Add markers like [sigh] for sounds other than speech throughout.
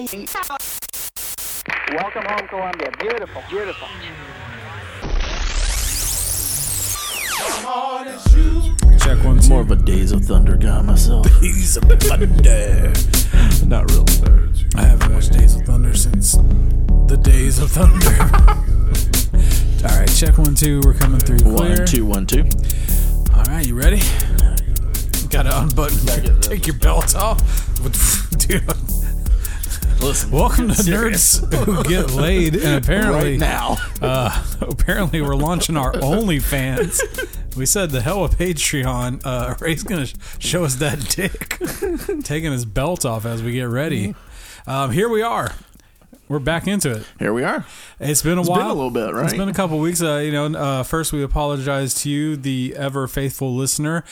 Welcome home, Columbia. Beautiful, beautiful. Check one, two. More of a Days of Thunder guy myself. [laughs] Days of Thunder. Not really. I haven't watched Days of Thunder since the Days of Thunder. [laughs] All right, check one, two. We're coming through clear. One, two, one, two. All right, you ready? Got to unbutton. Take your belt off. [laughs] Dude, Listen. welcome to Nerds [laughs] Who Get Laid. And [laughs] apparently, Right now. uh, [laughs] apparently we're launching our OnlyFans. We said the hell with Patreon. Uh, Ray's gonna show us that dick, taking his belt off as we get ready. Um, here we are. We're back into it. Here we are. It's been a It's while. been a little bit, right? It's been a couple weeks. Uh, you know, uh, first we apologize to you, the ever faithful listener.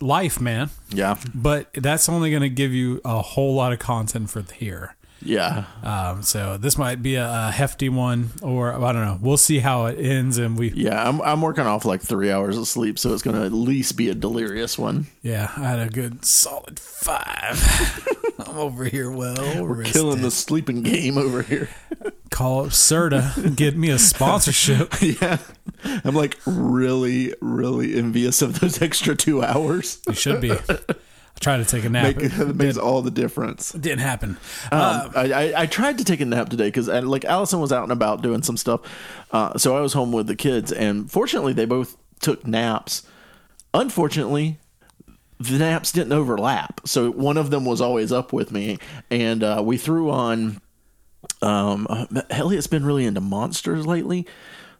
Life, man. yeah. But that's only going to give you a whole lot of content for here. Yeah. Um, so this might be a, a hefty one, or I don't know. We'll see how it ends, and we Yeah. I'm, I'm working off like three hours of sleep, so it's going to at least be a delirious one. yeah, I had a good solid five. [laughs] I'm over here well. We're killing the sleeping game over here. Call up Serta, get me a sponsorship. [laughs] yeah. I'm like really, really envious of those extra two hours. You should be. [laughs] Tried to take a nap. Make, it [laughs] makes all the difference. didn't happen. Um, I, I, I tried to take a nap today because like Allison was out and about doing some stuff, uh, so I was home with the kids, and fortunately they both took naps. Unfortunately, the naps didn't overlap, so one of them was always up with me, and uh, we threw on. Um, uh, Elliot's been really into monsters lately.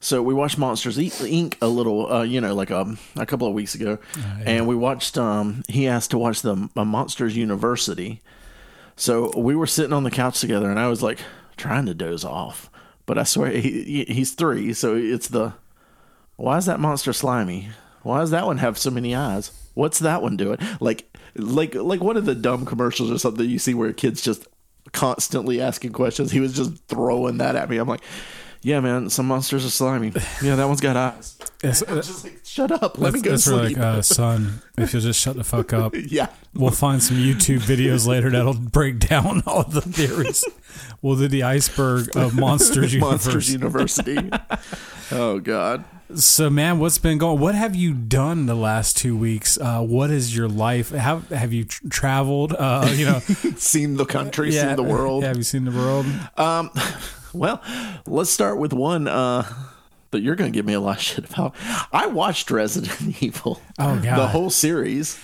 So we watched Monsters Inc. a little, uh, you know, like um, a couple of weeks ago, and we watched. Um, he asked to watch the uh, Monsters University, so we were sitting on the couch together, and I was like trying to doze off, but I swear he, he- he's three, so it's the why is that monster slimy? Why does that one have so many eyes? What's that one doing? Like like like one of the dumb commercials or something you see where kids just constantly asking questions. He was just throwing that at me. I'm like, yeah, man, some monsters are slimy. Yeah, that one's got eyes. It's, I'm just like, shut up. Let me go sleep. like, uh, son, if you'll just shut the fuck up. [laughs] yeah. We'll find some YouTube videos later that'll break down [laughs] all the theories. We'll do the iceberg of Monsters. [laughs] Monsters University. oh God. So, man, what's been going? What have you done the last two weeks? Uh, what is your life? How have you tr- traveled? Uh, you know, Seen the country, seen the world. Yeah, have you seen the world? Um, well, let's start with one uh, that you're going to give me a lot of shit about. I watched Resident [laughs] Evil. Oh, God. the whole series.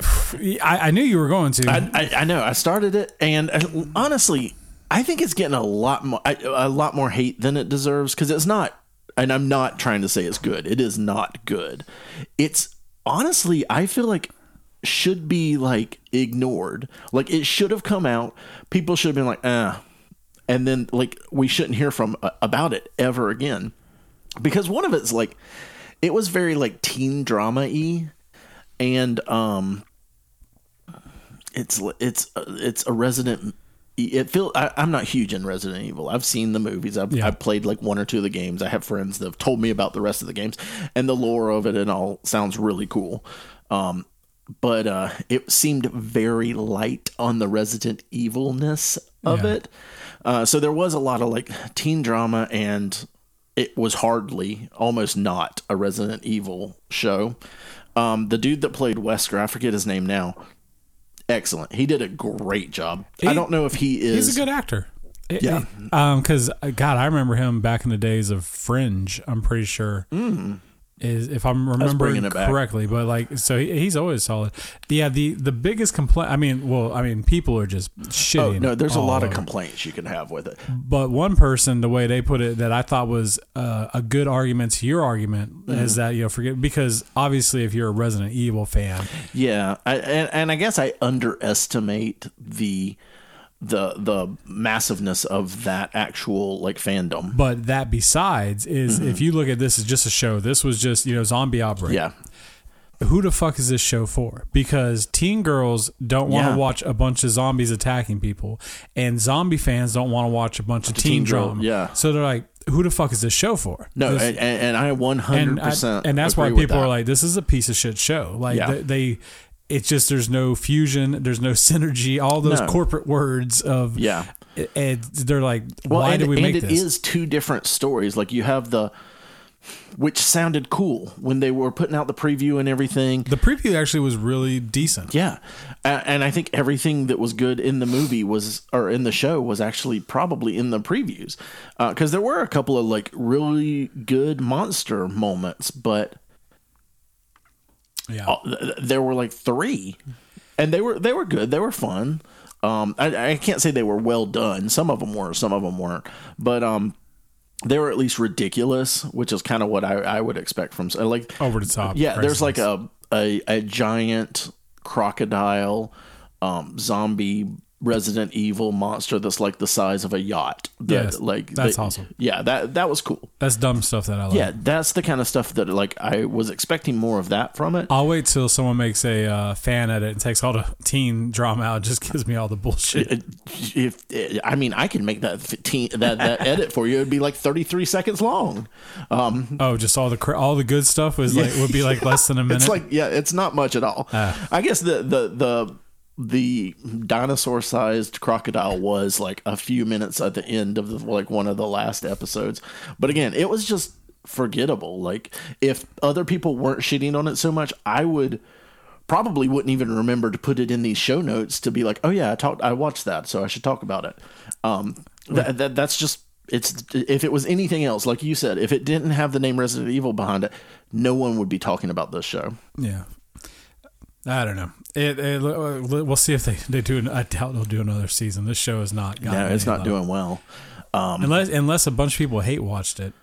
[sighs] I, I knew you were going to. I, I, I know. I started it, and uh, honestly, I think it's getting a lot more a lot more hate than it deserves because it's not. And I'm not trying to say it's good. It is not good. It's honestly, I feel like should be like ignored. Like it should have come out. People should have been like, ah, and then like we shouldn't hear from uh, about it ever again. Because one of it's like it was very like teen drama y and um it's it's it's a resident it feel I, i'm not huge in resident evil. I've seen the movies. I've, Yeah. I've played like one or two of the games. I have friends that have told me about the rest of the games and the lore of it and all sounds really cool. Um but uh it seemed very light on the resident evilness of Yeah. it uh so there was a lot of like teen drama and it was hardly almost not a resident evil show um the dude that played wesker i forget his name now excellent. He did a great job. I don't know if he is. He's a good actor. Yeah. Um, because God, I remember him back in the days of Fringe. I'm pretty sure. Is if I'm remembering bringing it back. correctly, but like, so he, he's always solid. Yeah, the the biggest complaint. I mean, well, I mean, people are just shitting. Oh, no, there's a lot of complaints you can have with it. But one person, the way they put it, that I thought was uh, a good argument to your argument Mm-hmm. is that you know forget because obviously if you're a Resident Evil fan, Yeah, I, and, and I guess I underestimate the the the massiveness of that actual like fandom. but that besides is mm-hmm. if you look at this as just a show, this was just you know zombie outbreak. Yeah, who the fuck is this show for? Because teen girls don't want to Yeah. watch a bunch of zombies attacking people, and zombie fans don't want to watch a bunch of teen, teen girl, drama. yeah. So they're like, who the fuck is this show for? no, This- and, and I 100 and I- percent and that's why people are like, this is a piece of shit show. Like Yeah. they, they it's just there's no fusion, there's no synergy, all those No. corporate words of yeah. and they're like, Well, why and, did we and make it this? is two different stories. Like you have the, which sounded cool when they were putting out the preview and everything. the preview actually was really decent. Yeah, and I think everything that was good in the movie was, or in the show, was actually probably in the previews, uh, because there were a couple of like really good monster moments, but Yeah. uh, th- th- there were like three, and they were they were good. They were fun. Um, I, I can't say they were well done. Some of them were, some of them weren't, but um, they were at least ridiculous, which is kind of what I, I would expect from like Over the top. yeah, there's like a, a a giant crocodile um zombie Resident Evil monster that's like the size of a yacht. That, Yes, like that's they- awesome. Yeah, that that was cool. That's dumb stuff that I like. Yeah, that's the kind of stuff that like I was expecting more of that from it. I'll wait till someone makes a uh, fan edit and takes all the [laughs] teen drama out. Just gives me all the bullshit. It- if I mean, I can make that fifteen, that that [laughs] edit for you. It'd be like thirty three seconds long. Um, Oh, just all the all the good stuff was like would be like less than a [laughs] minute. It's like yeah, it's not much at all. Ah. I guess the the the the dinosaur sized crocodile was like a few minutes at the end of the, like one of the last episodes. But again, it was just forgettable. Like if other people weren't shitting on it so much, I would probably wouldn't even remember to put it in these show notes to be like, "Oh yeah, I talked I watched that, so I should talk about it." Um that, that that's just it's if it was anything else, like you said, if it didn't have the name Resident Evil behind it, no one would be talking about this show. yeah. I don't know. It, it, uh, we'll see if they, they do. An, I doubt they'll do another season. This show is not. No, it's not doing well. Um, unless unless a bunch of people hate watched it.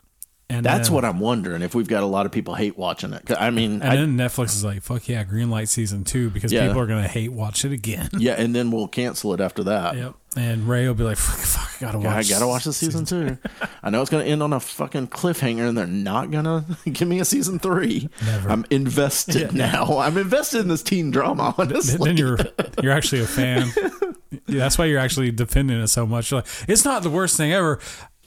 And That's then, what I'm wondering if we've got a lot of people hate watching it. I mean, And I, then Netflix is like, "Fuck yeah, green light season two because Yeah. people are gonna hate watch it again." yeah, and then we'll cancel it after that. Yep. And Ray will be like, [laughs] "Fuck, fuck I gotta watch. I gotta watch the season two. [laughs] I know it's gonna end on a fucking cliffhanger, and they're not gonna [laughs] give me a season three. Never. I'm invested now. I'm invested in this teen drama. Honestly, then you're you're actually a fan. Yeah, that's why you're actually defending it so much. You're like, it's not the worst thing ever.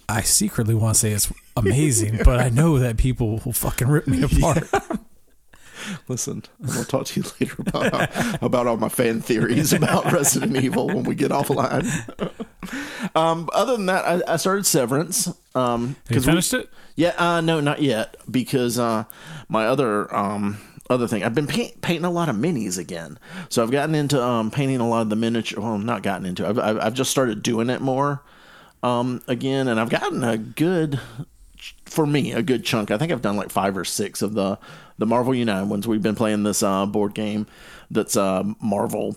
I secretly want to say it's amazing, but I know that people will fucking rip me [laughs] apart. Listen, I'm gonna talk to you later about about all my fan theories about Resident Evil when we get offline. um, other than that, I, I started Severance. Um, You 'cause we- finished it? Yeah, uh, no, not yet because uh, my other um, other thing I've been paint, painting a lot of minis again. So I've gotten into um, painting a lot of the miniature. Well, not gotten into. I've, I've I've just started doing it more um, again, and I've gotten a good for me a good chunk. I think I've done like five or six of the the Marvel United ones. We've been playing this uh, board game that's uh, Marvel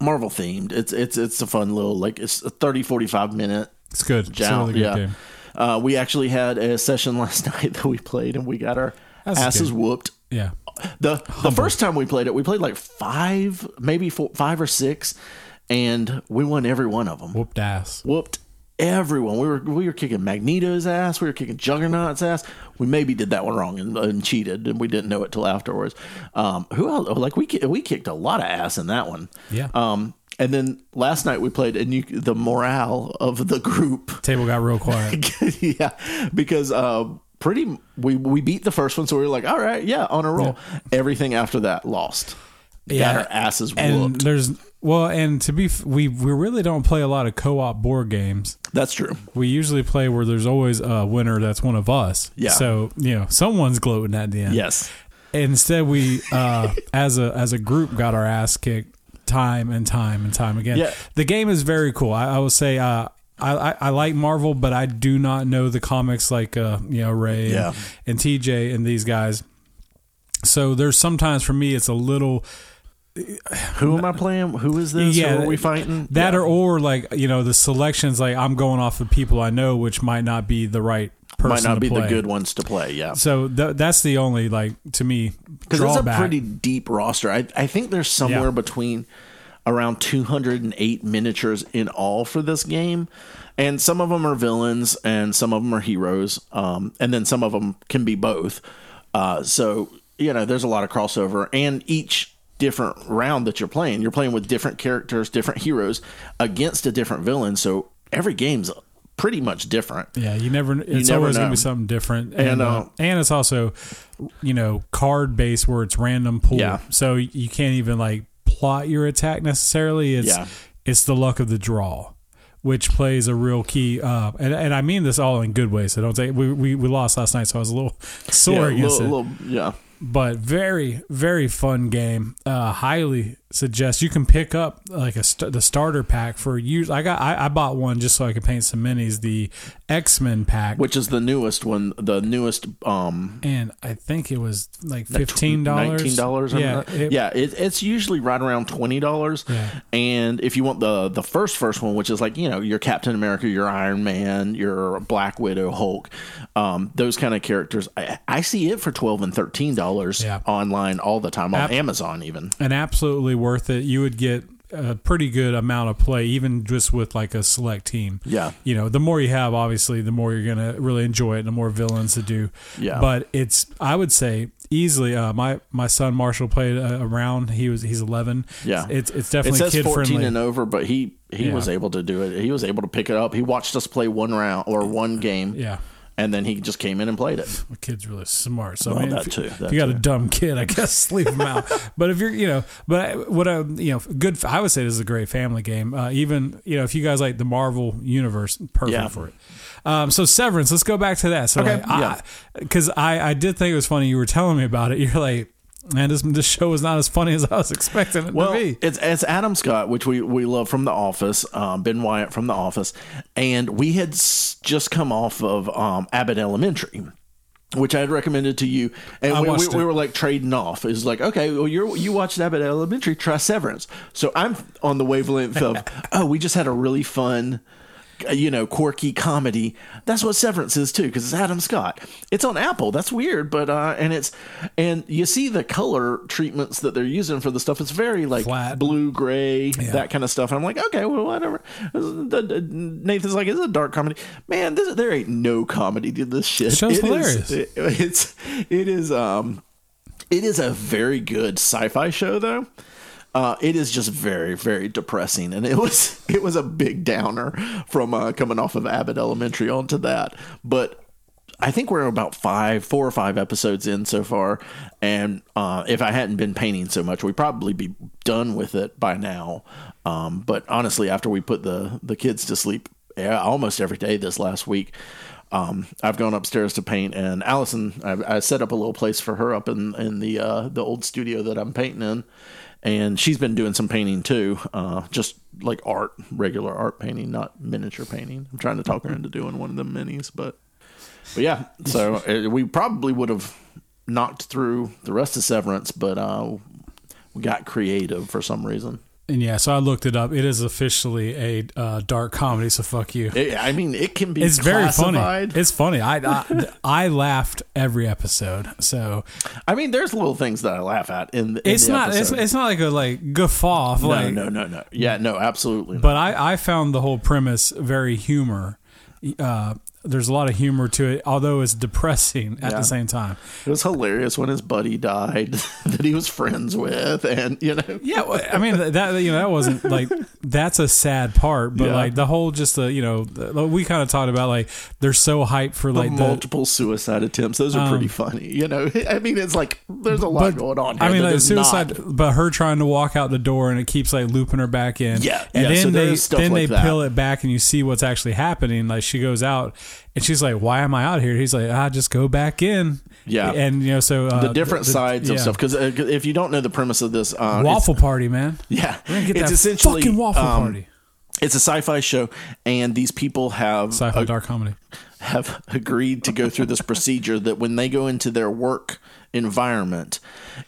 Marvel themed. It's it's it's a fun little like it's a 30 45 minute It's good. It's a really good yeah. game. Uh, we actually had a session [laughs] last night that we played, and we got our That's asses good. whooped. Yeah. the The first time we played it, we played like five, maybe four, five or six, and we won every one of them. Whooped ass. Whooped everyone. We were we were kicking Magneto's ass. We were kicking Juggernaut's ass. We maybe did that one wrong and, and cheated, and we didn't know it till afterwards. Um, who else? Like we we kicked a lot of ass in that one. Yeah. Um, and then last night we played, and you, the morale of the group Table got real quiet. [laughs] yeah, because uh, pretty we we beat the first one, so we were like, all right, yeah, on a roll. Everything after that lost. Yeah. Got our asses and whooped. there's well, and to be f- we we really don't play a lot of co-op board games. That's true. We usually play where there's always a winner that's one of us. Yeah. So you know someone's gloating at the end. Yes. Instead, we uh, [laughs] as a as a group got our ass kicked time and time and time again. Yeah. The game is very cool. I, I will say. Uh, I, I, I like Marvel, but I do not know the comics like uh, you know Ray Yeah. and, and TJ and these guys. So there's sometimes for me it's a little Who am I playing? Who is this? Yeah, Who are we fighting? that Yeah. or or like you know the selections like I'm going off of people I know, which might not be the right person. might not to be the good ones to play. Yeah. So th- that's the only like to me because it's a pretty deep roster. I, I think there's somewhere Yeah. between around 208 miniatures in all for this game, and some of them are villains and some of them are heroes, um, and then some of them can be both. Uh, so you know, there's a lot of crossover, and each different round that you're playing, you're playing with different characters, different heroes against a different villain. So every game's pretty much different. Yeah, you never. It's never always gonna be something different, And, and uh, uh, and it's also, you know, card based where it's random pool. Yeah. So you can't even like plot your attack necessarily. It's Yeah. it's the luck of the draw, which plays a real key. Uh, and and I mean this all in good ways. So don't say we we, we lost last night, so I was a little [laughs] sore yeah, against little, it. little- yeah. But very very fun game. Uh, highly suggest you can pick up like a st- the starter pack for use. I got I, I bought one just so I could paint some minis. The X Men pack, Which is the newest one, the newest um and I think it was like fifteen dollars. Nineteen dollars. Yeah, it- yeah. It, it's usually right around twenty dollars. Yeah. And if you want the the first first one, which is like you know your Captain America, your Iron Man, your Black Widow, Hulk, um, those kind of characters, I, I see it for twelve and thirteen dollars Yeah. online all the time on Ab- Amazon even. and absolutely worth it. You would get a pretty good amount of play, even just with like a select team. Yeah. You know, the more you have, obviously, the more you're gonna really enjoy it, and the more villains to do. Yeah. But it's, I would say, easily. Uh, my my son Marshall played uh, around. He was he's 11. Yeah. It's it's definitely It says kid fourteen friendly. and over, but he he Yeah. was able to do it. He was able to pick it up. He watched us play one round or one game. yeah. And then he just came in and played it. The kid's really smart. So Well, I mean, that if, too, if you got a dumb kid, I guess [laughs] leave him out. But if you're, you know, but I- what I, you know, good. I would say this is a great family game. Uh, even you know, if you guys like the Marvel universe, perfect Yeah. for it. Um, so Severance, let's go back to that. So, Okay, like, yeah. because I, I did think it was funny. You were telling me about it. [laughs] You're like, man, this this show was not as funny as I was expecting it Well, to be. it's it's Adam Scott, which we we love from The Office, um, Ben Wyatt from The Office, and we had s- just come off of um, Abbott Elementary. Which I had recommended to you, and we, we, we were like trading off. It's like, okay, well, you you watched Abbott Elementary, try Severance. So I'm on the wavelength of, [laughs] oh, we just had a really fun, you know, quirky comedy. That's what Severance is too, because it's Adam Scott. It's on Apple. That's weird, but uh, and it's and you see the color treatments that they're using for the stuff. It's very like Flat. blue, gray, that kind of stuff. I'm like, okay, well, whatever. Nathan's like, it's a dark comedy. Man, this, there ain't no comedy to this shit. Show's It is- hilarious. it- [laughs] it's it is um it is a very good sci-fi show though. Uh, it is just very, very depressing, and it was [laughs] it was a big downer from uh, coming off of Abbott Elementary onto that. But I think we're about five, four or five episodes in so far, and uh, if I hadn't been painting so much, we'd probably be done with it by now. Um, but honestly, after we put the the kids to sleep, yeah, almost every day this last week, um, I've gone upstairs to paint, and Allison, I, I set up a little place for her up in in the uh, the old studio that I'm painting in, and she's been doing some painting too, uh, just like art, regular art painting, not miniature painting. I'm trying to talk her into doing one of the minis, but but yeah, so uh, we probably would have knocked through the rest of Severance, but uh, we got creative for some reason. And yeah, so I looked it up. It is officially a uh, dark comedy. So fuck you. It, I mean, it can be It's very funny. It's funny. I, I [laughs] I laughed every episode. So I mean, there's little things that I laugh at in, in it's not it's, it's not like a like guffaw. no, like, no, no, no. Yeah, no, absolutely. Not. But I, I found the whole premise very humor. Uh, there's a lot of humor to it, although it's depressing at Yeah. the same time. It was hilarious when his buddy died [laughs] that he was friends with, and you know, Yeah, well, I mean that you know that wasn't like that's a sad part, but Yeah. like the whole just the you know the, we kind of talked about like they're so hyped for like the multiple suicide attempts. Those are pretty um, funny. You know, [laughs] I mean, it's like there's a lot going on. Here I mean, like suicide, not- but her trying to walk out the door and it keeps like looping her back in. Yeah, and yeah, then so they then like they that. peel it back and you see what's actually happening. Like she goes out and she's like, "Why am I out here?" He's like, "Ah, just go back in." Yeah. and you know, so uh, the different sides of yeah. stuff. Because uh, if you don't know the premise of this, uh, Waffle party, man. [laughs] yeah, We're gonna get it's essentially fucking waffle um, party. It's a sci-fi show, and these people have Sci-fi dark comedy. have agreed to go through this procedure that when they go into their work environment,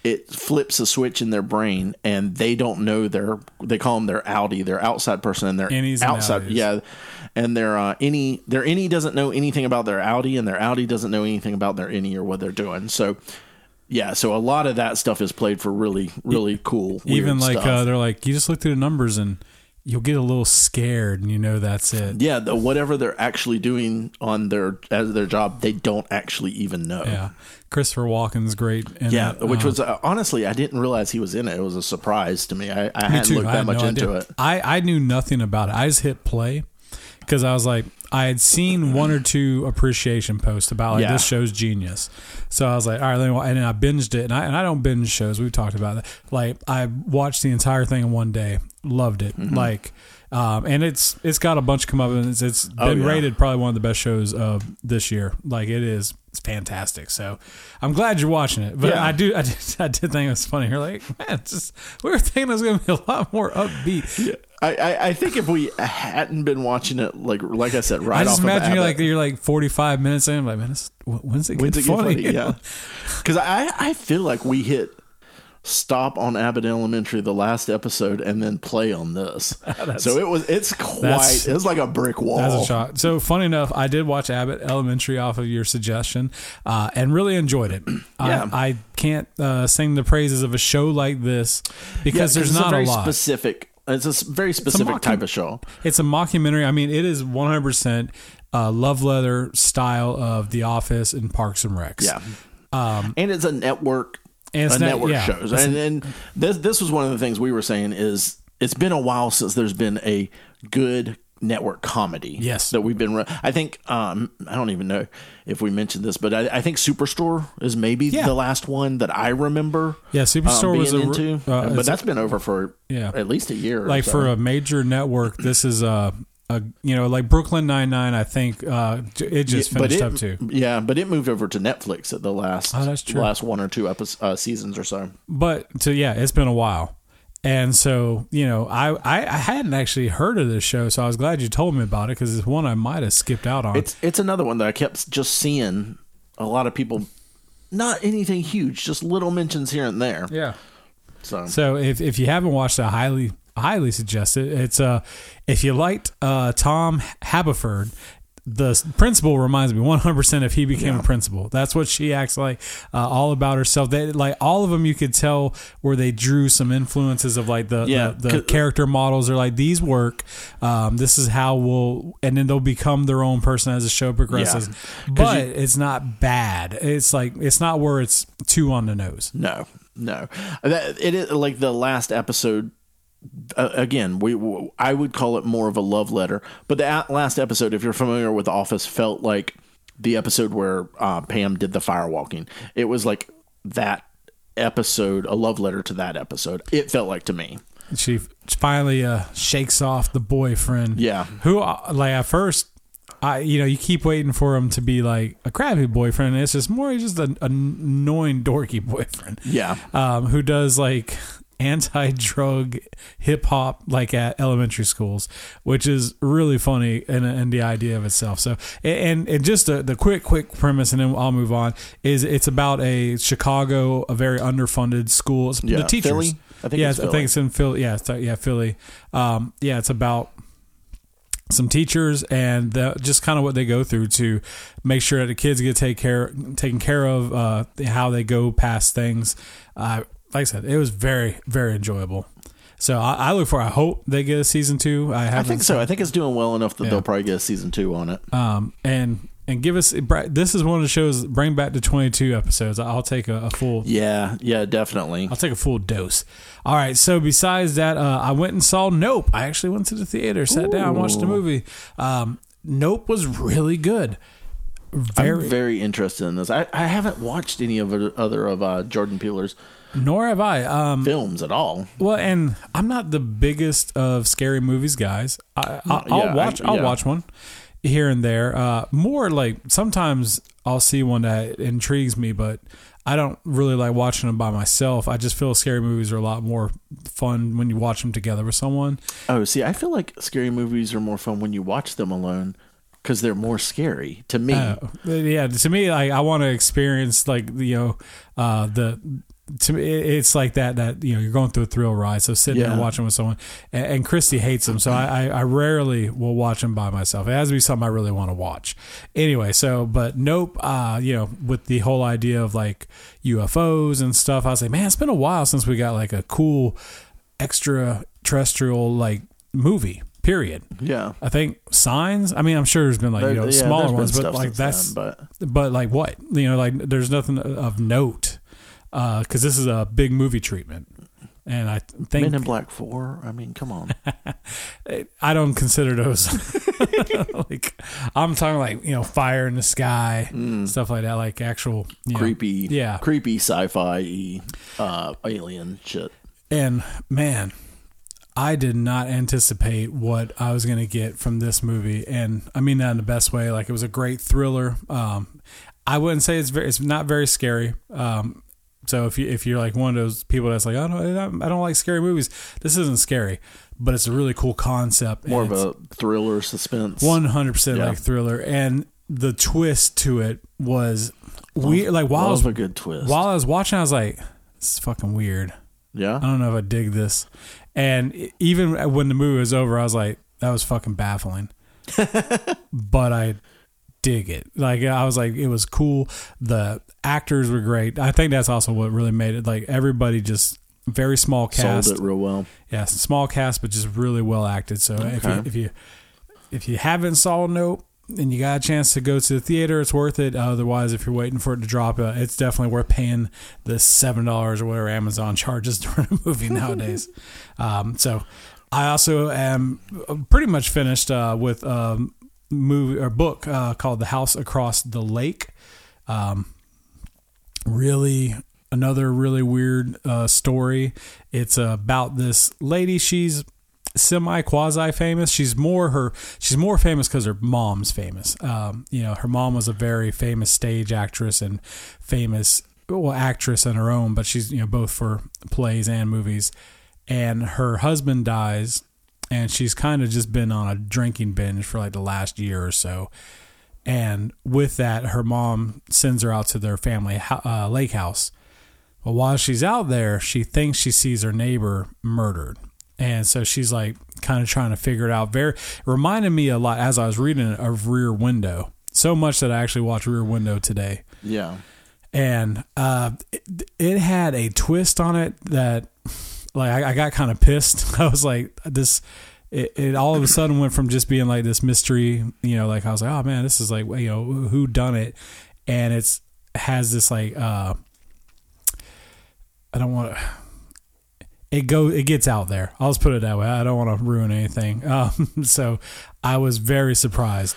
it flips a switch in their brain and they don't know their they call them their outie, their outside person and their Innies and outside outies. yeah. And their uh, innie their innie doesn't know anything about their outie, and their outie doesn't know anything about their innie or what they're doing. So yeah, so a lot of that stuff is played for really, really cool. Even like uh, they're like, you just look through the numbers and you'll get a little scared, and you know that's it. yeah, the, whatever they're actually doing on their as their job, they don't actually even know. Yeah, Christopher Walken's great. Yeah, that, which uh, was uh, honestly, I didn't realize he was in it. It was a surprise to me. I, I Me hadn't too. looked that had much no into idea. it. I, I knew nothing about it. I just hit play because I was like, I had seen one or two appreciation posts about like Yeah. this show's genius. So I was like, all right, And then I binged it, and I and I don't binge shows. We've talked about that. Like I watched the entire thing in one day, loved it. Mm-hmm. Like, um, and it's it's got a bunch come up, and it's, it's Oh, been yeah. rated probably one of the best shows of this year. Like it is, it's fantastic. So I'm glad you're watching it. But Yeah. I do, I did, [laughs] I did think it was funny. You're like, man, just we were thinking it was going to be a lot more upbeat. I, I, I think if we hadn't been watching it, like like I said, right I just off imagine of you're like you're like 45 minutes in. Like, man, this, when's it When's it funny? funny? Yeah, [laughs] because I I feel like we hit stop on Abbott Elementary the last episode and then play on this. [laughs] so it was it's quite it's like a brick wall. That's a shock. So funny enough, I did watch Abbott Elementary off of your suggestion, uh, and really enjoyed it. [clears throat] Yeah. I, I can't uh, sing the praises of a show like this because Yeah, there's not a very a lot. specific. It's a very specific mockum- type of show. It's a mockumentary. I mean, it is 100% uh, love leather style of The Office and Parks and Recs. Yeah. and it's a network And it's a net- network yeah. shows. And, and this this was one of the things we were saying is it's been a while since there's been a good network comedy. Yes. That we've been re- I think um I don't even know if we mentioned this, but I, I think Superstore is maybe Yeah. the last one that I remember. Yeah, um, Superstore was a into, uh, but that's been over for Yeah. at least a year. or like so. for a major network, this is a, a you know like Brooklyn Nine Nine. I think uh, it just Yeah, finished it, up too. Yeah, but it moved over to Netflix at the last Oh, that's true. last one or two episodes, uh, seasons or so. But to yeah, it's been a while. And so, you know, I, I, I hadn't actually heard of this show, so I was glad you told me about it because it's one I might have skipped out on. It's it's another one that I kept just seeing a lot of people, not anything huge, just little mentions here and there. yeah. So, So if, if you haven't watched it, I highly highly suggest it. It's uh if you liked uh Tom Haverford, the principal reminds me 100% if he became a principal. That's what she acts like, uh, all about herself. They like all of them. You could tell where they drew some influences of like the Yeah, the, the character models. Are like these work. Um, this is how we'll, and then they'll become their own person as the show progresses. But it's not bad. It's like it's not where it's too on the nose. no, no, that it is like the last episode. Uh, again, we w- I would call it more of a love letter, but the last episode, if you're familiar with Office, felt like the episode where uh, Pam did the firewalking. It was like that episode, a love letter to that episode. It felt like to me. she finally uh, shakes off the boyfriend. Yeah. Who, uh, like, at first, I you know, you keep waiting for him to be like a crabby boyfriend. And it's just more just an annoying, dorky [laughs] boyfriend. Yeah. Um, who does like anti-drug hip hop like at elementary schools, which is really funny and and the idea of itself. So and and just the, the quick quick premise, and then I'll move on. Is it's about a Chicago, a very underfunded school. It's Yeah, the teachers. Philly? I think yeah, it's I think it's in Philly. Yeah, it's, yeah, Philly. Um, yeah, it's about some teachers and the, just kind of what they go through to make sure that the kids get take care taken care of, uh, how they go past things. Uh, like I said, it was very very enjoyable. So I, I look for. I hope they get a season two. I I think so. I think it's doing well enough that Yeah. they'll probably get a season two on it. um, and and give us. This is one of the shows. Bring back to twenty two episodes. I'll take a, a full Yeah, yeah, definitely. I'll take a full dose. All right. So besides that, uh, I went and saw Nope. I actually went to the theater, sat down, watched the movie. Um, nope was really good. Very. I'm very interested in this. I, I haven't watched any of other of uh, Jordan Peele's nor have I. Um, films at all. well, and I'm not the biggest of scary movies guys. I, I, I'll yeah, I- watch. I'll yeah. watch one here and there. Uh, more like sometimes I'll see one that intrigues me, but I don't really like watching them by myself. I just feel scary movies are a lot more fun when you watch them together with someone. Oh, see, I feel like scary movies are more fun when you watch them alone because they're more scary to me. Uh, yeah, to me, like I want to experience like you know uh, the. To me, it's like that. That you know, you're going through a thrill ride. So sitting there Yeah. and watching with someone, and, and Christy hates them, so I, I, I rarely will watch them by myself. It has to be something I really want to watch. Anyway, so but nope. Uh, you know, with the whole idea of like UFOs and stuff, I was like, man, it's been a while since we got like a cool extraterrestrial like movie. Period. yeah. I think signs. I mean, I'm sure there's been like you know There- yeah, smaller ones, but like that's then, but but like what you know, like there's nothing of note because this is a big movie treatment. and I think Men in Black Four. I mean, come on. [laughs] I don't consider those [laughs] like I'm talking like you know fire in the sky stuff like that, like actual you know, Mm. creepy, yeah. creepy sci-fi, uh, alien shit. And man, I did not anticipate what I was going to get from this movie, and I mean that in the best way. Like it was a great thriller. Um, I wouldn't say it's very, it's not very scary. Um, so if you if you're like one of those people that's like I don't I don't like scary movies, this isn't scary, but it's a really cool concept. More of a thriller suspense. one hundred percent like thriller, and the twist to it was we like while I was a good twist. while I was watching, I was like, "This is fucking weird." yeah, I don't know if I dig this. And even when the movie was over, I was like, "That was fucking baffling," [laughs] but I dig it. Like I was like, it was cool. The actors were great. I think that's also what really made it. Like everybody just very small cast. sold it real well. Yeah, small cast, but just really well acted. So if you if you if you haven't saw Nope and you got a chance to go to the theater, it's worth it. Otherwise, if you're waiting for it to drop, uh, it's definitely worth paying the seven dollars or whatever Amazon [laughs] charges to rent a movie nowadays. [laughs] um, so I also am pretty much finished uh, with a movie or book uh, called The House Across the Lake. Um, really another really weird uh, story. It's about this lady. She's semi quasi famous. She's more her. She's more famous because her mom's famous. Um, you know, her mom was a very famous stage actress and famous well actress in her own, but she's you know both for plays and movies. And her husband dies, and she's kind of just been on a drinking binge for like the last year or so. And with that, her mom sends her out to their family uh, lake house. Well, while she's out there, she thinks she sees her neighbor murdered. And so she's like kind of trying to figure it out. Very reminded me a lot as I was reading it of Rear Window. So much that I actually watched Rear Window today. Yeah, And uh, it, it had a twist on it that, like, I, I got kind of pissed. [laughs] I was like, this. It, it all of a sudden went from just being like this mystery, you know, like I was like, oh man, this is like, you know, who done it, and it's has this like, uh, I don't want to. It go it gets out there. I'll just put it that way. I don't want to ruin anything. [laughs] Um, so I was very surprised.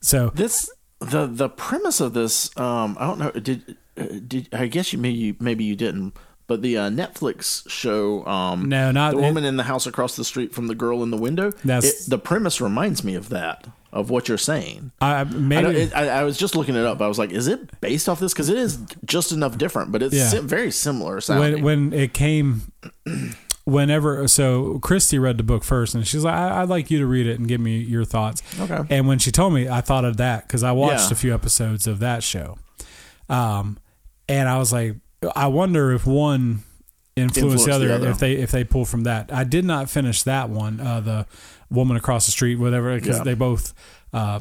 So this the the premise of this. Um, I don't know. Did uh, did I guess you maybe maybe you didn't. But the uh, Netflix show, um, No, not- the woman in the house across the street from the girl in the window. That's- it, the premise reminds me of that of what you're saying. I I, maybe it, I, I was just looking it up. I was like, is it based off this? Because it is just enough different, but it's Yeah. very similar sounding. when when it came whenever so christy read the book first and she's like I, i'd like you to read it and give me your thoughts Okay. and when she told me i thought of that because i watched Yeah. a few episodes of that show um and i was like i wonder if one influenced Influenced the other, the other. if they if they pull from that i did not finish that one uh the woman across the street whatever because Yeah. they both uh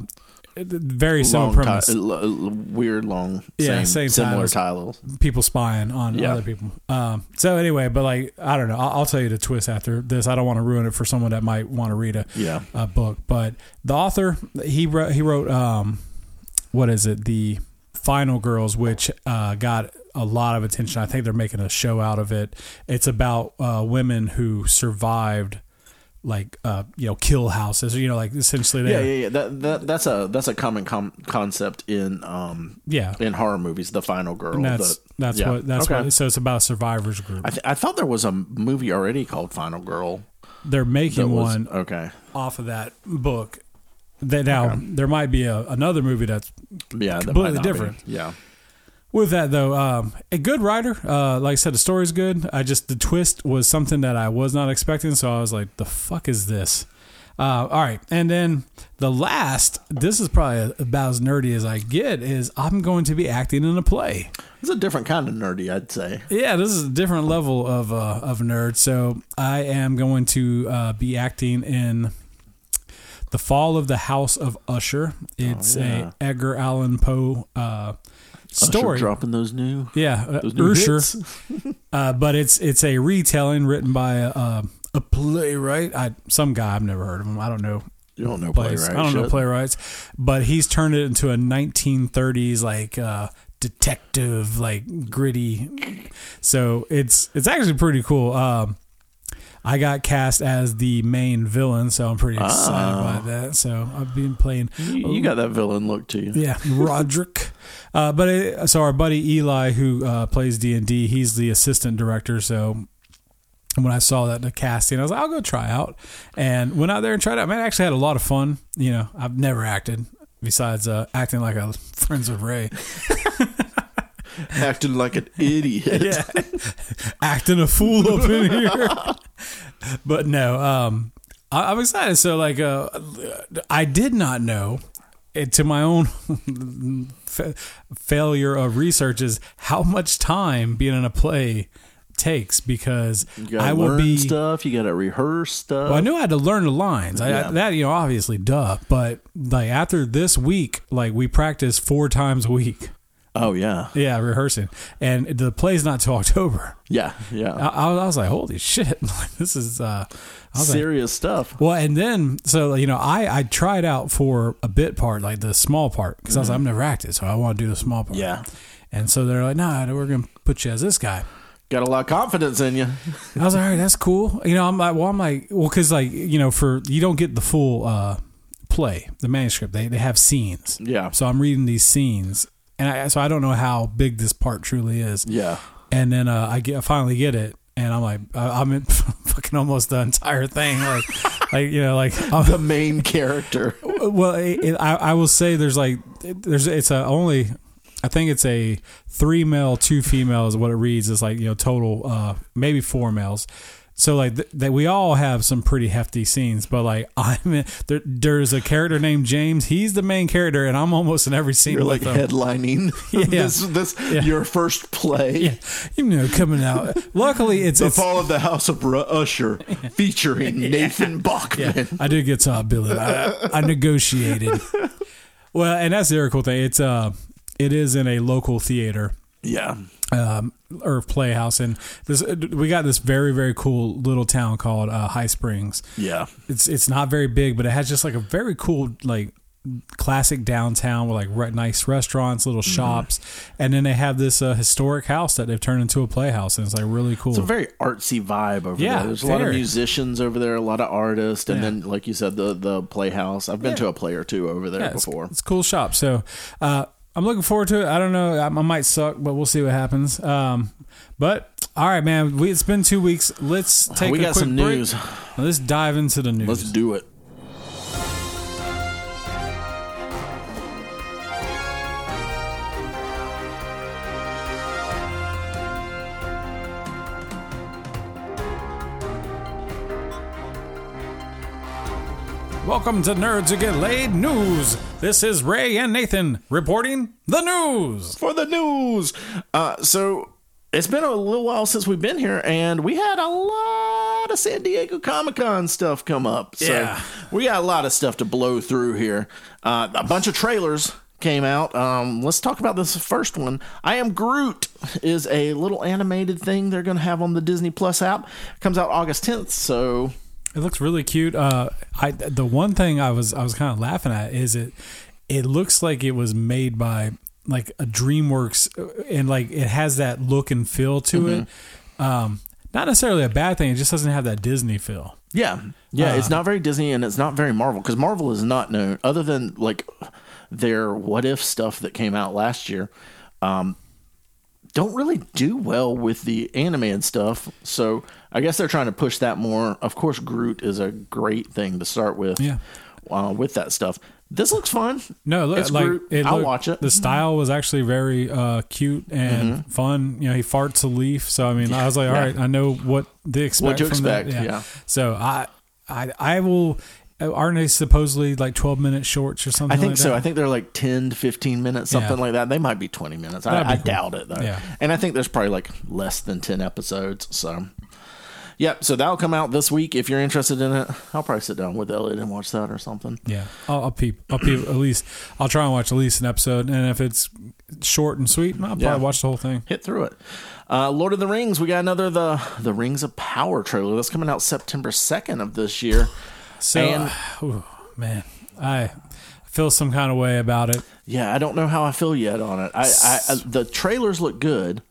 very similar premise ti- l- l- weird long, Yeah, same, same similar titles. titles. people spying on Yeah. other people. Um, so anyway, but like I don't know. I'll, I'll tell you the twist after this. I don't want to ruin it for someone that might want to read a, Yeah. a book. But the author he wrote he wrote um, what is it? The Final Girls, which uh, got a lot of attention. I think they're making a show out of it. It's about uh, women who survived. Like uh, you know, kill houses. You know, like essentially, Yeah, yeah, yeah. That, that that's a that's a common com- concept in um yeah. in horror movies. The final girl. And that's the, that's yeah. what that's okay. what. So it's about a survivors group. I, th- I thought there was a movie already called Final Girl. They're making was one okay. off of that book. That now Okay. there might be a, another movie that's Yeah, Completely not be. different. Yeah, with that though. Um, a good writer. Uh, like I said, the story's good. I just the twist was something that I was not expecting, so I was like, "The fuck is this?" Uh, all right, and then the last. This is probably about as nerdy as I get. Is I'm going to be acting in a play. it's a different kind of nerdy, I'd say. Yeah, this is a different level of uh, of nerd. So I am going to uh, be acting in the Fall of the House of Usher. It's Oh, yeah. a Edgar Allan Poe uh, story. Usher dropping those new yeah, uh, those new Usher. [laughs] Uh, but it's it's a retelling written by a, a, a playwright. I some guy I've never heard of him. I don't know You don't know plays. playwright. I don't know playwrights, but he's turned it into a 1930s like uh, detective, like gritty. So it's it's actually pretty cool. Um, I got cast as the main villain, so I'm pretty excited Ah. about that. So I've been playing. You, you got that villain look to you. Yeah, Roderick. [laughs] Uh, but it, so our buddy Eli, who uh, plays D and D, he's the assistant director. So when I saw that in the casting, I was like, I'll go try out, and went out there and tried out. Man, I actually had a lot of fun. You know, I've never acted besides uh, acting like a [laughs] Friends of Ray. [laughs] [laughs] Acting like an idiot. [laughs] yeah, [laughs] acting a fool up in here. but no, um, I, I'm excited. So like, uh, I did not know. It, to my own fa- failure of research is how much time being in a play takes because I will learn be stuff. You got to rehearse stuff. well, I knew I had to learn the lines. I, Yeah. I, that you know, obviously, duh. But like after this week, like we practice four times a week. Oh yeah, Yeah, rehearsing, and the play's not till [laughs] October. yeah, yeah. I, I was- I was like, holy shit, [laughs] this is. uh was like, Serious stuff. well, and then so you know, I I tried out for a bit part, like the small part, because I was like, I'm never acted, so I want to do the small part. Mm-hmm. Yeah. And so they're like, nah, we're gonna put you as this guy. Got a lot of confidence in you. [laughs] I was like, all right, that's cool. You know, I'm like, well, I'm like, well, because like, you know, for you don't get the full uh, play, the manuscript. They they have scenes. Yeah. So I'm reading these scenes, and I, so I don't know how big this part truly is. Yeah. And then uh, I get I finally get it, and I'm like, I- I'm in [laughs] fucking almost the entire thing, like, [laughs] like you know, like I'm, The main character. [laughs] well, it, it, I, I will say there's like there's it's a only I think it's a three male, two female is what it reads. It's like you know total uh, maybe four males. So like th- that we all have some pretty hefty scenes, but like [laughs] I'm in, there, there's a character named James. He's the main character, and I'm almost in every scene You're like him. headlining [laughs] [laughs] Yeah. this this your first play. Yeah, you know, coming out. Luckily, it's The it's Fall of the House of Ru- Usher, featuring Nathan Bachman. I did get top billing. I, I negotiated. Well, and that's the other cool thing. It's uh, it is in a local theater. Yeah. um, or playhouse, and this we got this very very cool little town called uh, High Springs. Yeah. It's it's not very big, but it has just like a very cool like classic downtown with like re- nice restaurants, little Mm-hmm. shops, and then they have this uh, historic house that they've turned into a playhouse, and it's like really cool. It's a very artsy vibe over Yeah, there. There's a lot of musicians over there, a lot of artists, and Yeah. then, like you said, the the playhouse. I've been Yeah. to a play or two over there it's, before. it's a cool shop. So uh, I'm looking forward to it. I don't know. I, I might suck, but we'll see what happens. Um, but all right, man. We, it's been two weeks. Let's take we a got quick some break. news. Let's dive into the news. Let's do it. Welcome to Nerds Who Get Laid News. This is Ray and Nathan reporting the news. for the news. Uh, so it's been a little while since we've been here, and we had a lot of San Diego Comic Con stuff come up. So Yeah. we got a lot of stuff to blow through here. Uh, a bunch of trailers came out. Um, let's talk about this first one. I Am Groot is a little animated thing they're going to have on the Disney Plus app. Comes out August 10th. So It looks really cute. Uh, I the one thing I was I was kind of laughing at is it it looks like it was made by like a DreamWorks uh, and like it has that look and feel to it. Um, not necessarily a bad thing. It just doesn't have that Disney feel. Yeah, yeah, it's not very Disney and it's not very Marvel because Marvel is not known other than like their what if stuff that came out last year. Um, don't really do well with the animated stuff, so I guess they're trying to push that more. Of course, Groot is a great thing to start with. Yeah. uh, with that stuff. This looks fun. No, look, It's like Groot. it I'll looked- watch it. The style was actually very uh, cute and fun. You know, he farts a leaf, so I mean, I was like, all Yeah. right, I know what to expect. What to expect, yeah. So I, I, I will. Aren't they supposedly like twelve minute shorts or something? I think like so. that? I think they're like ten to fifteen minutes, something Yeah. like that. They might be twenty minutes. I, That'd be I cool. doubt it though. Yeah. And I think there's probably like less than ten episodes. So, yep. So that'll come out this week. If you're interested in it, I'll probably sit down with Elliot and watch that or something. Yeah, I'll, I'll peep. I'll peep at least. I'll try and watch at least an episode, and if it's short and sweet, I'll probably Yeah. watch the whole thing. Hit through it. Uh, Lord of the Rings. We got another the the Rings of Power trailer that's coming out September second of this year. So, And- [sighs] ooh, man, I feel some kind of way about it. Yeah, I don't know how I feel yet on it. I, I, I the trailers look good,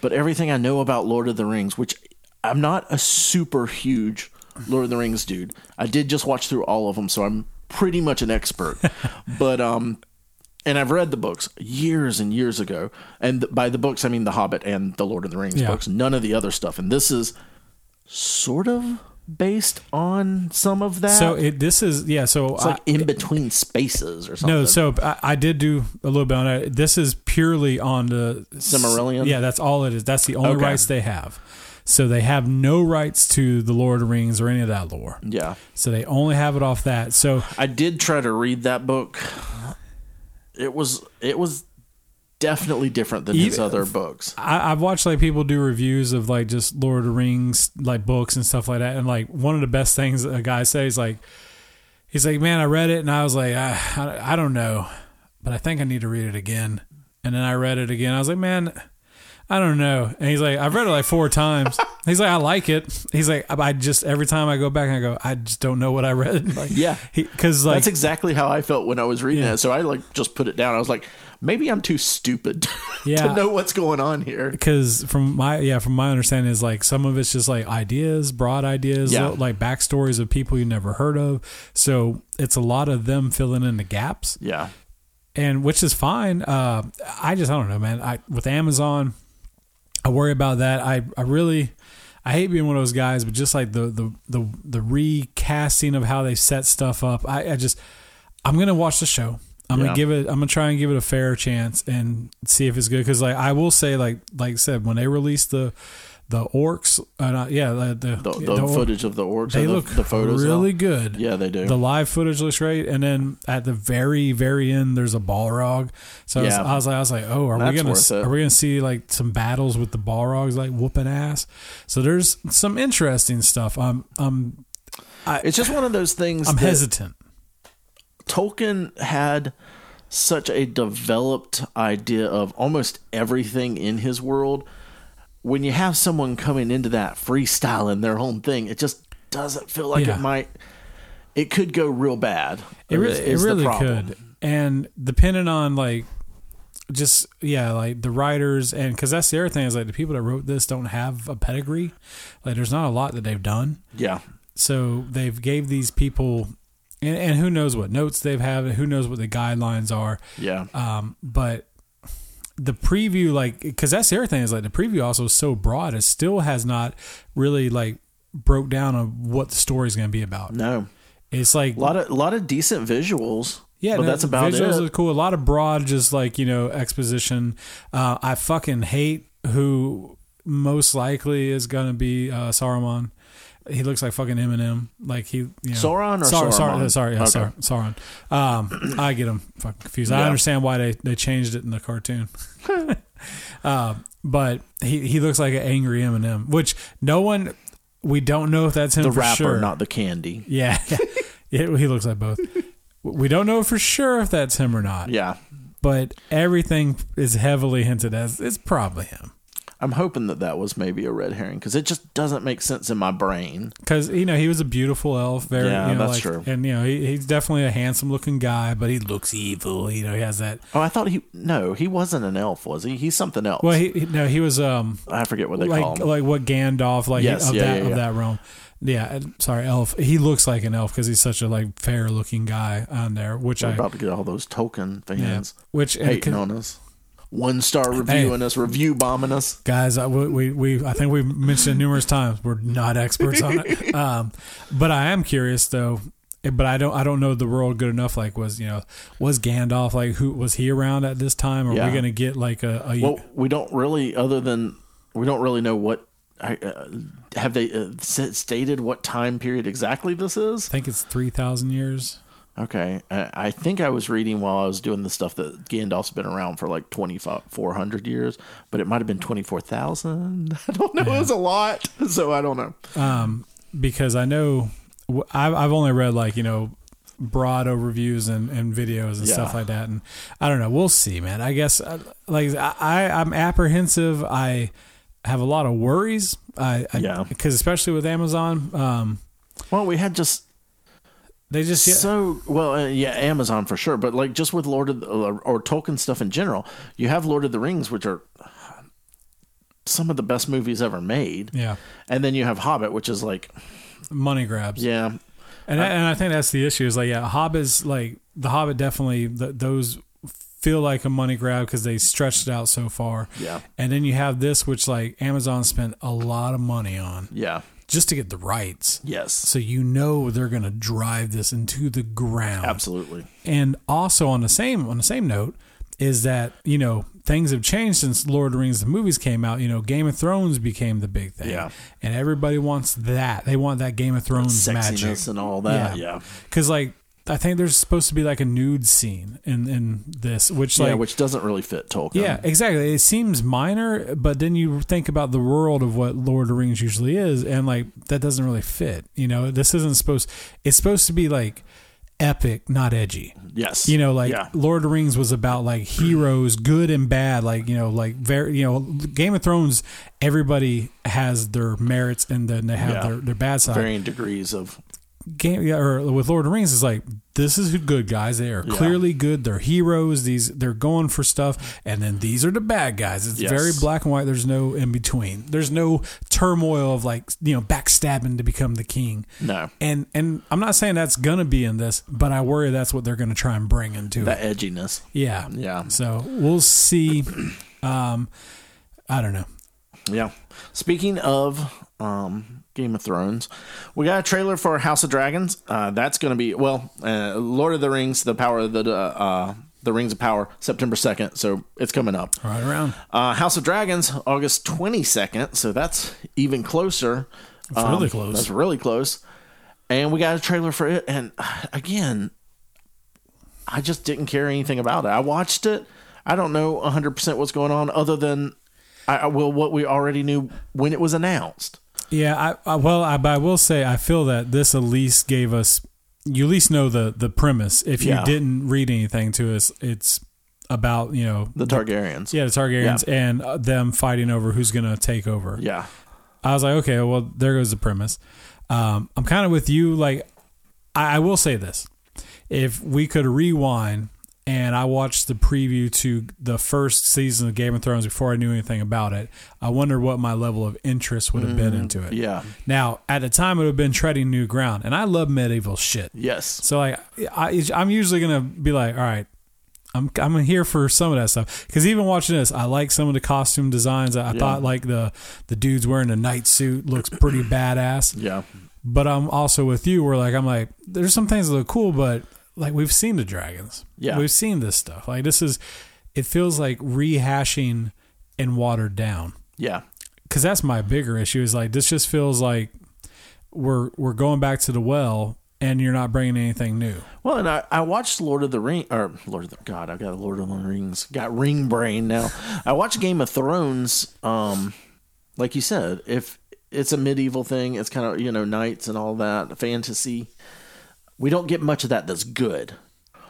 but everything I know about Lord of the Rings, which I'm not a super huge Lord of the Rings dude. I did just watch through all of them, so I'm pretty much an expert. [laughs] but um, and I've read the books years and years ago, and by the books I mean The Hobbit and the Lord of the Rings Yeah. books. None of the other stuff, and this is sort of based on some of that. So it, this is yeah. So it's like I- in between spaces or something. no, so I, I did do a little bit on it. This is purely on the Silmarillion? Yeah, that's all it is. That's the only Okay. rights they have. So they have no rights to the Lord of the Rings or any of that lore. yeah. So they only have it off that. So I did try to read that book. It was it was definitely different than his Even- other books. I, I've watched like people do reviews of like just Lord of the Rings like books and stuff like that, and like one of the best things a guy says like he's like, man, I read it and I was like, I, I, I don't know, but I think I need to read it again. And then I read it again. I was like, man, I don't know. And he's like, I've read it like four times. He's like, I like it. He's like, I just every time I go back, and I go, I just don't know what I read. [laughs] Like, Yeah. because like That's exactly how I felt when I was reading Yeah. it. So I like just put it down. I was like, maybe I'm too stupid [laughs] Yeah. to know what's going on here. because from my yeah from my understanding is like some of it's just like ideas broad ideas Yeah. like backstories of people you never heard of so it's a lot of them filling in the gaps Yeah. and which is fine uh i just i don't know man i with amazon i worry about that i i really I hate being one of those guys, but just like the the the, the recasting of how they set stuff up, I, I just I'm gonna watch the show. I'm Yeah. gonna give it. I'm gonna try and give it a fair chance and see if it's good. Because like I will say, like like I said, when they released the the orcs, uh, yeah, the the, The, the, the or- footage of the orcs, they the, look the photos. really now. good. Yeah, they do. The live footage looks great, and then at the very, very end, there's a Balrog. So I, was, I was like, I was like, oh, are we gonna are we gonna see like some battles with the Balrogs like whooping ass? So there's some interesting stuff. I'm I'm it's just one of those things. I'm hesitant. Tolkien had such a developed idea of almost everything in his world. When you have someone coming into that freestyling their own thing, it just doesn't feel like Yeah. it might. It could go real bad. It really, is- it really could. And depending on like, just yeah, like the writers, and because that's the other thing is like the people that wrote this don't have a pedigree. Like, there's not a lot that they've done. Yeah, so they've gave these people and, and who knows what notes they've had who knows what the guidelines are yeah, um, but the preview like because that's the other thing is like the preview also is so broad it still has not really like broke down on what the story is going to be about no. it's like A lot of a lot of decent visuals. yeah, but no, that's about visuals it. are cool. A lot of broad, just like you know, exposition. Uh, I fucking hate who most likely is gonna be uh, Saruman. He looks like fucking Eminem. Like he, you know, Sauron or Sar- Sar- Saruman? sorry, yeah, Okay. Sauron. Um, [clears throat] I get him fucking confused. I understand why they, they changed it in the cartoon. uh, [laughs] but he he looks like an angry Eminem, which no one. We don't know if that's him The rapper, sure. not the candy. Yeah, [laughs] [laughs] yeah, he looks like both. We don't know for sure if that's him or not, Yeah, but everything is heavily hinted as it's probably him I'm hoping that that was maybe a red herring because it just doesn't make sense in my brain. because you know he was a beautiful elf, very Yeah, you know, that's like, true. and you know he, he's definitely a handsome looking guy, but he looks evil. You know he has that. Oh, I thought he no, he wasn't an elf, was he? He's something else. Well, he, no, he was um I forget what they call like him. like what Gandalf like Yes, of yeah, that yeah, of that realm. Yeah, sorry, elf. He looks like an elf because he's such a like fair looking guy on there, which We're I about to get all those yeah, fans which and hating on us. One star reviewing us, review bombing us. guys I, we, we, we i think we've mentioned it numerous times we're not experts on it [laughs] um, but i am curious though eh, but i don't i don't know the world good enough like was you know was gandalf like who was he around at this time are Yeah. we gonna get like a, a Well, we don't really, other than we don't really know what. I, uh, have they uh, stated what time period exactly this is? i think it's 3000 years Okay, I, I think I was reading while I was doing the stuff that Gandalf's been around for like twenty four hundred years, but it might have been twenty four thousand. [laughs] I don't know. It was a lot, [laughs] so I don't know. um, because i know I've, I've only read like you know broad overviews and, and videos and Yeah. stuff like that and i don't know we'll see man i guess uh, like i i'm apprehensive i have a lot of worries i, I Yeah. because especially with amazon um Well, we had just they just yeah, so well, uh, yeah, Amazon for sure, but like just with Lord of the, or, or Tolkien stuff in general, you have Lord of the Rings, which are some of the best movies ever made. Yeah. And then you have Hobbit, which is like, Money grabs. yeah, And, I, and I think that's the issue is like, yeah, Hobbit's like, the Hobbit definitely, th- those feel like a money grab because they stretched it out so far. Yeah. And then you have this, which like Amazon spent a lot of money on yeah, just to get the rights. yes, So you know they're going to drive this into the ground. absolutely. And also on the same on the same note is that you know things have changed since Lord of the Rings the movies came out. You know, Game of Thrones became the big thing. Yeah. and everybody wants that. They want that Game of Thrones magic Sexiness and all that. Yeah, because like I think there's supposed to be like a nude scene in in this, which like yeah, which doesn't really fit Tolkien. yeah, exactly. It seems minor, but then you think about the world of what Lord of the Rings usually is, and like that doesn't really fit. You know, this isn't supposed. It's supposed to be like epic, not edgy. yes, You know, like yeah, Lord of the Rings was about like heroes, good and bad. Like you know, like very you know, Game of Thrones. Everybody has their merits, and then they have Yeah. their their bad side. varying degrees of Game yeah, or with Lord of the Rings is like this is good guys. They are Yeah. clearly good. They're heroes. These they're going for stuff, and then these are the bad guys. It's Yes. very black and white. There's no in between. There's no turmoil of like you know backstabbing to become the king. no And and I'm not saying that's gonna be in this, but I worry that's what they're gonna try and bring into the it. edginess. Yeah, Yeah, So we'll see. Um, I don't know. yeah. Speaking of um, Game of Thrones, we got a trailer for House of Dragons. Uh, that's going to be well, uh, Lord of the Rings, the Power of the uh, uh, the Rings of Power, September second. So it's coming up. Right around. Uh, House of Dragons, August 22nd. So that's even closer. It's really close. That's really close. And we got a trailer for it. And uh, again, I just didn't care anything about it. I watched it. I don't know 100% what's going on other than I, I well, what we already knew when it was announced. Yeah, I, I well, I, but I will say I feel that this at least gave us you at least know the the premise. If you Yeah. didn't read anything to us, it's about you know The Targaryens. yeah the Targaryens and uh, them fighting over who's going to take over. Yeah. I was like, okay, well there goes the premise. Um, I'm kind of with you. Like, I, I will say this: if we could rewind and I watched the preview to the first season of Game of Thrones before I knew anything about it, I wonder what my level of interest would have been mm, into it. Yeah. Now, at the time, it would have been treading new ground, and I love medieval shit. Yes. So, like, I, I'm usually gonna be like, all right, I'm I'm here for some of that stuff because even watching this, I like some of the costume designs. I, I thought like the the dudes wearing a night suit looks pretty [clears throat] badass. Yeah. But I'm also with you, where like I'm like, there's some things that look cool, but like we've seen the dragons, Yeah. we've seen this stuff. Like this is, it feels like rehashing and watered down Yeah. because that's my bigger issue is like this just feels like we're we're going back to the well and you're not bringing anything new Well, and I, I watched Lord of the Ring or Lord of the God, I got Lord of the Rings, got ring brain now. I watched Game of Thrones. Um, like you said, if it's a medieval thing, it's kind of you know knights and all that fantasy. We don't get much of that that's good.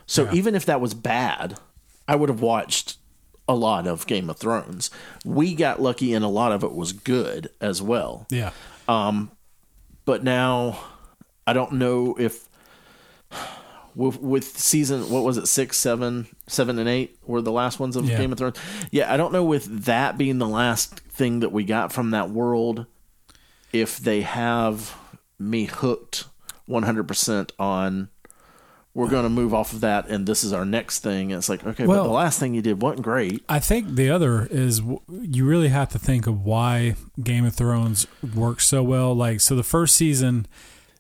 So Yeah. even if that was bad, I would have watched a lot of Game of Thrones. We got lucky, and a lot of it was good as well yeah Um, but now I don't know if with, with season what was it six, seven, seven, and eight were the last ones of Yeah. Game of Thrones. Yeah, I don't know with that being the last thing that we got from that world, if they have me hooked one hundred percent on. We're going to move off of that, and this is our next thing. It's like, okay, but the last thing you did wasn't great. i think the other is you really have to think of why game of thrones works so well like so the first season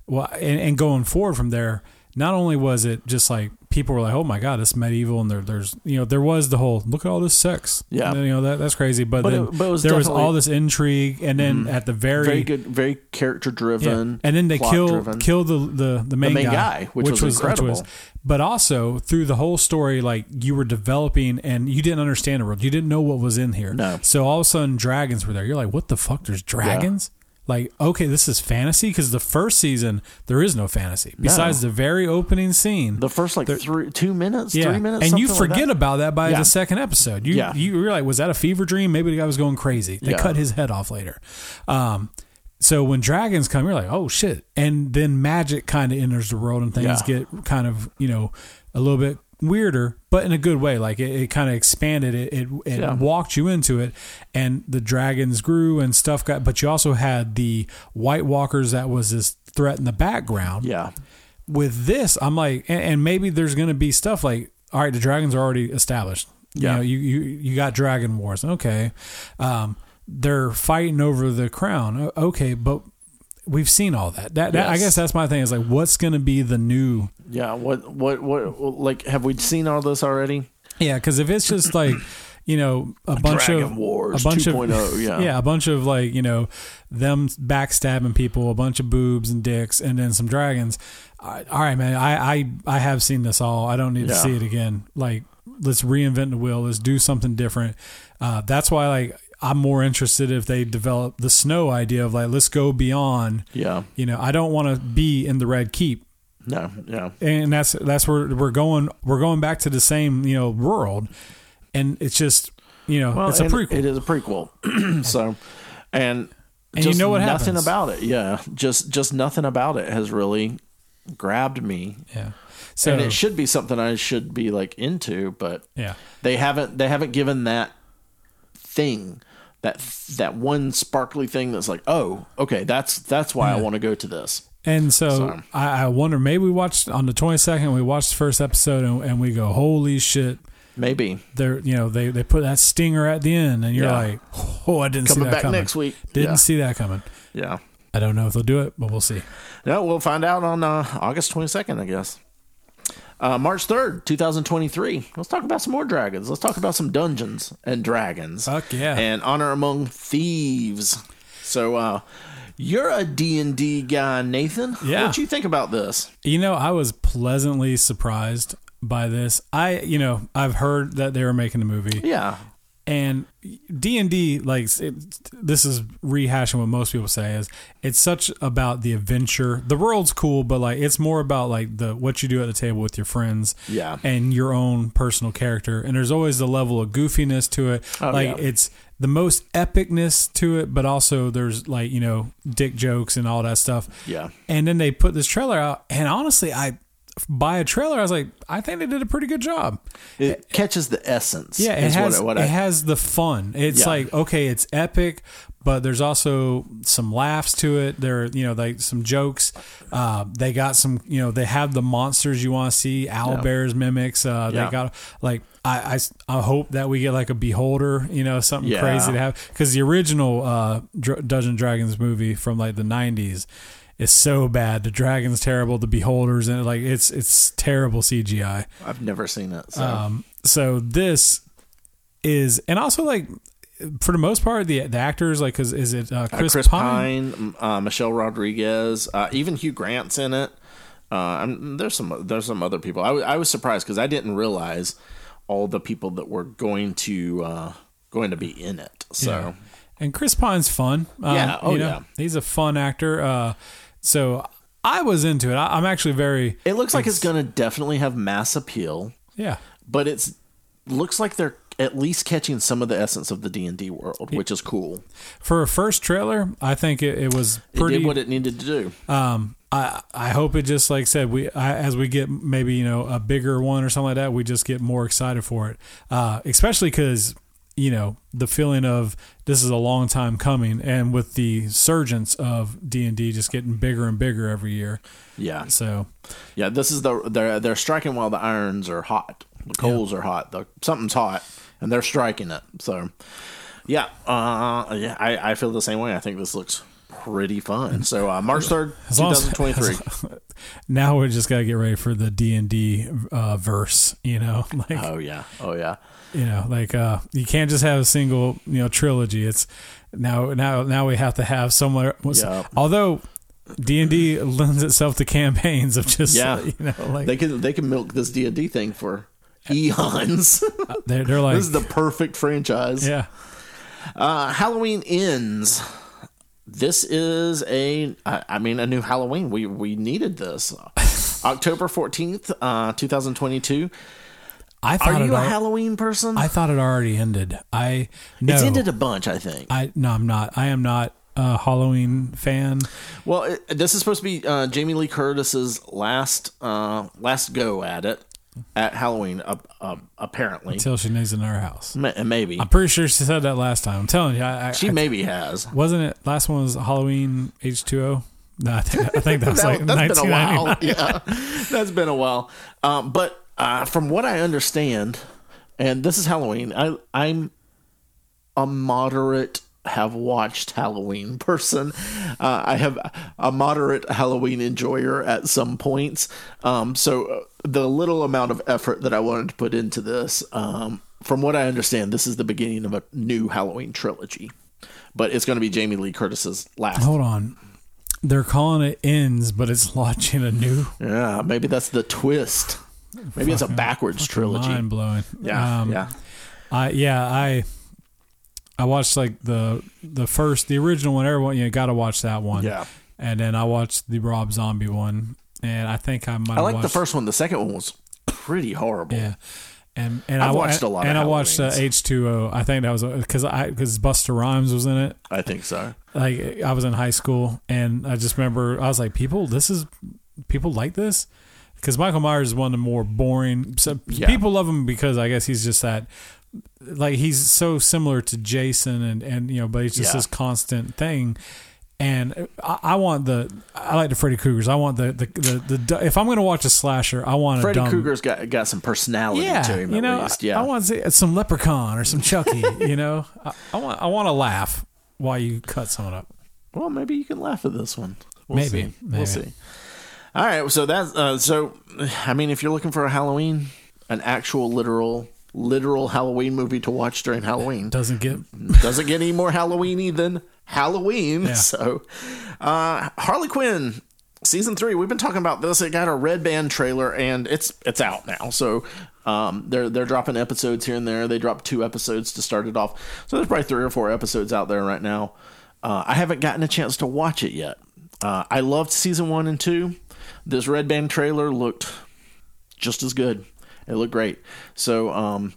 well and, and going forward from there not only was it just like people were like oh my god it's medieval and there, there's you know there was the whole look at all this sex Yeah. you know that that's crazy but, But then it- but it was there was all this intrigue and then mm-hmm. at the Very good, very character Yeah. driven. And then they kill plot-driven. kill the the, the main, main guy, guy, which was incredible. but also through the whole story, like you were developing and you didn't understand the world. You didn't know what was in here. No. So all of a sudden, dragons were there. You're like, what the fuck? There's dragons. Like, okay, this is fantasy because the first season there is no fantasy besides the very opening scene. The first like three, two minutes, yeah, three minutes, and you something like forget that. about that by Yeah. the second episode. You Yeah. you were like, was that a fever dream? Maybe the guy was going crazy. They cut his head off later. Um, so when dragons come, you're like, oh shit, and then magic kind of enters the world, and things get kind of you know a little bit weirder, but in a good way. Like it, it kind of expanded it. It, it Yeah. walked you into it, and the dragons grew and stuff got. But you also had the White Walkers that was this threat in the background. Yeah. With this, I'm like, and, and maybe there's going to be stuff like, all right, the dragons are already established. Yeah. You know, you you you got dragon wars. Okay, um, they're fighting over the crown. Okay, but. We've seen all that. That, that I guess that's my thing. Is like, what's going to be the new Yeah. What, what, what, like, have we seen all this already? Yeah, because if it's just like, [clears throat] you know, a bunch Dragon of Wars a bunch 2.0, of yeah. [laughs] yeah, a bunch of like you know, them backstabbing people, a bunch of boobs and dicks, and then some dragons. I, all right, man, I, I I have seen this all. I don't need to see it again. Like, let's reinvent the wheel. Let's do something different. Uh, that's why like I'm more interested if they develop the snow idea of like let's go beyond. Yeah. You know, I don't want to be in the red keep No. Yeah. and that's that's where we're going we're going back to the same you know world and it's just you know Well, it's a prequel It is a prequel. [clears throat] so, and, And you know what nothing happens. about it. Yeah. Just, just nothing about it has really grabbed me. yeah so and it should be something I should be like into, but yeah they haven't they haven't given that thing that that one sparkly thing that's like oh okay that's that's why I want to go to this. And so So- I, I wonder maybe we watched on the 22nd we watched the first episode and, and we go holy shit. Maybe. They're you know they they put that stinger at the end and you're Yeah. like [laughs] oh I didn't see coming that back coming. next week. Didn't yeah. see that coming. Yeah. I don't know if they'll do it but we'll see. No we'll find out on uh, August 22nd I guess uh, March 3rd 2023 let's talk about some more dragons. Let's talk about some dungeons and dragons. Fuck yeah. and honor among thieves. So uh you're a D&D guy Nathan. Yeah. what do you think about this? You know, I was pleasantly surprised by this. I, you know, I've heard that they were making a movie, yeah and D and D, like it, this is rehashing what most people say is it's such about the adventure. The world's cool, but like it's more about like the what you do at the table with your friends, Yeah. and your own personal character. And there's always the level of goofiness to it. Oh, like yeah. it's the most epicness to it, but also there's like you know dick jokes and all that stuff. Yeah. And then they put this trailer out, and honestly, I by a trailer, I was like, I think they did a pretty good job. It catches the essence. Yeah, it has what, what it I, has the fun. It's Yeah. like okay, it's epic, but there's also some laughs to it. There, you know, like some jokes. Uh, they got some, you know, they have the monsters you want to see. Owl Yeah. bears mimics. Uh, Yeah. They got like I, I I hope that we get like a beholder. You know, something Yeah. crazy to have because the original uh, Dr- Dungeons Dragons movie from like the '90s. Is so bad. The dragon's terrible. The beholders and like it's it's terrible CGI. I've never seen it. So. Um, so this is, and also like for the most part, the the actors like, cause is it uh, Uh, Chris, Chris, Pine? Pine, uh, Michelle Rodriguez, uh, even Hugh Grant's in it. Uh, there's some there's some other people. I, w- I was surprised because I didn't realize all the people that were going to uh, going to be in it. So Yeah. And Chris Pine's fun. Um, Yeah, oh, you know, yeah. he's a fun actor. Uh, so I was into it. I, I'm actually very it looks like it's going to definitely have mass appeal, yeah. but it's looks like they're at least catching some of the essence of the D and D world, which is cool. For a first trailer, I think it, it was It pretty. did what it needed to do. um, I I hope it just like said we I, as we get maybe you know a bigger one or something like that, we just get more excited for it. Uh, especially because you know the feeling of this is a long time coming, and with the surgence of D and D just getting bigger and bigger every year. Yeah, So yeah. This is the they're they're striking while the irons are hot. The coals are hot. The something's hot, and they're striking it. So, yeah, uh, yeah. I, I feel the same way. I think this looks pretty fun. So uh, March third, two As long as- thousand twenty three. [laughs] now we just got to get ready for the D and D uh, verse. You know, [laughs] like Oh yeah, oh yeah. you know, like uh, you can't just have a single you know trilogy. It's now now now we have to have somewhere. Yeah. Although D and D lends itself to campaigns of just Yeah. [laughs] you know like They can they can milk this D and D thing for eons. they're, they're like this is the perfect franchise. yeah Uh, Halloween ends. This is a I mean, a new Halloween. We we needed this. [laughs] October fourteenth, uh, two thousand twenty-two. I thought Are you a al- Halloween person? I thought it already ended. I no It's ended a bunch, I think. I no I'm not. I am not a Halloween fan. well, it, this is supposed to be uh, Jamie Lee Curtis's last uh, last go at it. At Halloween. Uh, uh, apparently, Until she needs another house. Ma- maybe I'm pretty sure she said that last time. I'm telling you, I, I, she I- maybe has. wasn't it. Last one was Halloween H2O. No, I think, I think that was [laughs] like That, has been a while. [laughs] Yeah, that's been a while. Um, but uh, from what I understand, and this is Halloween, I, I'm a moderate have watched Halloween [laughs] person. Uh, I have a moderate Halloween enjoyer at some points. Um, so uh, the little amount of effort that I wanted to put into this, um, from what I understand, this is the beginning of a new Halloween trilogy. But it's going to be Jamie Lee Curtis's last. Hold on. They're calling it ends, but it's [laughs] launching a new Yeah, maybe that's the twist. Maybe it's a backwards trilogy. mind blowing. Yeah, Um, yeah. I yeah I I watched like the the first the original one. Everyone you got to watch that one. Yeah. And then I watched the Rob Zombie one, and I think I might. I like the first one. The second one was pretty horrible. Yeah. And and I've I watched a lot of And I watched uh, H two O. I think that was because I because Busta Rhymes was in it. I think so. Like I was in high school, and I just remember I was like, people, this is people like this because Michael Myers is one of the more boring. So Yeah. People love him because I guess he's just that. Like he's so similar to Jason, and and you know, but it's just Yeah. this constant thing. And I, I want the I like the Freddy Krueger's. I want the the, the the if I'm going to watch a slasher, I want Freddy a dumb, Krueger's got got some personality yeah, to him you at know, least. I- Yeah. I, want some Leprechaun or some Chucky. [laughs] you know, I, I want I want to laugh while you cut someone up. well, maybe you can laugh at this one. We'll Maybe, see. maybe. We'll see. All right. So that's uh, so. I mean, if you're looking for a Halloween, an actual literal literal Halloween movie to watch during Halloween, Doesn't get doesn't get any more Halloweeny than Halloween. Yeah. So, uh, Harley Quinn season three. We've been talking about this. It got a red band trailer, and it's it's out now. So. Um, they're they're dropping episodes here and there. They dropped two episodes to start it off, so there's probably three or four episodes out there right now. Uh, I haven't gotten a chance to watch it yet. Uh, I loved season one and two. This red band trailer looked just as good. It looked great. So, um,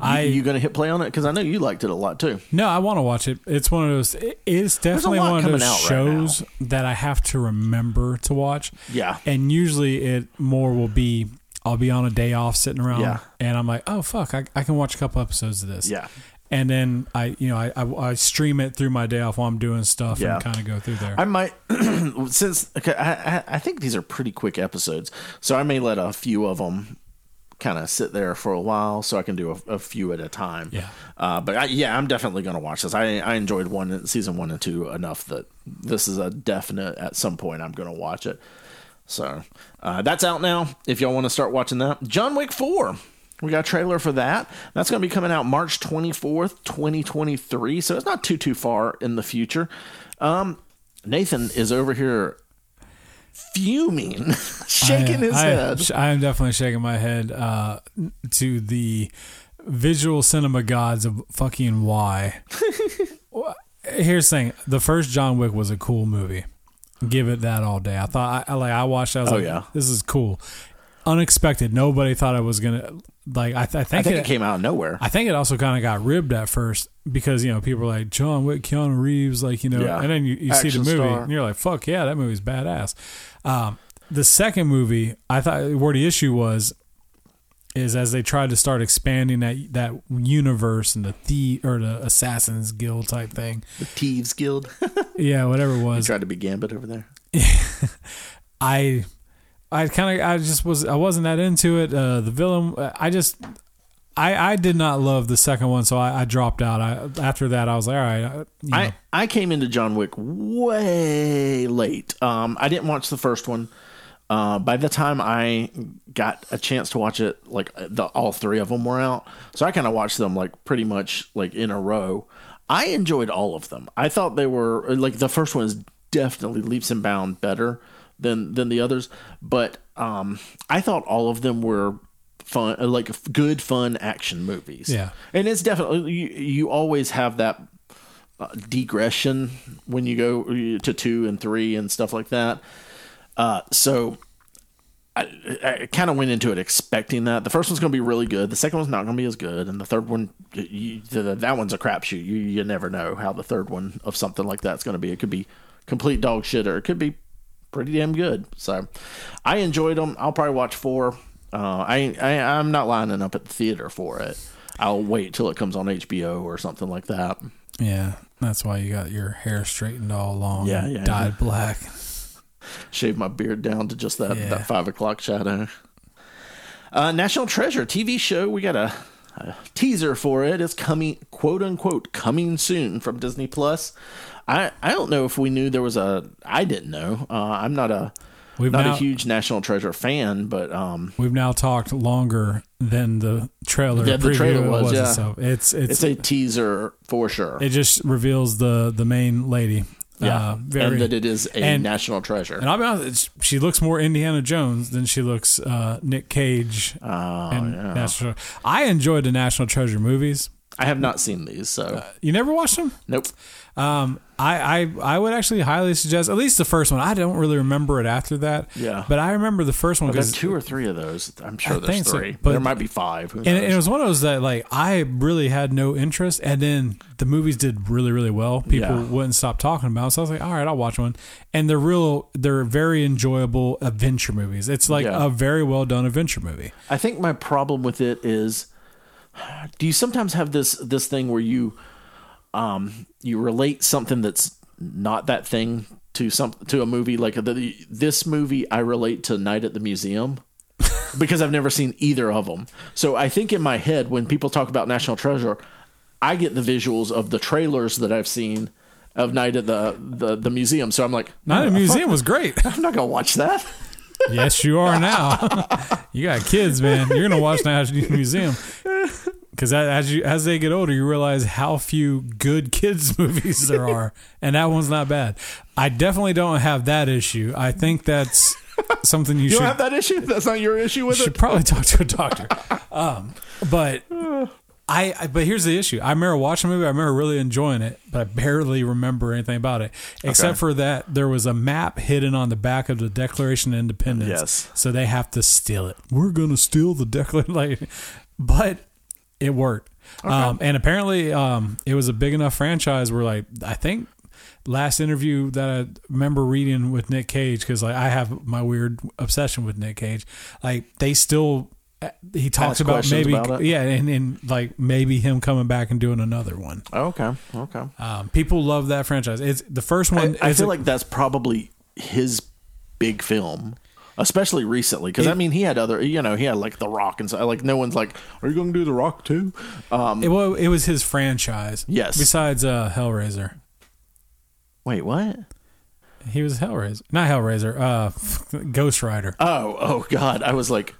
I you, you gonna hit play on it because I know you liked it a lot too. No, I want to watch it. It's one of those. It's definitely one of those out right shows that I have to remember to watch. Yeah. and usually it more will be. I'll be on a day off sitting around, Yeah. and I'm like, oh fuck, I, I can watch a couple episodes of this. Yeah. and then I, you know, I, I, I stream it through my day off while I'm doing stuff Yeah. and kind of go through there. I might [clears throat] since okay, I, I I think these are pretty quick episodes, so I may let a few of them kind of sit there for a while, so I can do a, a few at a time. Yeah. Uh, but I, yeah, I'm definitely going to watch this. I I enjoyed one season one and two enough that this is a definite. At some point, I'm going to watch it. So uh, that's out now. If y'all want to start watching that, John Wick Four. We got a trailer for that. That's going to be coming out March 24th, 2023. So it's not too too far in the future. Um, Nathan is over here fuming, [laughs] shaking his I, head. I am definitely shaking my head uh, to the visual cinema gods of fucking [laughs] why. Here's the thing: the first John Wick was a cool movie. Give it that all day. I thought, I, I like, I watched. it, I was Oh, like, yeah. this is cool. Unexpected. Nobody thought I was gonna like. I, th- I think, I think it, it came out of nowhere. I think it also kind of got ribbed at first because you know people were like John Wick, Keanu Reeves, like you know, Yeah. and then you, you see the movie star. and you're like, fuck yeah, that movie's badass. Um, the second movie, I thought where the issue was is as they tried to start expanding that that universe and the thief or the Assassins Guild type thing, The Thieves Guild [laughs] yeah, whatever it was. tried to be Gambit over there. [laughs] I I kind of I just was I wasn't that into it. Uh, the villain, I just I I did not love the second one, so I, I dropped out. I after that I was like, all right, I, know. I, came into John Wick way late. Um, I didn't watch the first one. Uh, by the time I got a chance to watch it, like the all three of them were out, so I kind of watched them like pretty much like in a row. I enjoyed all of them. I thought they were like the first one is definitely leaps and bounds better than than the others, but um, I thought all of them were fun, uh, like good fun action movies. Yeah. and it's definitely you, you always have that uh, digression when you go to two and three and stuff like that. Uh, so I, I kind of went into it expecting that the first one's going to be really good, the second one's not going to be as good, and the third one, you, the, that one's a crapshoot. You you never know how the third one of something like that's going to be. It could be complete dog shit, or it could be pretty damn good. So I enjoyed them. I'll probably watch four. Uh, I, I I'm not lining up at the theater for it. I'll wait till it comes on HBO or something like that. Yeah, that's why you got your hair straightened all long. Yeah, yeah, dyed black. Shave my beard down to just that Yeah. that five o'clock shadow. Uh, National Treasure TV show. We got a, a teaser for it. It's coming, quote unquote, coming soon from Disney Plus. I I don't know if we knew there was a. I didn't know. Uh, I'm not a We've not now a huge National Treasure fan, but um, we've now talked longer than the trailer. Yeah, the trailer was, yeah. So it's it's, it's a teaser for sure. it just reveals the the main lady. Yeah, uh, very, and that it is a and- national treasure. And I'll be honest, it's- she looks more Indiana Jones than she looks uh, Nick Cage. Oh, and yeah. National. I enjoyed the National Treasure movies. I have not seen these, so You never watched them? nope. Um, I, I I would actually highly suggest at least the first one. I don't really remember it after that. Yeah. but I remember the first one because two or three of those. I'm sure I there's think so, three. but- there might be five. And, and it was one of those that like I really had no interest, and then the movies did really really well. People Yeah. wouldn't stop talking about, it. so I was like, all right, I'll watch one. And they're real, they're very enjoyable adventure movies. It's like Yeah. a very well done adventure movie. I think my problem with it is, do you sometimes have this this thing where you, um, you relate something that's not that thing to some to a movie like the, this movie I relate to Night at the Museum. [laughs] because I've never seen either of them. So I think in my head, when people talk about National Treasure, I get the visuals of the trailers that I've seen of Night at the the, the museum. So I'm like, Night at the Museum was great. [laughs] I'm not gonna watch that. Yes, you are now. [laughs] you got kids, man. You're gonna watch the Museum. Because as you as they get older, you realize how few good kids [laughs] movies there are, and that one's not bad. I definitely don't have that issue. I think that's something you, You should don't have that issue. That's not your issue with it? you should probably talk to a doctor. [laughs] Um, but I, I but here's the issue. I remember watching the movie. I remember really enjoying it, but I barely remember anything about it except Okay. for that there was a map hidden on the back of the Declaration of Independence. Yes. So they have to steal it. We're gonna steal the Declaration, [laughs] like, but it worked. Um, and apparently, um, it was a big enough franchise where, like, I think last interview that I remember reading with Nick Cage because like I have my weird obsession with Nick Cage. Like they still he talks about maybe about yeah, and, and like maybe him coming back and doing another one. Okay, okay. Um, people love that franchise. It's the first one. I, I feel a- like that's probably his big film, especially recently. Because I mean, he had other, you know, he had like The Rock and so. Like, no one's like, "Are you going to do The Rock too?" Um, it, well, it was his franchise. Yes. Besides uh, Hellraiser, wait, what? he was Hellraiser, not Hellraiser. Uh, [laughs] Ghost Rider. Oh, oh God! I was like,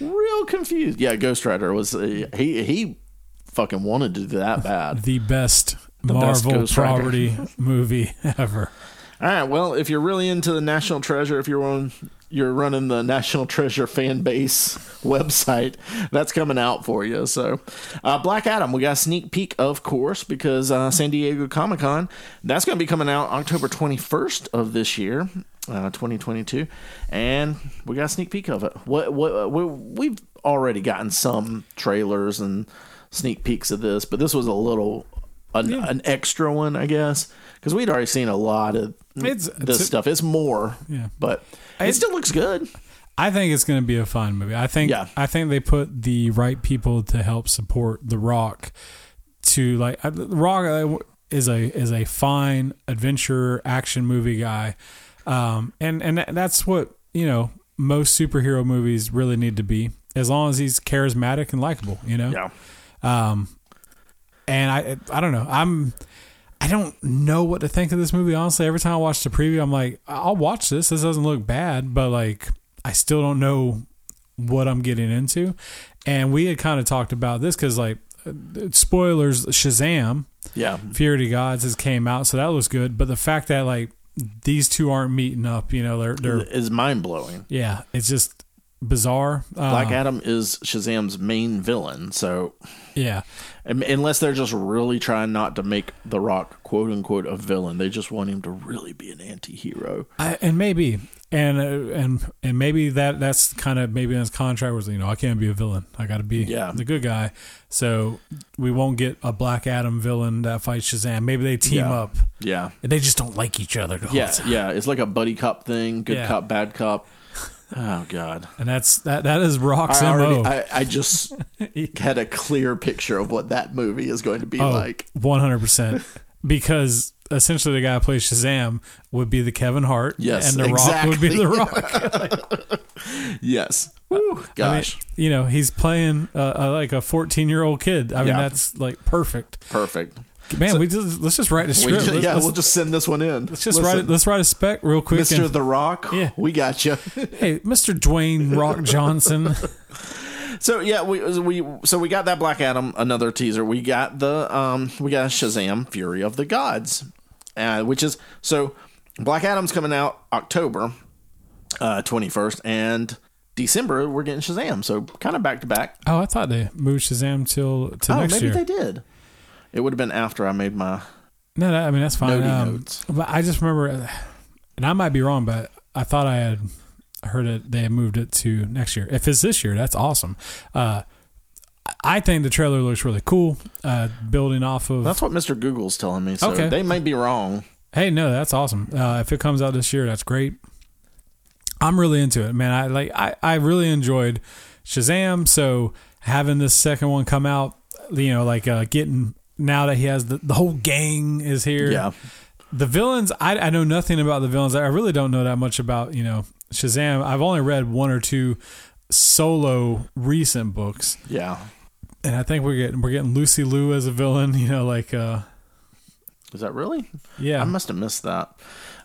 real confused. Yeah, Ghost Rider was uh, he he fucking wanted to do that bad. the best best Marvel Rider. property [laughs] movie ever. All right. Well, if you're really into the National Treasure, if you're on, you're running the National Treasure fan base [laughs] website, that's coming out for you. So, uh, Black Adam, we got a sneak peek, of course, because uh, San Diego Comic Con, that's going to be coming out October 21st of this year. Uh, 2022, and we got a sneak peek of it. What what we, we've already gotten some trailers and sneak peeks of this, but this was a little an, an extra one, I guess, because we'd already seen a lot of It's- this it's- stuff. It's more, Yeah. but it still looks good. I think it's going to be a fun movie. I think Yeah. I think they put the right people to help support The Rock to like uh, Rock uh, is a is a fine adventure action movie guy. Um and and that's what, you know, most superhero movies really need to be as long as he's charismatic and likable, you know. Yeah, Um, and I I don't know. I'm I don't know what to think of this movie. Honestly, every time I watch the preview, I'm like, I'll watch this. This doesn't look bad, but like, I still don't know what I'm getting into. And we had kind of talked about this because, like, spoilers, Shazam, yeah, Fury Gods has came out, so that looks good. But the fact that like these two aren't meeting up, you know, they're they're is mind blowing. yeah, it's just bizarre. Black Uh, Adam is Shazam's main villain, so yeah. um, unless they're just really trying not to make The Rock quote unquote a villain, they just want him to really be an anti-hero. I, and maybe and uh, and and maybe that that's kind of maybe in his contract was you know I can't be a villain I got to be Yeah. the good guy so we won't get a Black Adam villain that fights Shazam maybe they team Yeah. up Yeah, and they just don't like each other yeah, yeah. It's like a buddy cop thing, good Yeah. cop, bad cop. Oh God. and that's that. That is Rock's I, mo. I, I just [laughs] had a clear picture of what that movie is going to be oh, like. one hundred percent. [laughs] Because essentially, the guy who plays Shazam would be the Kevin Hart, Yes, and the Rock would be the Rock. [laughs] Yes. Woo, I mean, gosh. you know, he's playing uh, uh, like a fourteen-year-old kid. I mean, Yeah. that's like perfect. Perfect. Man, we just let's just write a script. let's, yeah, let's, we'll just send this one in. let's just write it. Let's write a spec real quick. Mr. and- The Rock. Yeah. We got you. [laughs] hey, Mr. Dwayne Rock Johnson. [laughs] So yeah, we we so we got that Black Adam another teaser. We got the um we got Shazam Fury of the Gods, uh, which is so Black Adam's coming out October uh twenty first and December we're getting Shazam. So kind of back to back. oh, I thought they moved Shazam till to Oh, next maybe year. they did. It would have been after I made my No, no, I mean that's fine. Um, notes. but I just remember, and I might be wrong, but I thought I had heard it. They had moved it to next year. If it's this year, that's awesome. Uh, I think the trailer looks really cool. Uh, building off of That's what Mr. Google's telling me. So Okay. they may be wrong. Hey, no, that's awesome. Uh, if it comes out this year, that's great. I'm really into it, man. I like. I, I really enjoyed Shazam. So having this second one come out, you know, like uh, getting now that he has the, the whole gang is here. Yeah. The villains, I, I know nothing about the villains. I really don't know that much about you know Shazam. I've only read one or two solo recent books, Yeah. and I think we're getting we're getting Lucy Liu as a villain. [laughs] You know, like uh, Is that really? yeah. I must have missed that.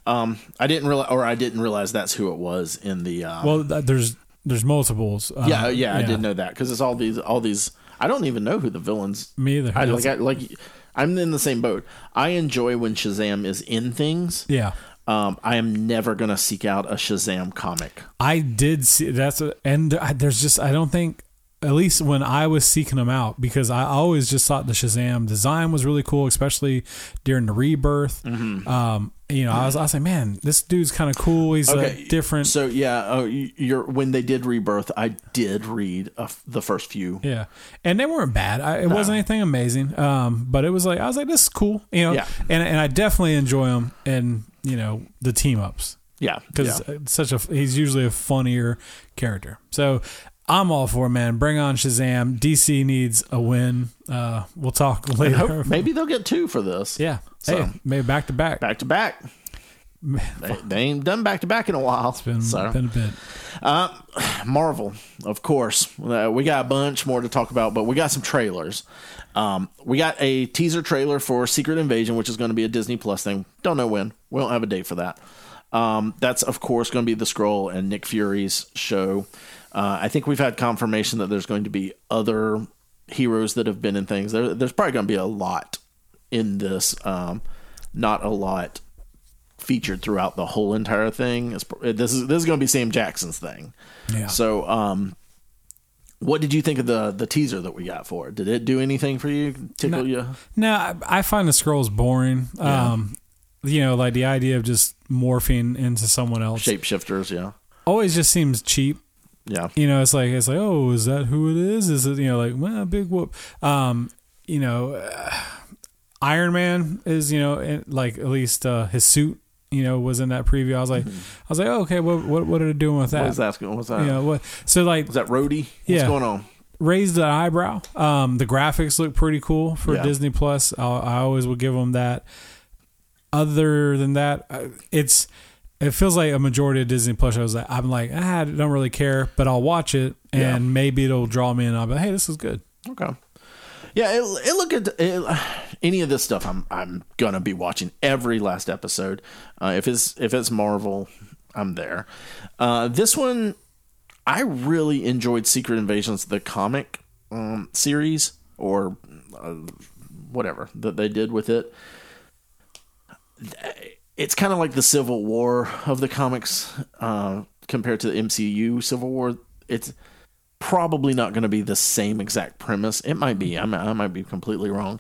Um, I didn't realize, or I didn't realize that's who it was in the. Uh, well, th- there's there's multiples. Uh, yeah, yeah, I didn't know that because it's all these, all these. I don't even know who the villains. Me either. I, like I, like I'm in the same boat. I enjoy when Shazam is in things. yeah. Um, I am never gonna seek out a Shazam comic. I did see that's a, and I- there's just I don't think at least when I was seeking them out because I always just thought the Shazam design was really cool, especially during the rebirth. Mm-hmm. Um, you know, I was I was like, man, this dude's kind of cool. He's Okay, different. So yeah, oh, you- you're when they did Rebirth, I did read a f the first few. yeah, and they weren't bad. I, it wasn't anything amazing, um, but it was like I was like, this is cool, you know. Yeah. And and I definitely enjoy him and you know the team ups. Yeah, because yeah. such a he's usually a funnier character. So I'm all for it, man. Bring on Shazam. DC needs a win. Uh, we'll talk later. maybe they'll get two for this. yeah. So- hey, maybe back to back. back to back. They, they ain't done back to back in a while. Been, so. been a bit. Uh, Marvel, of course. Uh, we got a bunch more to talk about, but we got some trailers. Um, we got a teaser trailer for Secret Invasion, which is going to be a Disney Plus thing. Don't know when. We don't have a date for that. Um, that's of course going to be the Skrull and Nick Fury's show. Uh, I think we've had confirmation that there's going to be other heroes that have been in things. There, there's probably going to be a lot in this. Um, not a lot featured throughout the whole entire thing. It's, this is this is going to be Sam Jackson's thing. Yeah. So, um, what did you think of the the teaser that we got for it? Did it do anything for you? Tickle No. you? No, I, I find the Skrulls boring. Um, you know, like the idea of just morphing into someone else Shapeshifters, yeah, always just seems cheap. Yeah, you know, it's like it's like, oh, is that who it is? Is it you know like well, big whoop? Um, you know, uh, Iron Man is you know in, like at least uh, his suit you know was in that preview. I was like, I was like, oh, okay, what what what are they doing with that? What is that? What's that? You know what? So like Is that Rhodey? What's Yeah. going on? raised the eyebrow. Um, the graphics look pretty cool for Yeah. Disney Plus. I, I always would give them that. Other than that, uh, it's it feels like a majority of Disney Plus shows that I'm like ah, I don't really care, but I'll watch it and Yeah. maybe it'll draw me in. I'll be like, hey, this is good. Okay. Yeah, it, it look at it, [sighs] any of this stuff. I'm I'm gonna be watching every last episode. Uh, if it's if it's Marvel, I'm there. Uh, this one, I really enjoyed Secret Invasions, the comic um, series or uh, whatever that they did with it. It's kind of like the Civil War of the comics uh, compared to the MCU Civil War. It's probably not going to be the same exact premise. It might be. I might, I might be completely wrong.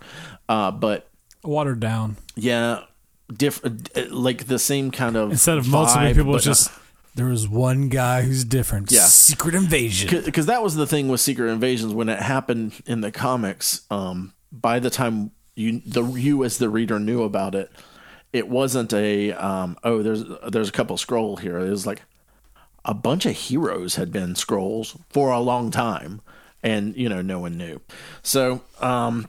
Uh, but Watered down yeah, different, like the same kind of instead of multiple people. just there was one guy who's different. Yeah. secret invasion. because that was the thing with Secret Invasions when it happened in the comics. Um, by the time you the you as the reader knew about it, it wasn't a um, oh there's there's a couple Skrull here. It was like a bunch of heroes had been Skrulls for a long time, and you know no one knew. So um,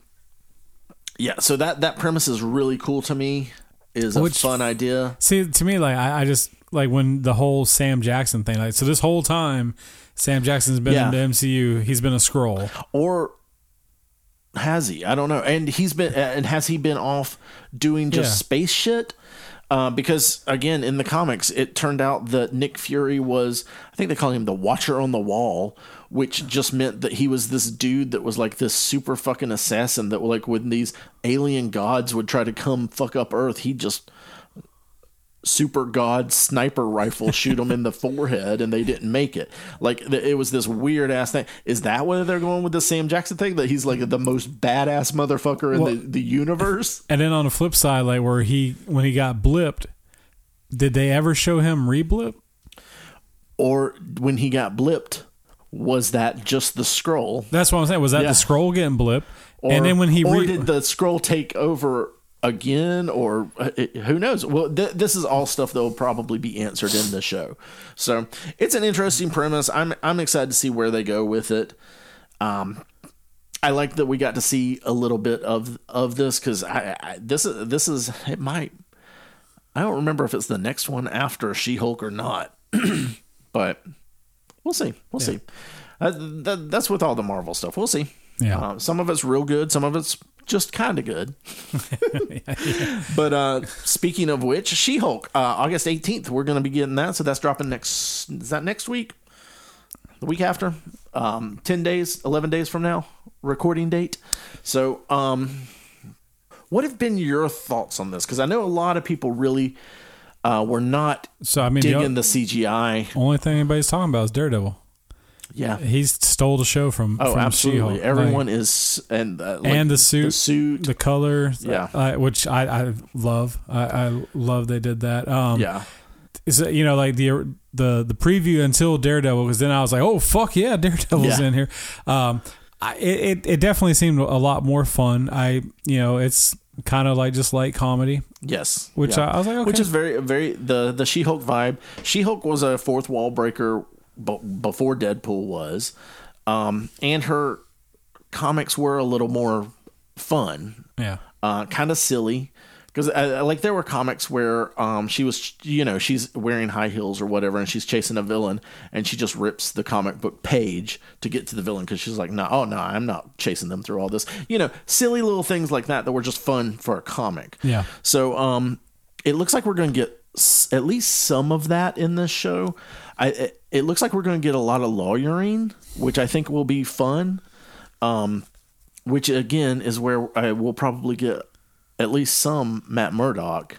yeah, so that that premise is really cool to me. Is a Which- fun idea. See, to me, like I, I just like when the whole Sam Jackson thing. Like, so this whole time, Sam Jackson's been Yeah. in the MCU. He's been a Skrull. or has he? I don't know. And he's been and has he been off doing just Yeah. space shit? Uh, because again, in the comics, it turned out that Nick Fury was, I think they call him the Watcher on the Wall, which just meant that he was this dude that was like this super fucking assassin that, like, when these alien gods would try to come fuck up Earth, he just super god sniper rifle shoot them in the forehead and they didn't make it like it was this weird ass thing is that where they're going with the sam jackson thing that he's like the most badass motherfucker in Well- the, the universe And then on the flip side, like where he when he got blipped, did they ever show him re-blip? or when he got blipped was that just the Skrull That's what I'm saying. Was that Yeah. the Skrull getting blipped? or, and then when he or re- did the Skrull take over again or uh, who knows? Well th- this is all stuff that will probably be answered in the show. So it's an interesting premise. I'm i'm excited to see where they go with it. Um i like that we got to see a little bit of of this because I, I this is this is it might i don't remember if it's the next one after she-hulk or not [clears throat] but we'll see we'll see. Uh, that, that's with all the marvel stuff. We'll see. Yeah. uh, some of it's real good, some of it's just kind of good. [laughs] [laughs] But uh, speaking of which, She Hulk, uh, August 18th, we're going to be getting that. So that's dropping next, is that next week? The week after? Um, 10 days, 11 days from now, recording date. So, um, what have been your thoughts on this? Because I know a lot of people really uh, were not so I mean, the, digging the CGI. only thing anybody's talking about is Daredevil. Yeah. He stole the show from Oh, from absolutely. She-Hulk. Everyone Like, is, and uh, like, and the suit, the suit, the color, Yeah. uh, which I, I love. I, I love they did that. Um, yeah. is you know like the the the preview until Daredevil because then I was like, oh fuck yeah, [laughs] Daredevil's Yeah. in here. Um, I, it it- it definitely seemed a lot more fun. I you know it's kind of like just light comedy, Yes, which I, I was like, okay, which is very very the the She Hulk vibe. She Hulk was a fourth wall breaker b- before Deadpool was, um, and her comics were a little more fun, yeah. uh, kind of silly. Because like there were comics where um, she was you know she's wearing high heels or whatever and she's chasing a villain and she just rips the comic book page to get to the villain because she's like no oh no I'm not chasing them through all this you know silly little things like that that were just fun for a comic Yeah. so um, it looks like we're going to get s- at least some of that in this show. I it, looks like we're going to get a lot of lawyering, which I think will be fun. Um, which again is where I will probably get at least some Matt Murdock.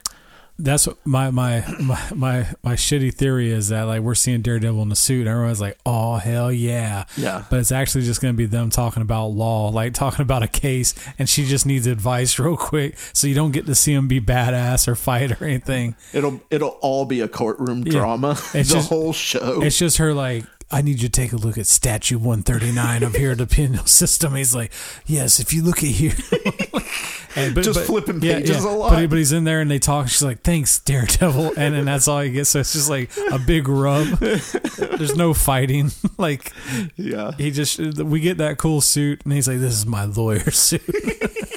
That's what my, my my my my shitty theory is that like we're seeing Daredevil in the suit. And everyone's like, oh hell yeah, Yeah. But it's actually just going to be them talking about law, like talking about a case, and she just needs advice [laughs] real quick, so you don't get to see him be badass or fight or anything. It'll it'll all be a courtroom drama. It's the just- whole show. It's just her like, I need you to take a look at statue 139 up here at the penal system. He's like, yes, if you look at here. [laughs] and, Just flipping pages a lot. But, but he's in there and they talk. She's like, thanks, Daredevil. And then that's all he gets. So it's just like a big rub. There's no fighting. [laughs] like, yeah. he just, we get that cool suit and he's like, this is my lawyer suit. [laughs]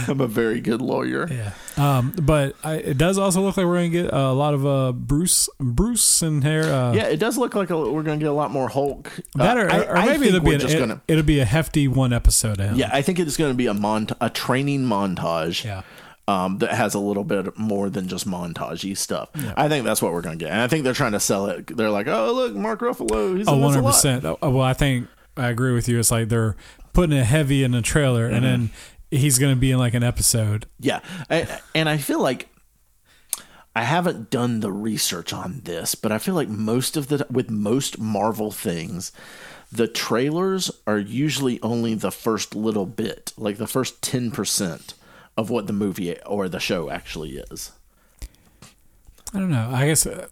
[laughs] I'm a very good lawyer. yeah. Um, but I, it does also look like we're going to get a lot of uh, Bruce, Bruce and hair. Uh, Yeah, it does look like a, we're going to get a lot more Hulk. That Uh, or, I- or I maybe think it'll be an, just gonna it, will be a hefty one episode. Yeah, I think it's going to be a mont a training montage. Yeah. Um, that has a little bit more than just montagey stuff. I think that's what we're going to get, and I think they're trying to sell it. They're like, "Oh, look, Mark Ruffalo, he's Oh, a 100%. Oh, Well, I think I agree with you. It's like they're putting it heavy in the trailer and then he's going to be in like an episode. Yeah, I, and I feel like I haven't done the research on this, but I feel like most of the with most Marvel things, the trailers are usually only the first little bit, like the first ten percent of what the movie or the show actually is. I don't know. I guess uh,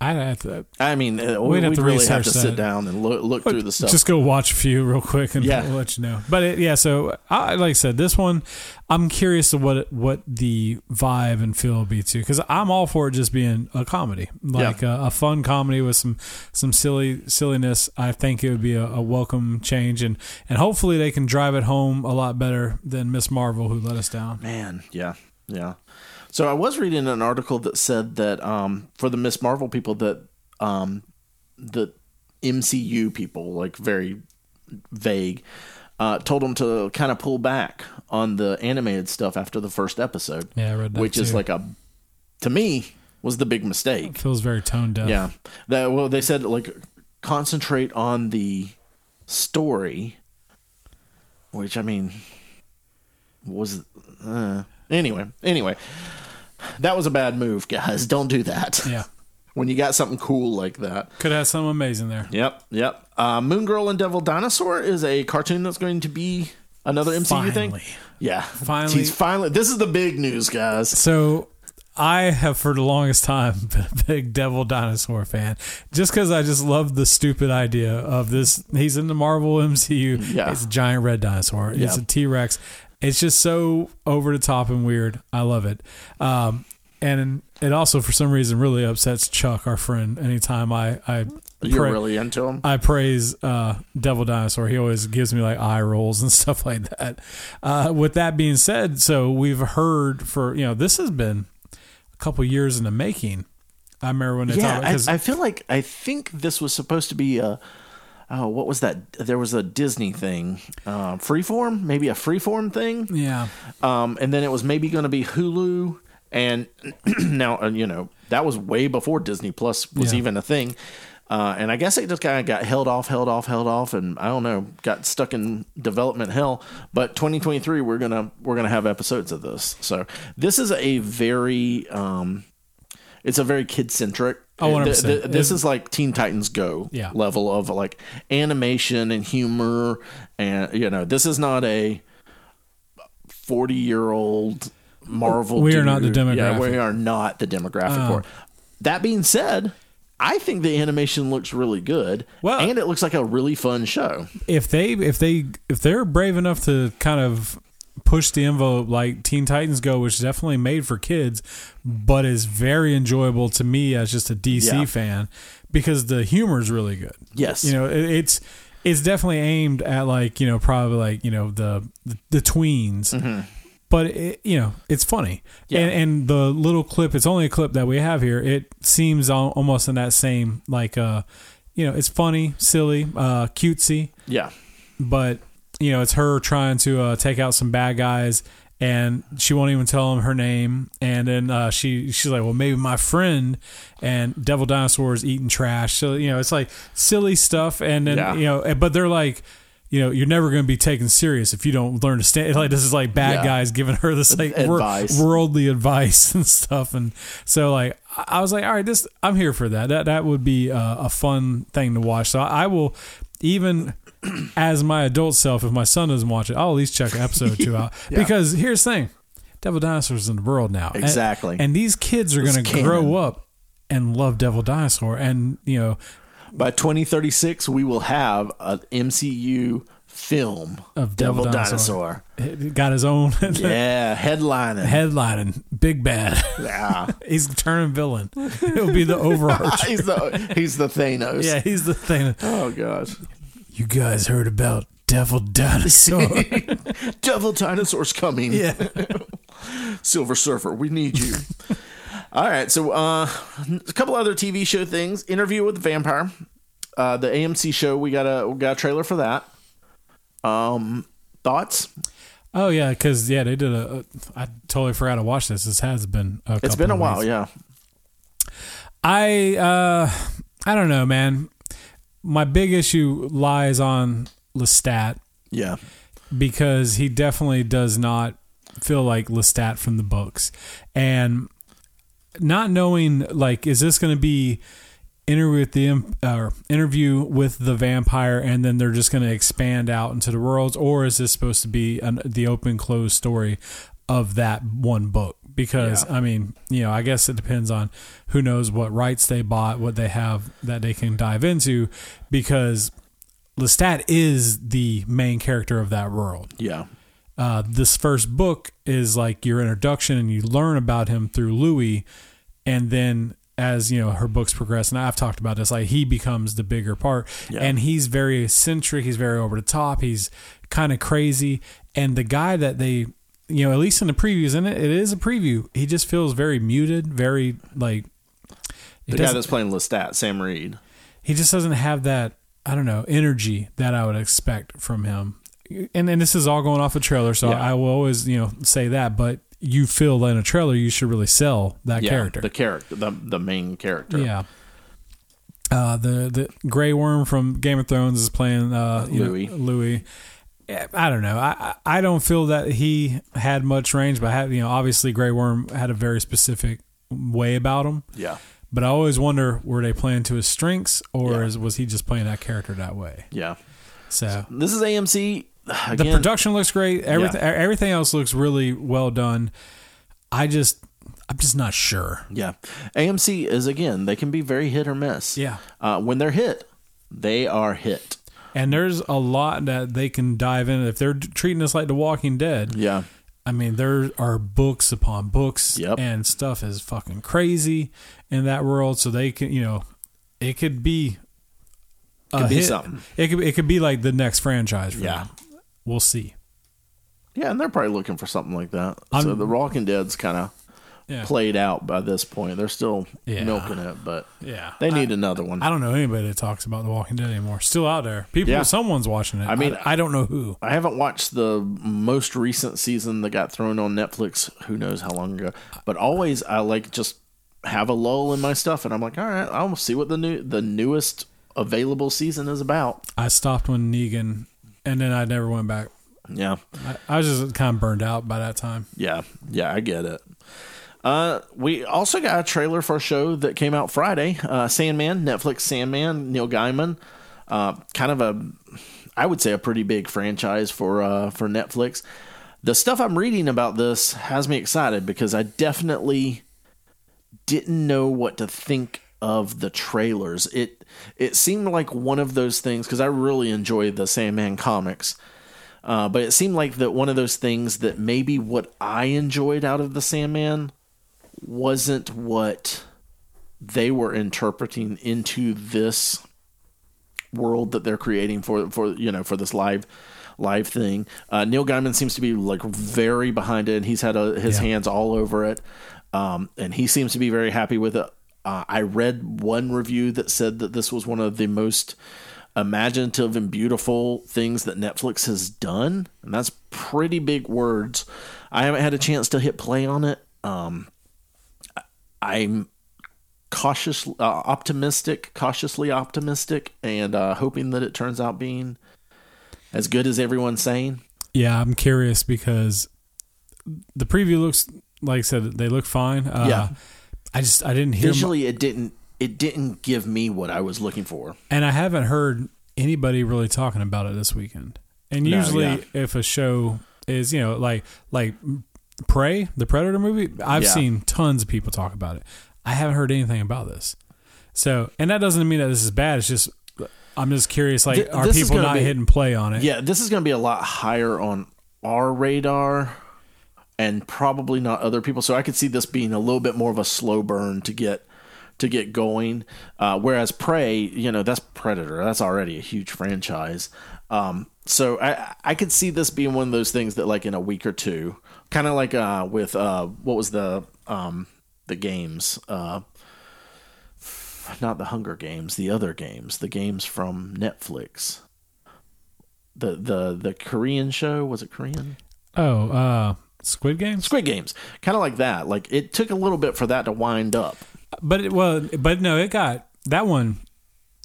I have to I mean, uh, We'd we'd to really have to research sit down and look, look through the stuff. just go watch a few real quick and Yeah. we'll let you know. But it, yeah, so I like I said, this one I'm curious of what what the vibe and feel will be too, because I'm all for it just being a comedy, like a, a fun comedy with some some silly silliness. I think it would be a, a welcome change, and and hopefully they can drive it home a lot better than Ms. Marvel, who let us down. Man, yeah, yeah. So I was reading an article that said that um, for the Ms. Marvel people that um, the MCU people, like very vague, uh, told them to kind of pull back on the animated stuff after the first episode. Yeah, I read that which is like a to me was the big mistake. It feels very tone deaf. Yeah, that well they said like concentrate on the story, which I mean was uh, anyway. Anyway, that was a bad move, guys. Don't do that. yeah. [laughs] When you got something cool like that. Could have something amazing there. Yep, yep. Uh, Moon Girl and Devil Dinosaur is a cartoon that's going to be another MCU thing. Yeah, Finally. He's finally. This is the big news, guys. So I have for the longest time [laughs] been a big Devil Dinosaur fan, just because I just love the stupid idea of this. He's in the Marvel MCU. Yeah. It's a giant red dinosaur. It's a T Rex. It's just so over the top and weird. I love it. Um, and it also, for some reason, really upsets Chuck, our friend. Anytime I I You're pra- really into him. I praise uh, Devil Dinosaur. He always gives me like eye rolls and [laughs] stuff like that. Uh, with that being said, so we've heard for you know this has been a couple years in the making. I remember when they yeah, talked I, I feel like I think this was supposed to be a. Oh, what was that? There was a Disney thing, uh, Freeform, maybe a Freeform thing, yeah, um, and then it was maybe going to be Hulu. And [clears throat] now, uh, you know, that was way before Disney Plus was Yeah. even a thing. Uh, and I guess it just kind of got held off, held off, held off, and I don't know, got stuck in development hell. But 2023, we're gonna we're gonna have episodes of this. So this is a very um, it's a very kid centric. Oh, 100%. This It- is like Teen Titans Go Yeah. level of like animation and humor, and you know, this is not a forty year old Marvel. We are not the dude. Yeah, demographic. we are not the demographic uh. for. That being said, I think the animation looks really good, Well- and it looks like a really fun show. if they if they if they're brave enough to kind of push the envelope like Teen Titans Go, which is definitely made for kids, but is very enjoyable to me as just a DC Yeah. fan because the humor is really good. Yes, you know it, it's it's definitely aimed at like you know probably like you know the the, the tweens but it, you know it's funny. Yeah. and, and the little clip it's only a clip that we have here. It seems al- almost in that same like uh you know it's funny silly uh cutesy. Yeah, but you know it's her trying to uh, take out some bad guys and she won't even tell him her name and then uh, she she's like well maybe my friend and devil dinosaur is eating trash so you know it's like silly stuff and then Yeah. you know but they're like you know you're never going to be taken serious if you don't learn to stand [laughs] like this is like bad Yeah. guys giving her this like wor- Advice. worldly advice [laughs] and stuff and so like I was like all right this I'm here for that that that would be uh, a fun thing to watch so I will even [clears throat] as my adult self, if my son doesn't watch it, I'll at least check episode or two [laughs] out. Yeah. Because here's the thing Devil Dinosaurs in the world now. Exactly. And, these kids are going to grow up and love Devil Dinosaur. And, you know, By 2036, we will have an MCU film Of Devil Dinosaur. it got his own [laughs] [laughs] yeah, headlining. headlining. Big bad. yeah. he's turning villain. He'll be the overarching. he's the he's the Thanos. yeah, he's the Thanos. Oh gosh. You guys heard about Devil Dinosaur? [laughs] Devil dinosaurs coming. yeah. [laughs] Silver Surfer, we need you. [laughs] All right, so uh, a couple other TV show things. Interview with the Vampire, uh, the AMC show. We got a we got a trailer for that. Um, thoughts? Oh yeah, because yeah, they did a. a- I totally forgot to watch this. This has been. A It's couple been a while, weeks. yeah. I uh, I don't know, man. My big issue lies on Lestat Yeah, because he definitely does not feel like Lestat from the books, and not knowing like is this going to be interview with the or interview with the vampire and then they're just going to expand out into the worlds? Or is this supposed to be an, the open closed story of that one book because Yeah. I mean, you know, I guess it depends on who knows what rights they bought, what they have that they can dive into because Lestat is the main character of that world. Yeah. Uh, this first book is like your introduction and you learn about him through Louis and then as you know her books progress and I've talked about this like he becomes the bigger part Yeah. and he's very eccentric he's very over the top he's kind of crazy and the guy that they you know at least in the previews and it, it is a preview he just feels very muted very like The guy that's playing Lestat, Sam Reid. he just doesn't have that I don't know energy that I would expect from him. And and this is all going off a trailer, so Yeah. I will always you know say that. But you feel that in a trailer, you should really sell that Yeah, character. The character, the the main character. yeah. Uh, the the Grey Worm from Game of Thrones is playing uh, you know, Louis. Yeah, I don't know. I I don't feel that he had much range, but had, you know, obviously Grey Worm had a very specific way about him. Yeah. But I always wonder were they playing to his strengths, or Yeah. is, was he just playing that character that way? Yeah. So This is AMC. the production looks great. Everything everything else looks really well done. I just I'm just not sure. Yeah. AMC is again, they can be very hit or miss. Yeah. Uh, when they're hit, they are hit. And there's a lot that they can dive in. If they're treating this like The Walking Dead, Yeah. I mean, there are books upon books, Yep. and stuff is fucking crazy in that world. So they can, you know, it could be, a Could be hit. something. It could, it could be like the next franchise. For Yeah. them. we'll see. Yeah, and they're probably looking for something like that. so I'm- the Walking Dead's kind of Yeah, played out by this point. They're still Yeah. milking it, but yeah. they I- need another one. I don't know anybody that talks about The Walking Dead anymore. Still out there. People, Yeah. someone's watching it. I mean- I, I don't know who. I haven't watched the most recent season that got thrown on Netflix. Who knows how long ago? But always, I like just have a lull in my stuff, and I'm like, all right, I'll see what the new, the newest available season is about. I stopped when Negan, and then I never went back. Yeah, I, I was just kind of burned out by that time. yeah, yeah. I get it. Uh, we also got a trailer for a show that came out Friday. Uh, Sandman, Netflix Sandman, Neil Gaiman. Uh, kind of a, I would say a pretty big franchise for uh, for Netflix. The stuff I'm reading about this has me excited because I definitely didn't know what to think of the trailers. It it seemed like one of those things because I really enjoy the Sandman comics. Uh, but it seemed like that one of those things that maybe what I enjoyed out of the Sandman wasn't what they were interpreting into this world that they're creating for for you know for this live live thing. Uh, Neil Gaiman seems to be like very behind it, and he's had a, his Yeah. hands all over it, um, and he seems to be very happy with it. Uh, I read one review that said that this was one of the most imaginative and beautiful things that Netflix has done, and that's pretty big words. I haven't had a chance to hit play on it. Um, I'm cautious, uh, optimistic, cautiously optimistic, and uh, hoping that it turns out being as good as everyone's saying. Yeah, I'm curious because the preview looks like I said they look fine. Uh, Yeah. I just I didn't hear, Visually, it didn't. It didn't give me what I was looking for. and I haven't heard anybody really talking about it this weekend. And No, usually, yeah. if a show is you know like like Prey, the Predator movie, I've Yeah. seen tons of people talk about it. I haven't heard anything about this. So, and that doesn't mean that this is bad. It's just I'm just curious. Like, Th- are people not be- hitting play on it? Yeah, this is going to be a lot higher on our radar and probably not other people. So I could see this being a little bit more of a slow burn to get to get going. Uh, whereas Prey, you know, that's Predator. That's already a huge franchise. Um, so I I could see this being one of those things that like in a week or two, kind of like uh, with uh, what was the um, the games. Uh, not the Hunger Games, the other games, the games from Netflix the the the Korean show was it Korean? Oh, uh, Squid Games. Squid Games, kind of like that. Like it took a little bit for that to wind up. But it, well, but no, it got that one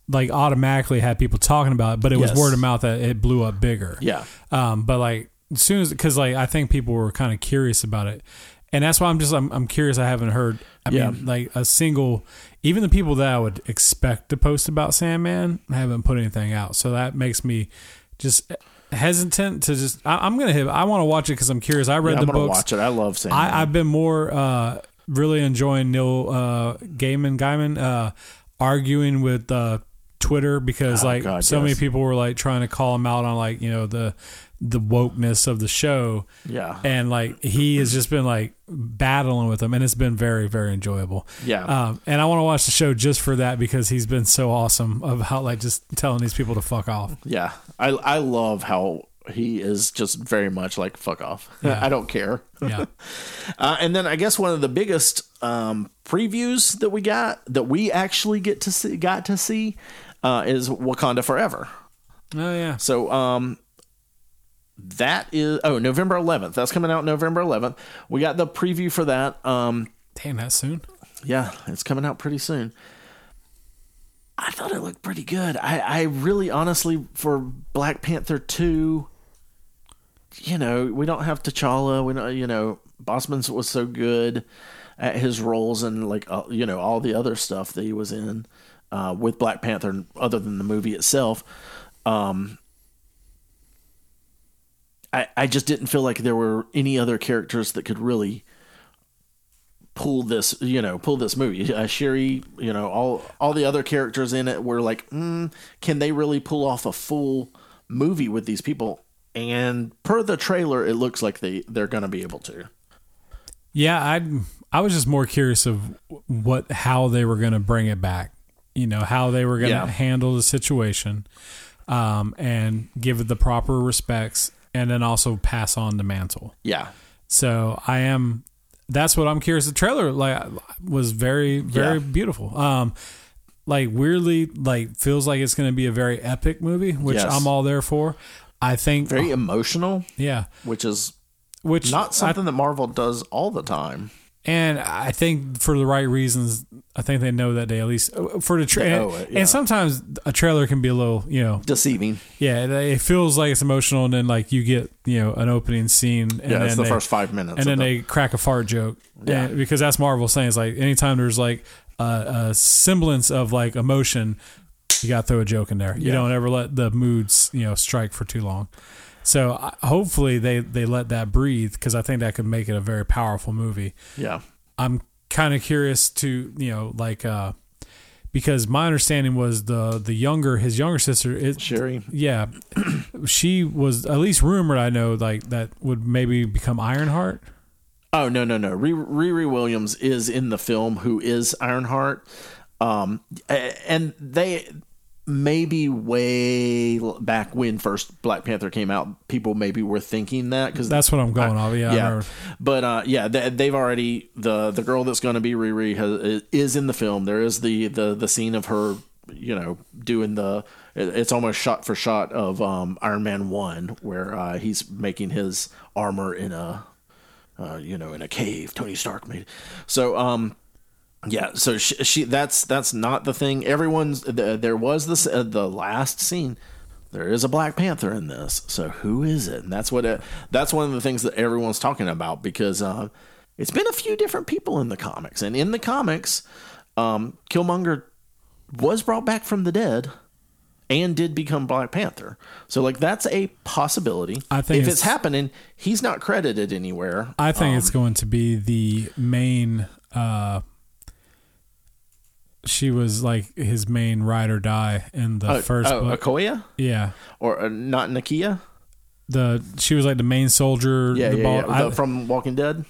like automatically had people talking about it, but it was word of mouth that it blew up bigger. Yeah, Um, but like as soon as because like I think people were kind of curious about it, and that's why I'm just I'm, I'm curious. I haven't heard. I Yeah. mean, like a single, even the people that I would expect to post about Sandman haven't put anything out. So that makes me just hesitant to just. I, I'm gonna hit. I want to watch it because I'm curious. I read Yeah, the books. watch it. I love Sandman. I, I've been more uh, really enjoying Neil uh, Gaiman Gaiman uh, arguing with uh, Twitter because Oh, like God, so many people were like trying to call him out on like you know the the wokeness of the show yeah, and like he has just been like battling with them and it's been very very enjoyable yeah, um, and i want to watch the show just for that because he's been so awesome about like just telling these people to fuck off yeah. I I love how he is just very much like fuck off. Yeah. [laughs] I don't care. yeah [laughs] Uh, and then I guess one of the biggest um, previews that we got that we actually get to see got to see uh, is Wakanda Forever. oh yeah So um that is oh November 11th. That's coming out November 11th. We got the preview for that. Um damn that soon yeah, it's coming out pretty soon. I thought it looked pretty good. I I really honestly for Black Panther 2 you know, we don't have T'Challa, we don't you know, Boseman was so good at his roles and like uh, you know, all the other stuff that he was in uh with Black Panther other than the movie itself. Um I, I just didn't feel like there were any other characters that could really pull this, you know, pull this movie. Uh, Shuri, you know, all all the other characters in it were like, mm, can they really pull off a full movie with these people? And per the trailer, it looks like they they're going to be able to. Yeah, I I was just more curious of what how they were going to bring it back. You know, how they were going to Yeah. handle the situation, um, and give it the proper respects, and then also pass on the mantle. Yeah, So I am. That's what I'm curious. The trailer like was very very Yeah. beautiful. Um, like weirdly like feels like it's going to be a very epic movie, which Yes. I'm all there for. I think very emotional, yeah, which is which not I something that Marvel does all the time. And I think for the right reasons, I think they know that day at least uh, for the trailer. And, yeah. and sometimes a trailer can be a little, you know, Deceiving. yeah, it- feels like it's emotional, and then like you get you know an opening scene, and Yeah, then it's the they, first five minutes. and then the- they crack a fart joke, Yeah. And- because that's Marvel saying it's like anytime there's like a, a semblance of like emotion, you got to throw a joke in there. You Yeah. don't ever let the moods you know strike for too long. So hopefully they they let that breathe because I think that could make it a very powerful movie. yeah, I'm kind of curious to you know like uh because my understanding was the the younger his younger sister it Shuri. yeah [clears throat] she was at least rumored I know like that would maybe become Ironheart Oh no no no! Riri Riri Williams is in the film. Who is Ironheart? Um, and they maybe way back when first Black Panther came out, people maybe were thinking that because that's what I'm going off yeah, yeah. But uh, yeah, they, they've already the the girl that's going to be Riri has, is in the film. There is the the the scene of her, you know, doing the. It's almost shot for shot of um, Iron Man one, where uh, he's making his armor in a, uh, you know, in a cave. Tony Stark made. So um, yeah, so she, she that's that's not the thing. Everyone's the, there was this uh, the last scene. There is a Black Panther in this. So who is it? And that's what it, that's one of the things that everyone's talking about because uh, it's been a few different people in the comics, and in the comics, um, Killmonger was brought back from the dead and did become Black Panther. So like that's a possibility. I think if it's- it's, happening, he's not credited anywhere. I think Um, it's going to be the main uh she was like his main ride or die in the oh, first oh, book Okoye yeah or uh, not Nakia. the she was like the main soldier Yeah, the yeah, ball, yeah. I- The- from Walking Dead.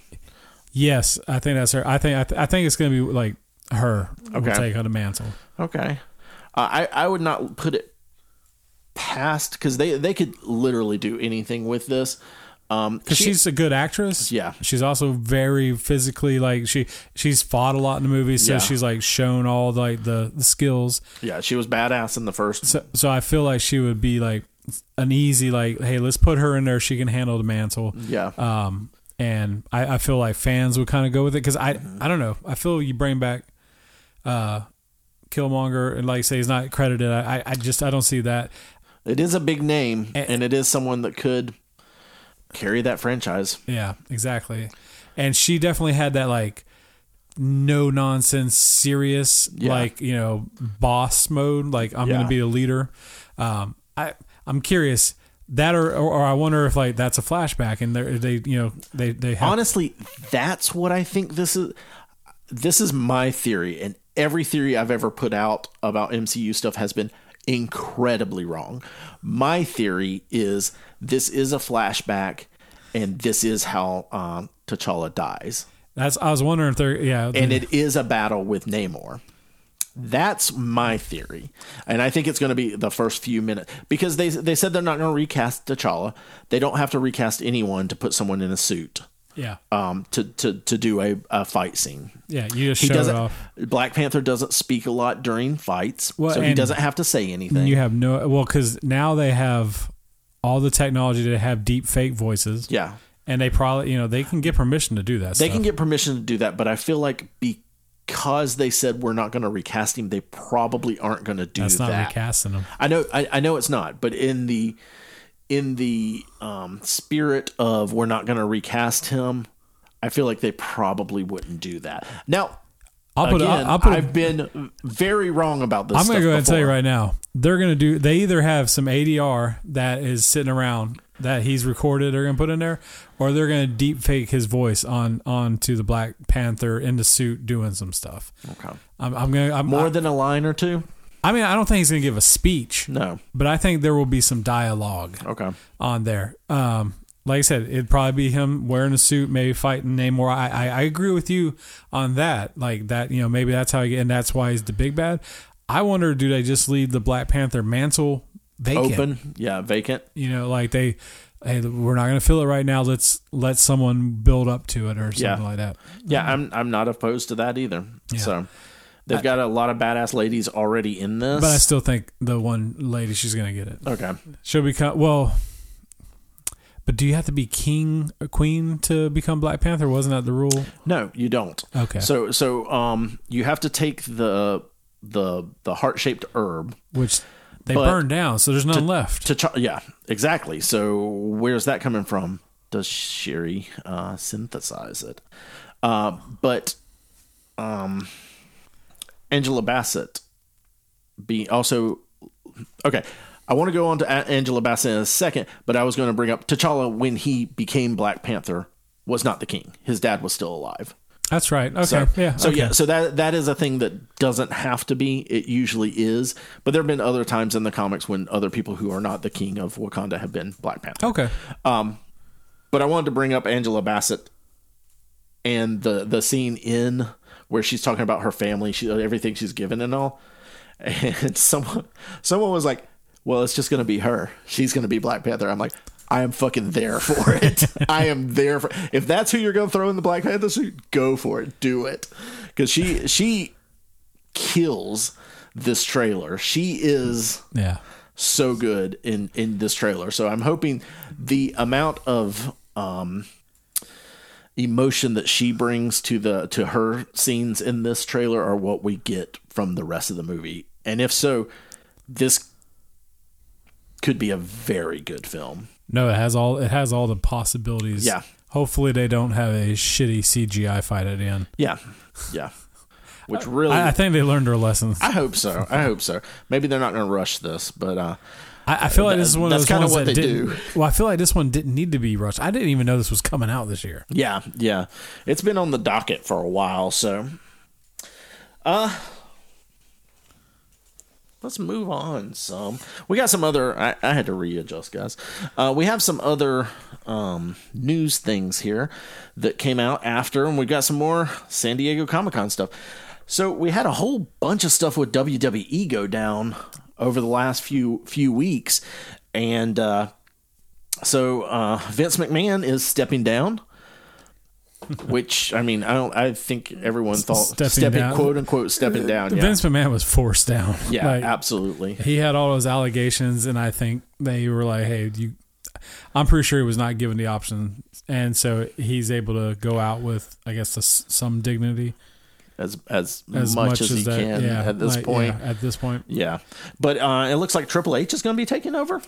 Yes, I think that's her. I think I, th- I think it's gonna be like her will Okay. take on the mantle. Okay, uh, I I would not put it past because they they could literally do anything with this. Um, Because she- she's a good actress. Yeah. she's also very physically like she she's fought a lot in the movies, so Yeah. she's like shown all like the the skills. yeah she was badass in the first. So so I feel like she would be like an easy like, hey, let's put her in there. She can handle the mantle. Yeah, Um, and I, I feel like fans would kind of go with it because I Mm-hmm. I don't know. I feel you bring back uh Killmonger and like say he's not credited. I I- I just I don't see that. it is a big name, And- and it is someone that could carry that franchise. Yeah, exactly. And she definitely had that like no nonsense, serious, Yeah. like you know, boss mode. Like I'm Yeah. going to be a leader. Um, I I'm curious. that or, or or I wonder if like that's a flashback and they they you know they they have Honestly, that's what I think this is. This is my theory, and every theory I've ever put out about MCU stuff has been incredibly wrong. My theory is this is a flashback, and this is how um, T'Challa dies, that's I was wondering if they're yeah and it is a battle with Namor. That's my theory, and I think it's going to be the first few minutes because they they said they're not going to recast T'Challa. They don't have to recast anyone to put someone in a suit yeah um, to to to do a, a fight scene. yeah you just He showed doesn't. off. Black Panther doesn't speak a lot during fights, Well, so he doesn't have to say anything. You have no well because now they have all the technology to have deep fake voices. yeah, and they probably you know they can get permission to do that. they stuff. can get permission to do that, but I feel like because they said we're not going to recast him, they probably aren't going to do That's not that. recasting them. I know, I, I know it's not, but in the in the um, spirit of we're not going to recast him, I feel like they probably wouldn't do that. Now, I'll put. again, I'll, I'll put. I've been very wrong about this. I'm going gonna to go ahead and tell you right now. They're gonna do. They either have some ADR that is sitting around that he's recorded. They're gonna put in there, or they're gonna deep fake his voice on onto the Black Panther in the suit doing some stuff. Okay. I'm, I'm gonna. I'm, More I, than a line or two? I mean, I don't think he's gonna give a speech, No. but I think there will be some dialogue Okay. on there. Um, like I said, it'd probably be him wearing a suit, maybe fighting Namor. I, I, I agree with you on that. Like that, you know, maybe that's how he and that's why he's the big bad. I wonder, do they just leave the Black Panther mantle vacant? Open. Yeah, vacant. You know, like they, hey, we're not going to fill it right now. Let's let someone build up to it or something Yeah. like that. Yeah, I'm I'm not opposed to that either. Yeah. So they've got a lot of badass ladies already in this. But I still think the one lady, she's going to get it. okay. She'll become well. But do you have to be king or queen to become Black Panther? Wasn't that the rule? No, you don't. Okay. So so um you have to take the the the heart shaped herb Which they But- burned down, so there's none left. to ch- yeah exactly. So where's that coming from? Does Shuri uh, synthesize it? Uh, but um, Angela Bassett be also okay. I want to go on to Angela Bassett in a second, but I was going to bring up T'Challa when he became Black Panther was not the king. His dad was still alive. That's right. Okay. So, yeah. so okay. yeah, so that that is a thing that doesn't have to be. It usually is, but there have been other times in the comics when other people who are not the king of Wakanda have been Black Panther. Okay. Um, but I wanted to bring up Angela Bassett and the the scene in where she's talking about her family, she everything she's given and all. [laughs] And someone someone was like, "Well, it's just going to be her. She's going to be Black Panther." I'm like, I am fucking there for [laughs] it. I am there for if that's who you're going to throw in the Black Panther suit, go for it. Do it. Cuz she she kills this trailer. She is Yeah. so good in in this trailer. So I'm hoping the amount of um emotion that she brings to the to her scenes in this trailer are what we get from the rest of the movie. And if so, this could be a very good film. No, it has all it has all the possibilities. Yeah. Hopefully they don't have a shitty CGI fight at the end. Yeah. Yeah. Which really I, I think they learned their lessons. I hope so. I hope so. Maybe they're not going to rush this, but uh I, I feel like this is one of That's those kinda ones what that they do. Well, I feel like this one didn't need to be rushed. I didn't even know this was coming out this year. Yeah, yeah. It's been on the docket for a while, so uh let's move on some. We got some other I, I had to readjust, guys. Uh we have some other um news things here that came out after and we got some more San Diego Comic-Con stuff. So we had a whole bunch of stuff with WWE go down over the last few few weeks and uh so uh, Vince McMahon is stepping down, [laughs] which I mean I don't I think everyone thought Stepping stepping, down. quote unquote stepping down. Yeah, Vince McMahon was forced down. [laughs] yeah, Like, absolutely. he had all those allegations, and I think they were like, "Hey, you." I'm pretty sure he was not given the option, and so he's able to go out with, I guess, a some dignity As as, as much, as, he that- can yeah, at this like, point. yeah, at this point, Yeah, but uh, it looks like Triple H is going to be taking over.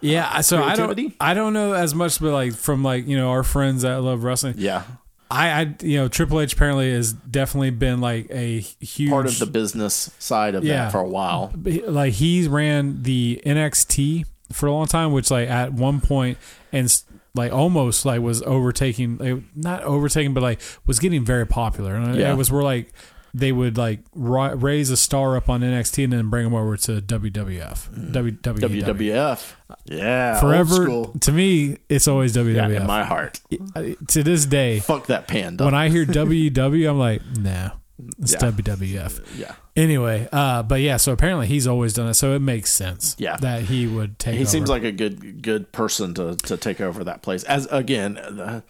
yeah. So I don't, I don't know as much, but like from like you know our friends that love wrestling, Yeah, I, I, you know, Triple H apparently has definitely been like a huge part of the business side of Yeah. that for a while. like he's ran the NXT for a long time, which like at one point and like almost like was overtaking, like, not overtaking, but like was getting very popular, and Yeah. it was where like they would like ri- raise a star up on NXT and then bring them over to WWF, mm. WWF. WWF. Yeah. Forever to me, it's always Yeah, WWF. in my heart. to this day, Fuck that panda. when I hear WW, I'm like, nah, it's Yeah. WWF. yeah. Anyway, uh, but yeah, so apparently he's always done it, so it makes sense. Yeah. that he would take. He seems like a good good person to, to take over that place. As again, uh,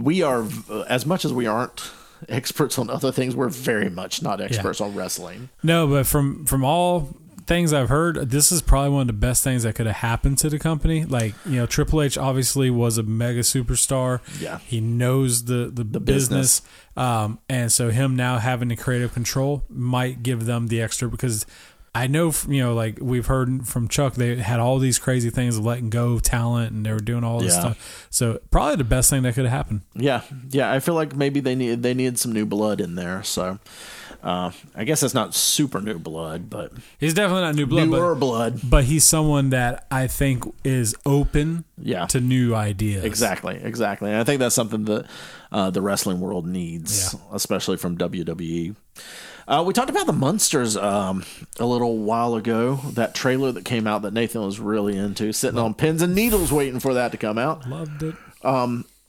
we are uh, as much as we aren't [laughs] experts on other things, we're very much not experts on wrestling. no, but from from all things I've heard, this is probably one of the best things that could have happened to the company. Like you know, Triple H obviously was a mega superstar. Yeah. he knows the the, business. business, um, and so him now having the creative control might give them the extra because. I know, you know, like we've heard from Chuck, they had all these crazy things of letting go of talent, and they were doing all this Yeah. stuff. So probably the best thing that could have happened. Yeah, yeah. I feel like maybe they need they need some new blood in there. So uh, I guess it's not super new blood, but He's definitely not new blood, newer but, blood. but he's someone that I think is open Yeah. to new ideas. Exactly, exactly. And I think that's something that uh, the wrestling world needs, Yeah. especially from WWE. Uh, we talked about the monsters um, a little while ago. That trailer that came out that Nathan was really into, sitting on pins and needles waiting for that to come out. Loved it.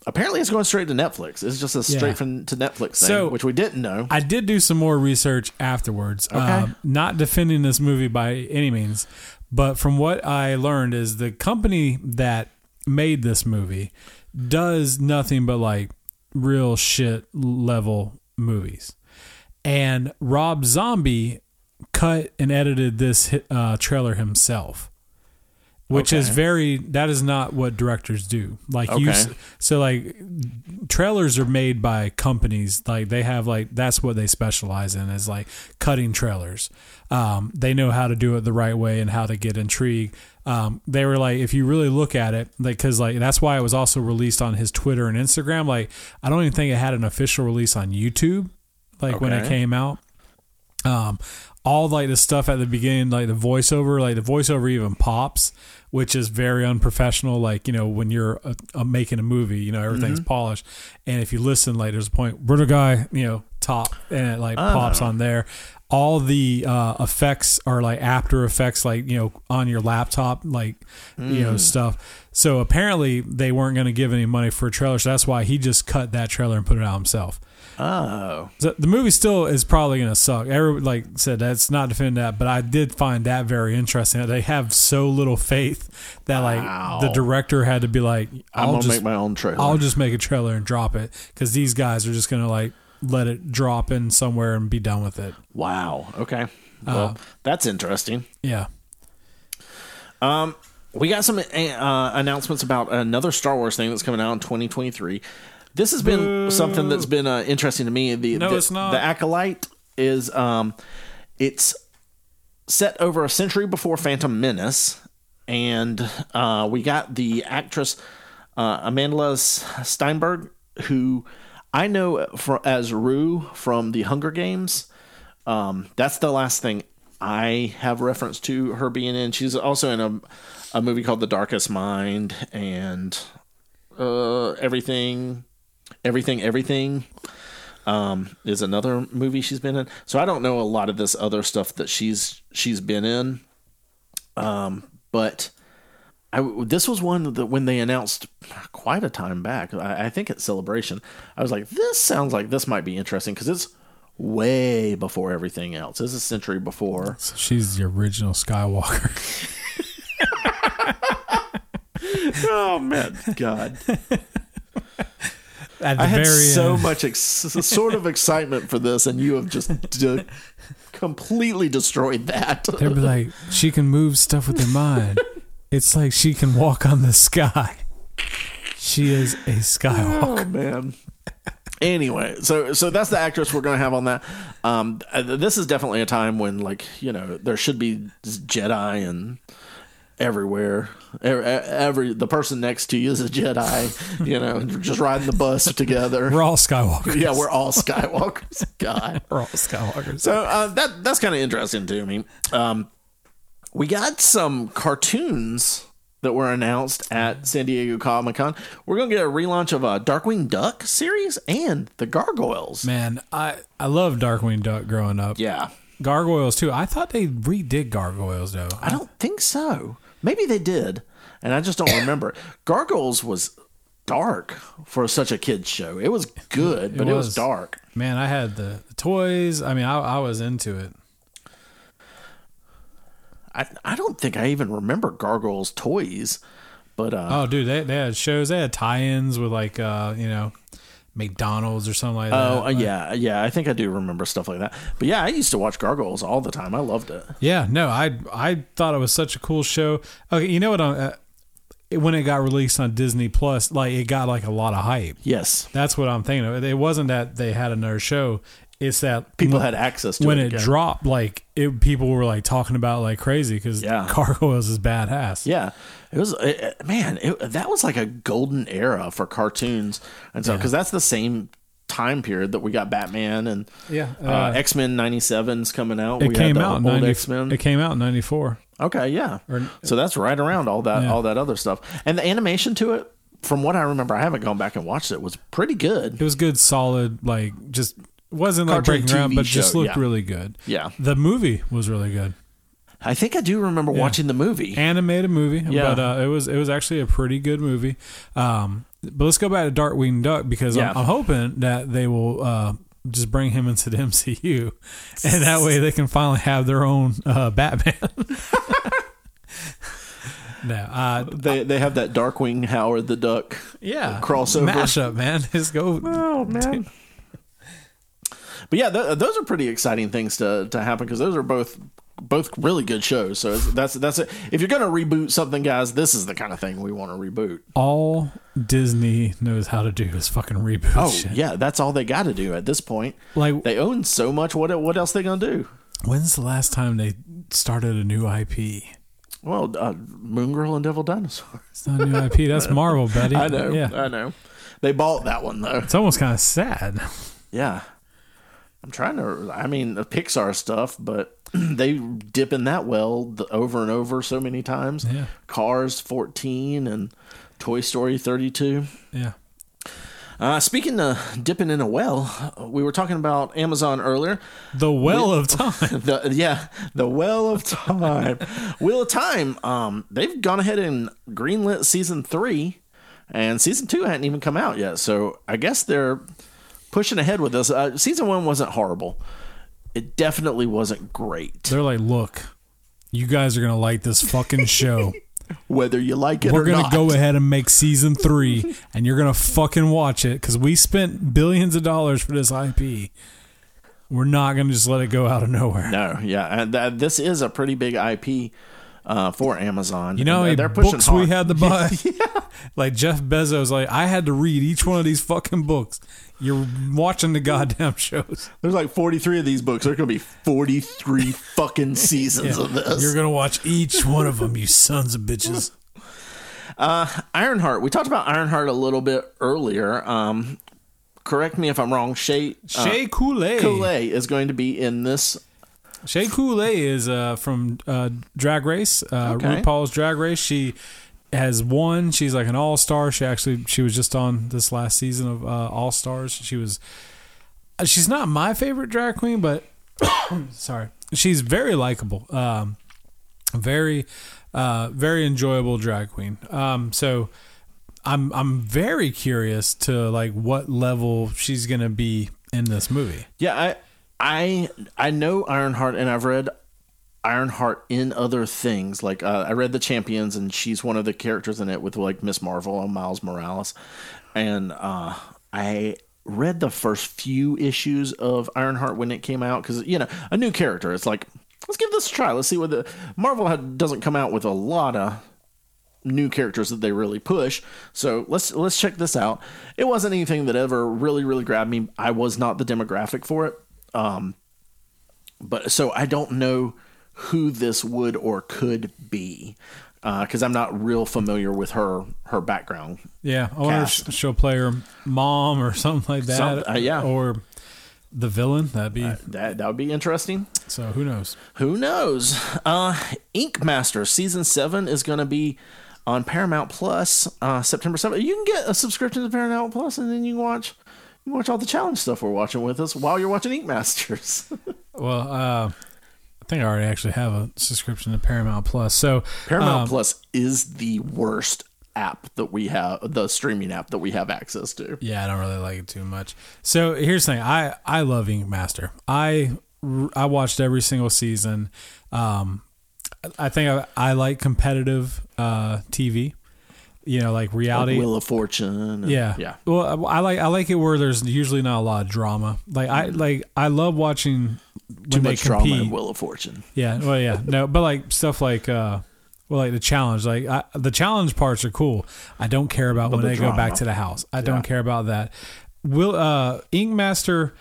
Apparently, it's going straight to Netflix. It's just a straight Yeah. from to Netflix thing, So- which we didn't know. I did do some more research afterwards. Um, not defending this movie by any means, but from what I learned is the company that made this movie does nothing but like real shit level movies. And Rob Zombie cut and edited this uh, trailer himself. Which is very that is not what directors do. Like you Okay. s- so like trailers are made by companies. Like they have like that's what they specialize in is like cutting trailers. Um, they know how to do it the right way and how to get intrigue. Um, they were like if you really look at it like because like that's why it was also released on his twitter and instagram. Like i don't even think it had an official release on youtube like when it came out. Um all like the stuff at the beginning like the voiceover like the voiceover even pops which is very unprofessional like you know when you're uh uh making a movie you know everything's polished. And if you listen like there's a point where guy you know top and it like pops on there all the uh, effects are like after effects like you know on your laptop like you know stuff so apparently they weren't going to give any money for a trailer so that's why he just cut that trailer and put it out himself oh, so the movie still is probably going to suck. Every, like I said, that's not defending that, but I did find that very interesting. They have so little faith that like Wow. the director had to be like, I'm "I'll gonna make my own trailer. I'll just make a trailer and drop it because these guys are just going to like let it drop in somewhere and be done with it." wow. Okay. Uh, Well, that's interesting. Yeah, Um, We got some uh, announcements about another Star Wars thing that's coming out in 2023. This has been something that's been uh, interesting to me. The, No, the, it's not. The acolyte is um, it's set over a century before Phantom Menace, and uh, we got the actress uh, Amandla Stenberg, who I know for, as Rue from the Hunger Games. Um, that's the last thing I have reference to her being in. She's also in a a movie called The Darkest Mind and uh, everything, everything, everything. Um, is another movie she's been in. So I don't know a lot of this other stuff that she's she's been in. Um, but I this was one that when they announced quite a time back, I, I think at Celebration, I was like, this sounds like this might be interesting because it's way before everything else. It's a century before. so she's the original Skywalker. [laughs] Oh man, God! At the I had so end. much ex- sort of excitement for this, and you have just d- completely destroyed that. They'd be like, she can move stuff with her mind. [laughs] It's like she can walk on the sky. She is a Skywalker. Oh man. Anyway, so so that's the actress we're going to have on that. Um, uh, this is definitely a time when, like, you know, there should be Jedi and everywhere. Every, every the person next to you is a Jedi. [laughs] You know, just riding the bus together. We're all Skywalkers. Yeah, we're all Skywalkers. [laughs] God. We're all Skywalkers. So uh, that that's kind of interesting to me. Um, we got some cartoons that were announced at San Diego Comic Con. We're gonna get a relaunch of a Darkwing Duck series and the Gargoyles. Man, I I love Darkwing Duck growing up. Yeah, Gargoyles too. I thought they redid Gargoyles though. I don't think so. Maybe they did, and I just don't remember. Gargoyles was dark for such a kids show. It was good, but it was, was. dark. Man, I had the, the toys. I mean, I, I was into it. I I don't think I even remember Gargoyles toys, but uh, Oh, dude, they they had shows. They had tie-ins with like uh, you know, McDonald's or something like that. Oh uh, Like- yeah, yeah. I think I do remember stuff like that. But yeah, I used to watch Gargoyles all the time. I loved it. Yeah, no, I I thought it was such a cool show. Okay, you know what? Uh, when it got released on Disney Plus, like it got like a lot of hype. Yes, That's what I'm thinking of. It wasn't that they had another show. It's that people when- had access to when it. it dropped, like it, people were like talking about like crazy because Yeah. Gargoyles is badass. Yeah, it was it, man. It, that was like a golden era for cartoons and so because that's the same time period that we got Batman and Yeah, uh, uh, X Men '97's coming out. It we came had the out in old 90, X Men. It came out in '94. Okay, yeah. Or- so that's right around all that Yeah. all that other stuff, and the animation to it. From what I remember, I haven't gone back and watched it. Was pretty good. It was good, solid. Like just wasn't like breaking ground, but just looked yeah. really good. Yeah, The movie was really good. I think I do remember watching the movie. animated movie, Yeah. but uh, it was it was actually a pretty good movie. Um, but let's go back to Darkwing Duck because Yeah. I'm, I'm hoping that they will uh, just bring him into the [laughs] MCU, and that way they can finally have their own uh, Batman. [laughs] no, uh, They they have that Darkwing Howard the Duck. yeah, crossover. mashup, man. [laughs] Just go. Oh man. But yeah, th- those are pretty exciting things to to happen because those are both both really good shows. So that's that's it. If you're gonna reboot something, guys, this is the kind of thing we want to reboot. All Disney knows how to do is fucking reboot. Oh shit. yeah, that's all they got to do at this point. Like, They own so much. What what else they gonna do? when's the last time they started a new IP? Well, uh, Moon Girl and Devil Dinosaur. It's not a new IP. That's [laughs] Marvel, buddy. I know. Yeah. I know. They bought that one though. It's almost kind of sad. Yeah. I'm trying to. I mean, the Pixar stuff, but [clears throat] they dip in that well the, over and over so many times. Yeah. Cars 14 and Toy Story 32. Yeah. Uh, speaking of dipping in a well, we were talking about Amazon earlier. The Well of Time. [laughs] The yeah, the Well of Time, Wheel of Time. Um, they've gone ahead and greenlit season three, and season two hadn't even come out yet. So I guess they're pushing ahead with this. Uh, season one wasn't horrible. It definitely wasn't great. They're like, look, you guys are gonna like this fucking show. [laughs] Whether you like it or not, We're gonna not. go ahead and make season three, and you're gonna fucking watch it because we spent billions of dollars for this IP. We're not gonna just let it go out of nowhere. No, yeah, and that, this is a pretty big IP uh, for Amazon. You know, And they're pushing books we had to [laughs] buy. [laughs] Like Jeff Bezos, like I had to read each one of these fucking books. You're watching the goddamn shows. There's like 43 of these books. There's going to be 43 fucking [laughs] seasons of this. You're gonna watch each one of them, you sons of bitches. Ironheart. We talked about Ironheart a little bit earlier. Um, correct me if I'm wrong. Shay uh, Shea Coulee. Coulee is going to be in this. Shea Coulee is uh, from uh, Drag Race, uh, Okay. RuPaul's Drag Race. She has won. She's like an all star. She actually she was just on this last season of uh, All Stars. She was. She's not my favorite drag queen, but [coughs] sorry, she's very likable. Um, very, uh, very enjoyable drag queen. Um, so. I'm I'm very curious to like what level she's gonna be in this movie. Yeah, I I I know Ironheart, and I've read Ironheart in other things. Like uh, I read the Champions, and she's one of the characters in it with like Miss Marvel and Miles Morales. And uh, I read the first few issues of Ironheart when it came out because you know a new character. It's like let's give this a try. Let's see what the Marvel had, doesn't come out with a lot of new characters that they really push. So let's let's check this out. It wasn't anything that ever really really grabbed me. I was not the demographic for it. Um, but so I don't know who this would or could be because I'm not real familiar with her her background. Yeah, I wonder cast. if she'll play her mom or [laughs] something like that. Some- uh, yeah. or the villain. That'd be That that would be interesting. so. Who knows? Who knows? Uh, Ink Master season seven is going to be on Paramount Plus uh, September 7th. You can get a subscription to Paramount Plus, and then you can watch you watch all the challenge stuff we're watching with us while you're watching Ink Masters. [laughs] Well, uh, I think I already actually have a subscription to Paramount Plus. So Paramount um, Plus is the worst app that we have, the streaming app that we have access to. Yeah, I don't really like it too much. So here's the thing: I I love Ink Master. I I watched every single season. Um, I think I, I like competitive uh, TV. You know, like reality. Like Wheel of Fortune. and- yeah, yeah. Well, I like I like it where there's usually not a lot of drama. Like I like I love watching when Too they much drama compete. in Wheel of Fortune. Yeah, well, yeah, no, but like stuff like, uh, well, like the challenge, like I, the challenge parts are cool. I don't care about when the they go back to the house. I Yeah. don't care about that. Will uh, Ink Master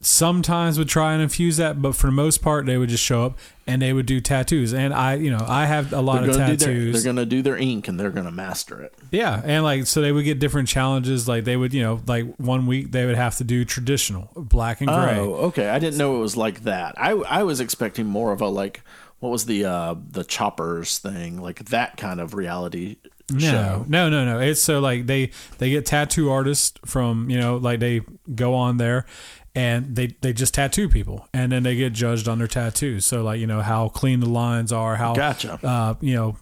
sometimes would try and infuse that, but for the most part, they would just show up and they would do tattoos. And I, you know, I have a lot of gonna, their, tattoos. they're gonna do their ink and they're gonna master it. Yeah, and like so they would get different challenges. Like they would, you know, like one week they would have to do traditional black and gray. Oh, okay. I didn't know it was like that. I I was expecting more of a like what was the uh the choppers thing, like that kind of reality No, show. no, no, no. It's so like they they get tattoo artists from you know like they go on there and they they just tattoo people and then they get judged on their tattoos. So like you know how clean the lines are, how Gotcha. uh, you know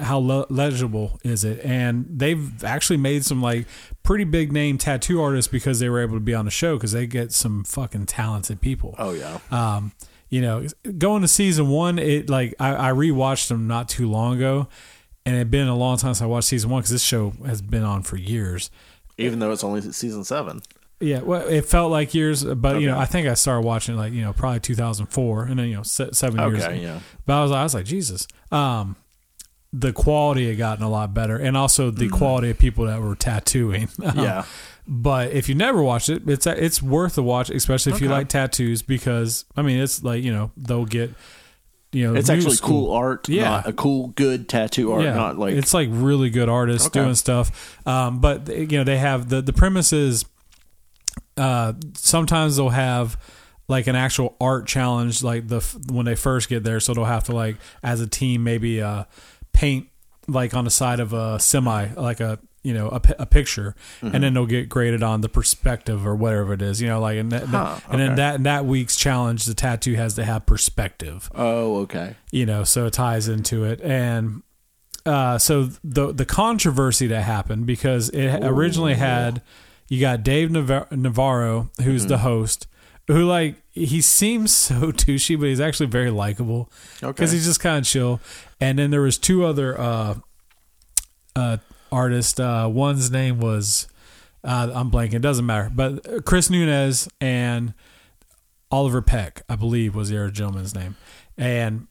how le- legible is it and they've actually made some like pretty big name tattoo artists because they were able to be on the show because they get some fucking talented people Oh yeah. um, you know, going to season one, it like I, I rewatched them not too long ago, and it had been a long time since I watched season one because this show has been on for years. Even though it's only season seven. Yeah, well, it felt like years, but you know, I think I started watching like you know probably 2004, and then you know se- seven years. Okay, yeah. But I was I was like Jesus. Um, the quality had gotten a lot better, and also the quality of people that were tattooing. [laughs] Um, Mm-hmm. Yeah. But if you never watched it, it's it's worth a watch, especially if you like tattoos, because I mean, it's like you know they'll get, you know, It's actually school- cool art, Yeah. not a cool good tattoo art, Yeah, not like it's like really good artists Okay. doing stuff. Um, but you know, they have the the premise is, uh, sometimes they'll have like an actual art challenge, like the when they first get there. So they'll have to like as a team maybe uh, paint like on the side of a semi, like a you know a, a picture, Mm-hmm. and then they'll get graded on the perspective or whatever it is. You know, like and, that, Huh, and then okay. that that week's challenge, the tattoo has to have perspective Oh, okay. you know, so it ties into it. And uh, so the the controversy that happened because it originally had you got Dave Navar- Navarro, who's the host, who like he seems [laughs] so douchey, but he's actually very likable Okay. because he's just kind of chill. And then there was two other uh, uh, artists. Uh, one's name was uh, I'm blanking. It doesn't matter. But Chris Nunez and Oliver Peck, I believe, was the other gentleman's name, and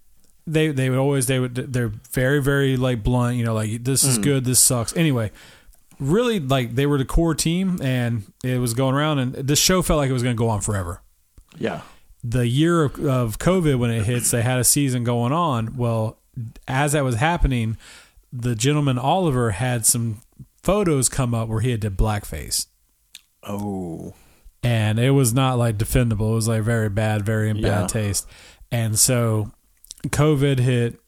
they they would always they would they're very very like blunt. You know, like this is good, this sucks. Anyway, really like they were the core team, and it was going around, and this show felt like it was going to go on forever Yeah. the year of, of COVID when it hits, they had a season going on. Well, as that was happening, the gentleman Oliver had some photos come up where he had did blackface, Oh. and it was not like defendable. It was like very bad, very in Yeah. bad taste. And so, COVID hit.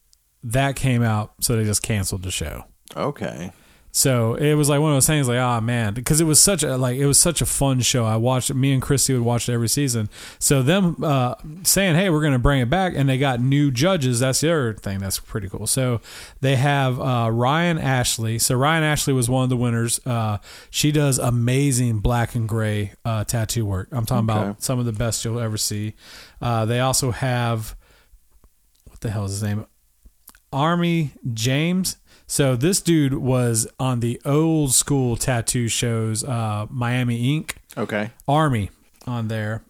That came out, so they just canceled the show. Okay. So it was like one of those things, like, ah, man, because it was such a like it was such a fun show. I watched. Me and Christy would watch it every season. So them uh, saying, "Hey, we're going to bring it back," and they got new judges. That's the other thing that's pretty cool. So they have uh, Ryan Ashley. So Ryan Ashley was one of the winners. Uh, she does amazing black and gray uh, tattoo work. I'm talking Okay. about some of the best you'll ever see. Uh, they also have what the hell is his name? Ami James. So this dude was on the old school tattoo shows, uh, Miami Ink. Okay. Ami on there.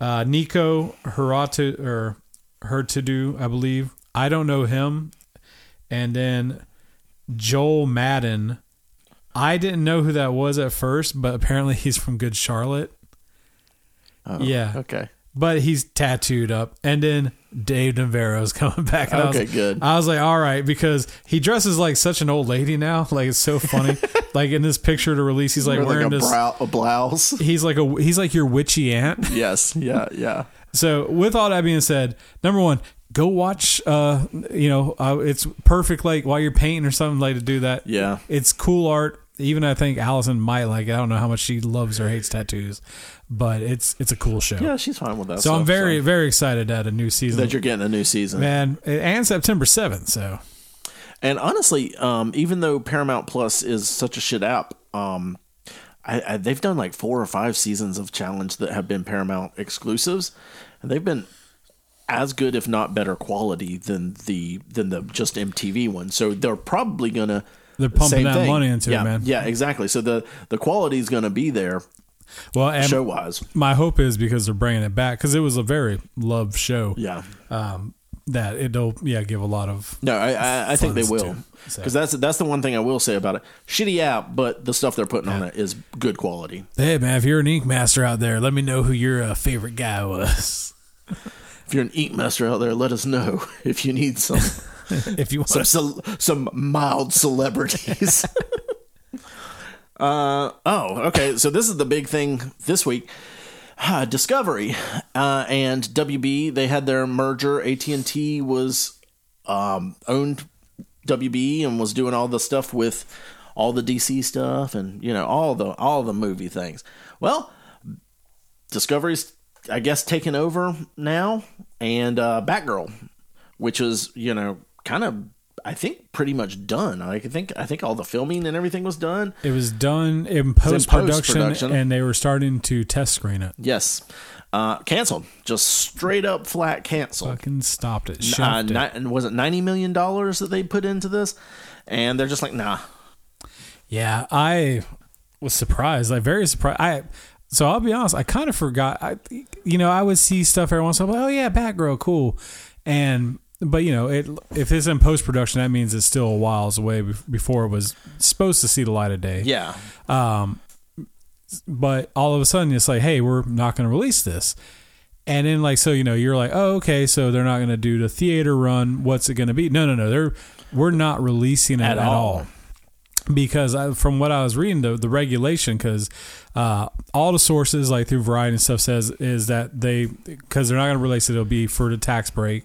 Uh, Nico Hiratu or Hertadu, I believe. I don't know him. And then Joel Madden. I didn't know who that was at first, but apparently [laughs] he's from Good Charlotte. Oh, Yeah. Okay. But he's tattooed up. And then Dave Navarro's [laughs] coming back. And I Okay, was, good. I was like, all right, because he dresses like such an old lady now. Like it's so funny. [laughs] like in this picture to release, he's like wearing like a, this. brow, a blouse. [laughs] He's like a he's like your witchy aunt. yes. Yeah. Yeah. So with all that being said, number one, go watch. Uh, you know, uh, it's perfect. Like while you're painting or something, like to do that. Yeah. it's cool art. Even I think Allison might like it. I don't know how much she loves or hates tattoos, but it's it's a cool show. Yeah. She's fine with that. so I'm very so- very excited at a new season. that you're getting a new season. Man, and September seventh. So And honestly, um, even though Paramount Plus is such a shit app, um, I, I, they've done like four or five seasons of Challenge that have been Paramount exclusives, and they've been as good, if not better, quality than the than the just MTV one. So they're probably gonna They're pumping that money into it, yeah, man. Yeah, exactly. So the the quality is gonna be there well, and show wise. my hope is because they're bringing it back because it was a very loved show. Yeah. Um, that it'll yeah give a lot of No, I I, I think they will because that's that's the one thing I will say about it. Shitty app, but the stuff they're putting on it is good quality. Hey man, if you're an ink master out there, let me know who your uh, favorite guy was. [laughs] If you're an Ink Master out there, let us know [laughs] if you need some [laughs] if you want, some some mild celebrities. Uh oh, okay. So this is the big thing this week. Ah, Discovery uh, and WB they had their merger. AT and T was um, owned WB and was doing all the stuff with all the DC stuff and you know all the all the movie things. Well, Discovery's I guess taken over now, and uh, Batgirl, which is you know kind of I think pretty much done. I think I think all the filming and everything was done. it was done in post production, and they were starting to test screen it. Yes, uh, canceled, just straight up flat canceled. Fucking stopped it. Uh, it. ni- was it ninety million dollars that they put into this? And they're just like, nah. Yeah, I was surprised. Like very surprised. I so I'll be honest. I kind of forgot. I you know I would see stuff every once in a while. Oh yeah, Batgirl, cool. And but you know it if it's in post production, that means it's still a whiles away before it was supposed to see the light of day. Yeah, But all of a sudden, it's like, hey, we're not going to release this. And then like so you know you're like oh okay so they're not going to do the theater run what's it going to be no no no they're we're not releasing it At at, all. all. because I, from what I was reading, the, the regulation, because uh, all the sources like through Variety and stuff says is that they because they're not going to release it, it'll be for the tax break.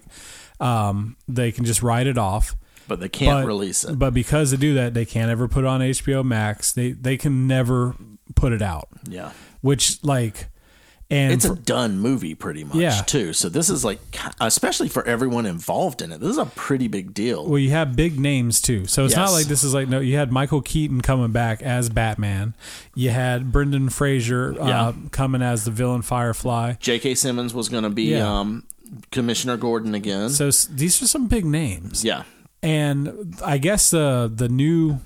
Um, they can just write it off. but they can't but, release it. But because they do that, they can't ever put it on HBO Max. They they can never put it out. yeah, Which like, and it's for- a done movie pretty much Yeah. too. So this is like, especially for everyone involved in it, this is a pretty big deal. Well, you have big names too, so it's not like this is like no. You had Michael Keaton coming back as Batman. You had Brendan Fraser uh, Yeah. coming as the villain Firefly. J.K. Simmons was going to be Yeah. um, Commissioner Gordon again. So s- these are some big names. yeah, and I guess the the new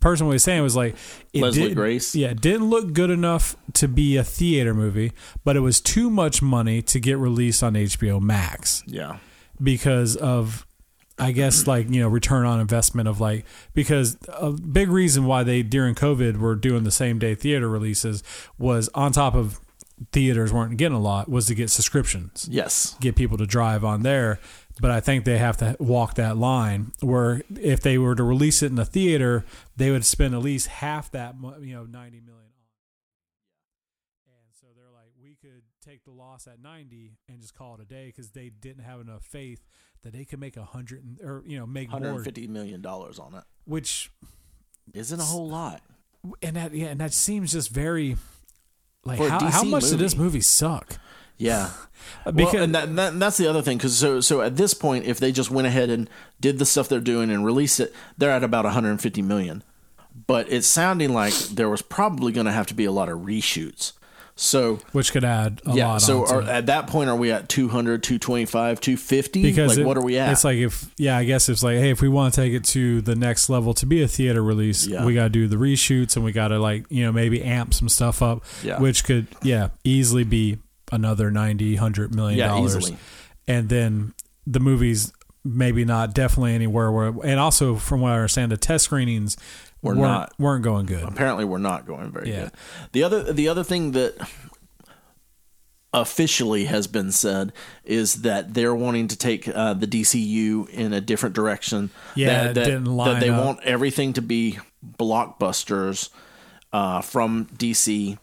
person was saying was like it Leslie didn't- Grace? Yeah, it didn't look good enough to be a theater movie, but it was too much money to get released on HBO Max yeah, because of I guess like you know return on investment of like because a big reason why they during COVID were doing the same day theater releases was on top of theaters weren't getting a lot was to get subscriptions yes, get people to drive on there. But I think they have to walk that line where if they were to release it in the theater, they would spend at least half that, you know, 90 million on. And so they're like, we could take the loss at 90 and just call it a day because they didn't have enough faith that they could make a hundred or, you know, make more, 150 million dollars on it which, isn't a whole lot. and that, yeah, and that seems just very, like, how, how much did this movie. movie suck? Yeah. [laughs] Because well, and that, that, that's the other thing because so so at this point, if they just went ahead and did the stuff they're doing and released it, they're at about 150 million. But it's sounding like there was probably going to have to be a lot of reshoots. So which could add a yeah, lot so are, at that point, are we at 200, 225, 250? because like it- what are we at? It's like if yeah, I guess it's like hey, if we want to take it to the next level to be a theater release, Yeah. we got to do the reshoots and we got to like you know maybe amp some stuff up, Yeah. which could yeah easily be another 90 100 million Yeah, dollars easily. and then the movies maybe not definitely anywhere where and also from what i understand the test screenings Were weren't, not. weren't going good apparently we're not going very Yeah. good. The other the other thing that officially has been said is that they're wanting to take uh, the DCU in a different direction. Yeah, that, that, didn't that they up. want everything to be blockbusters uh, from DC,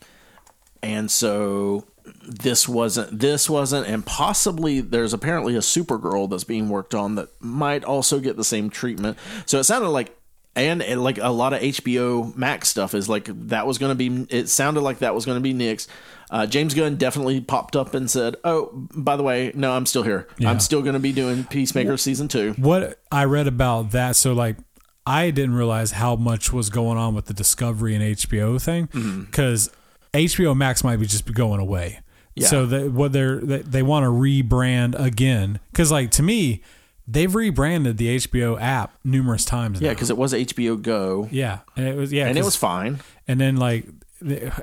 and so this wasn't this wasn't and possibly there's apparently a supergirl that's being worked on that might also get the same treatment so it sounded like and, and like a lot of hbo max stuff is like that was going to be it sounded like that was going to be nick's uh, james gunn definitely popped up and said oh by the way no i'm still here Yeah. i'm still going to be doing peacemaker season two what I read about that, so like I didn't realize how much was going on with the Discovery and HBO thing Mm-hmm. because HBO Max might be just going away. Yeah. So that what they're they, they want to rebrand again because like to me they've rebranded the HBO app numerous times. yeah because it was hbo go yeah, and it was yeah, and it was fine and then like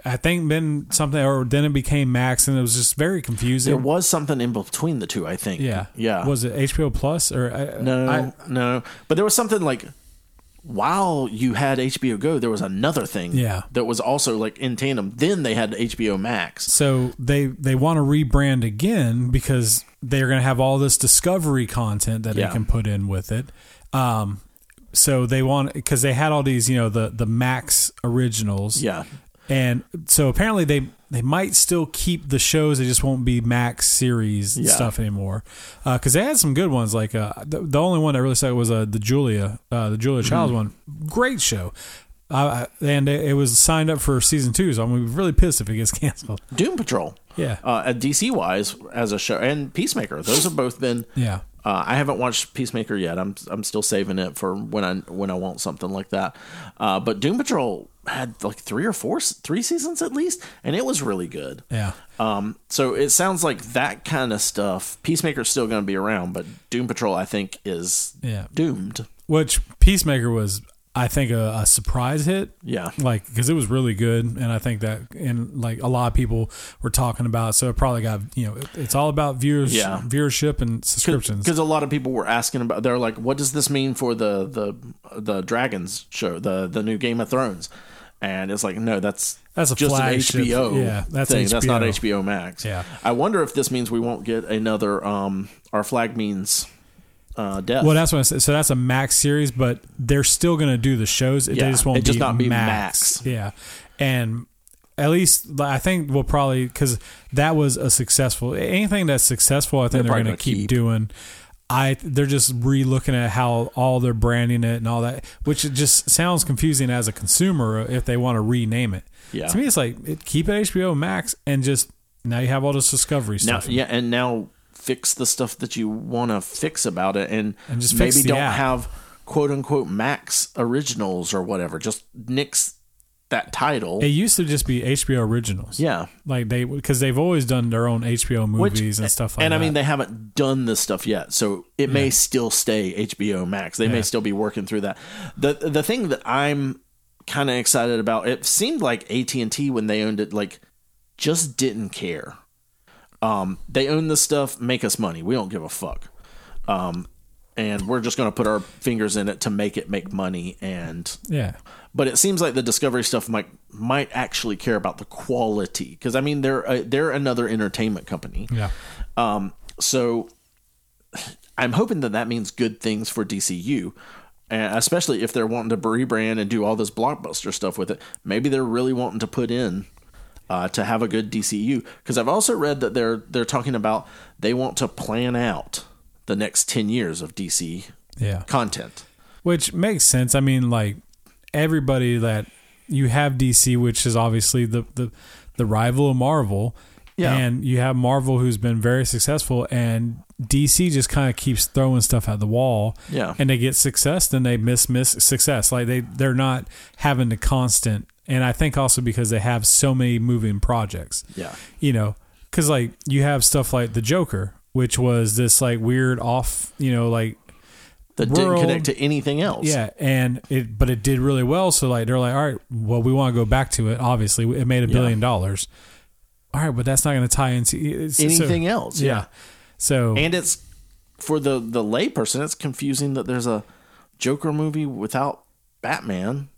I think then something or then it became Max and it was just very confusing. there was something in between the two i think yeah, yeah Was it HBO Plus or I, No, I, no. But there was something like while you had HBO Go, there was another thing Yeah. that was also like in tandem. Then they had HBO Max. So they they want to rebrand again because they're going to have all this discovery content that Yeah. they can put in with it. Um, so they want because they had all these you know the the Max originals. Yeah. And so apparently they they might still keep the shows. They just won't be Max series Yeah. stuff anymore. Because they had some good ones. Like uh, the, the only one that really stuck was uh, the Julia uh, the Julia Childs one. Great show. Uh, and it, it was signed up for season two, so I'm gonna be really pissed if it gets [laughs] canceled. Doom Patrol. Yeah. Uh, at DC wise, as a show, and Peacemaker, those have both been. Yeah. Uh, I haven't watched Peacemaker yet. I'm I'm still saving it for when I when I want something like that. Uh, but Doom Patrol had like three or four, three seasons at least, and it was really good. Yeah. Um, so it sounds like that kind of stuff. Peacemaker's still going to be around, but Doom Patrol, I think, is Yeah. doomed. Which Peacemaker was, I think, a, a surprise hit. Yeah. Like, because it was really good. And I think that, and like a lot of people were talking about it. So it probably got, you know, it, it's all about viewers, Yeah. viewership and subscriptions. Because a lot of people were asking about, they're like, "What does this mean for the the the Dragons show, the the new Game of Thrones?" And it's like, no, that's That's a just flagship- an HBO. yeah, that's thing. That's not HBO. HBO Max. Yeah. I wonder if this means we won't get another. Um, our flag means uh, death. Well, that's what I said. So that's a Max series, but they're still going to do the shows. They just won't it just be, not be Max. Max. Yeah. And at least I think we'll probably, because that was a successful, anything that's successful, I think They're they're, going to keep, keep. doing. I they're just re-looking at how all they're branding it and all that, which just sounds confusing as a consumer if they want to rename it. Yeah. To me, it's like it, keep it HBO Max and just now you have all this Discovery now, stuff. yeah, and now fix the stuff that you want to fix about it, and, And just maybe don't app. have quote unquote Max originals or whatever. Just nix that title. It used to just be HBO originals. yeah. like they because they've always done their own HBO Which- movies and stuff like and that. And I mean, they haven't done this stuff yet, so it may still stay HBO Max. They Yeah. may still be working through that. the The thing that I'm kind of excited about, it seemed like AT and T when they owned it, like just didn't care. Um, they own this stuff, make us money. We don't give a fuck. Um, and we're just going to put our fingers in it to make it make money. And yeah, but it seems like the Discovery stuff might might actually care about the quality because I mean they're a, they're another entertainment company. yeah, Um, so I'm hoping that that means good things for DCU, and especially if they're wanting to rebrand and do all this blockbuster stuff with it. Maybe they're really wanting to put in uh, to have a good DCU. Because I've also read that they're they're talking about they want to plan out the next ten years of DC yeah. content. Which makes sense. I mean, like everybody that you have DC, which is obviously the the, the rival of Marvel. Yeah. And you have Marvel who's been very successful and DC just kind of keeps throwing stuff at the wall. Yeah. And they get success, then they miss miss success. Like they they're not having the constant and I think also because they have so many moving projects. Yeah. you know, because like you have stuff like the Joker, which was this like weird off, you know, like That didn't connect to anything else. yeah, and it but it did really well. So like they're like, all right, well we want to go back to it. Obviously, it made a Yeah. billion dollars. All right, but that's not going to tie into it's, so- Anything else. yeah. So and it's for the the layperson it's confusing that there's a joker movie without batman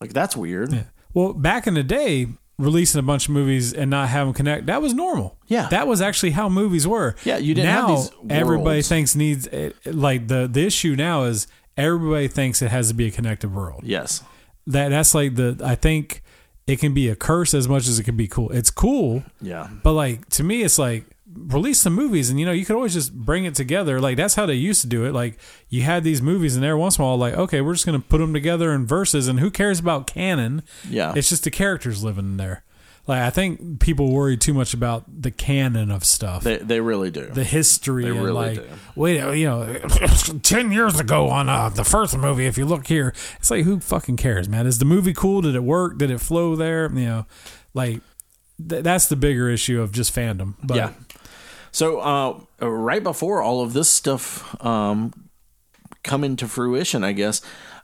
like that's weird Yeah. Well, back in the day, releasing a bunch of movies and not having them connect. That was normal. Yeah. that was actually how movies were. Yeah, you didn't have now, these Everybody thinks needs it- like the the issue now is everybody thinks it has to be a connected world. Yes. That that's like the I think it can be a curse as much as it can be cool. It's cool, Yeah. but like to me, it's like release some movies, and you know you could always just bring it together. Like that's how they used to do it. Like you had these movies, and every once in a while, like okay, we're just gonna put them together in verses, and who cares about canon? Yeah. it's just the characters living in there. Like I think people worry too much about the canon of stuff. They they really do. the history and really like do. wait you know [laughs] 10 years ago on uh, the first movie if you look here it's like who fucking cares man is the movie cool did it work did it flow there you know like th- that's the bigger issue of just fandom but yeah. So uh, right before all of this stuff um, come into fruition, I guess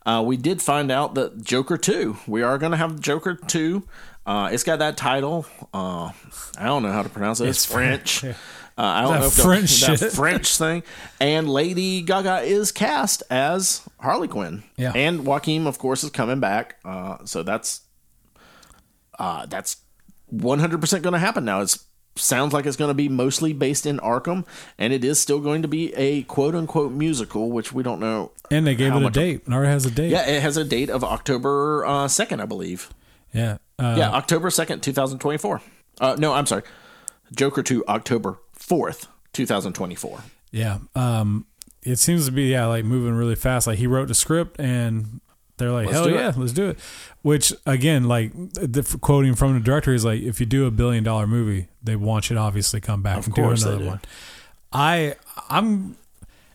uh, we did find out that Joker two. We are going to have Joker two. Uh, it's got that title. Uh, I don't know how to pronounce it. It's, It's French. French. [laughs] Uh, I don't That know if the- French that. French thing. And Lady Gaga is cast as Harley Quinn. Yeah. And Joaquin, of course, is coming back. Uh, so that's uh, that's 100% going to happen now. It sounds like it's going to be mostly based in Arkham, and it is still going to be a quote unquote musical, which we don't know. and they gave it a date it already has a date Yeah, it has a date of October uh, 2nd, I believe. yeah uh, Yeah, October 2nd, 2024. Uh, no, I'm sorry. Joker 2, October 4th, 2024. yeah um it seems to be yeah like moving really fast like he wrote the script and they're like Let's hell yeah it. let's do it which again like the quoting from the director is like if you do a billion dollar movie they want you to obviously come back and do another do. one i i'm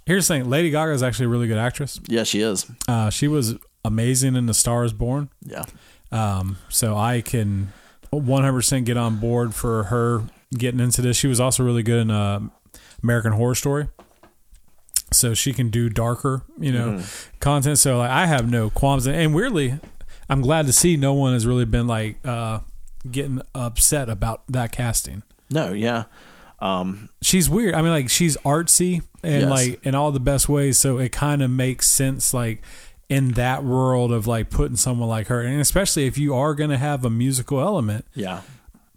here's the thing lady gaga is actually a really good actress Yeah, she is. uh she was amazing in the stars born Yeah. um so i can 100% get on board for her getting into this she was also really good in uh american horror story so she can do darker, you know, content. So like, I have no qualms, and weirdly, I'm glad to see no one has really been like uh, getting upset about that casting. No, yeah. Um, She's weird. I mean, like she's artsy and Yes. like in all the best ways, so it kind of makes sense. Like in that world of like putting someone like her, and especially if you are going to have a musical element, yeah.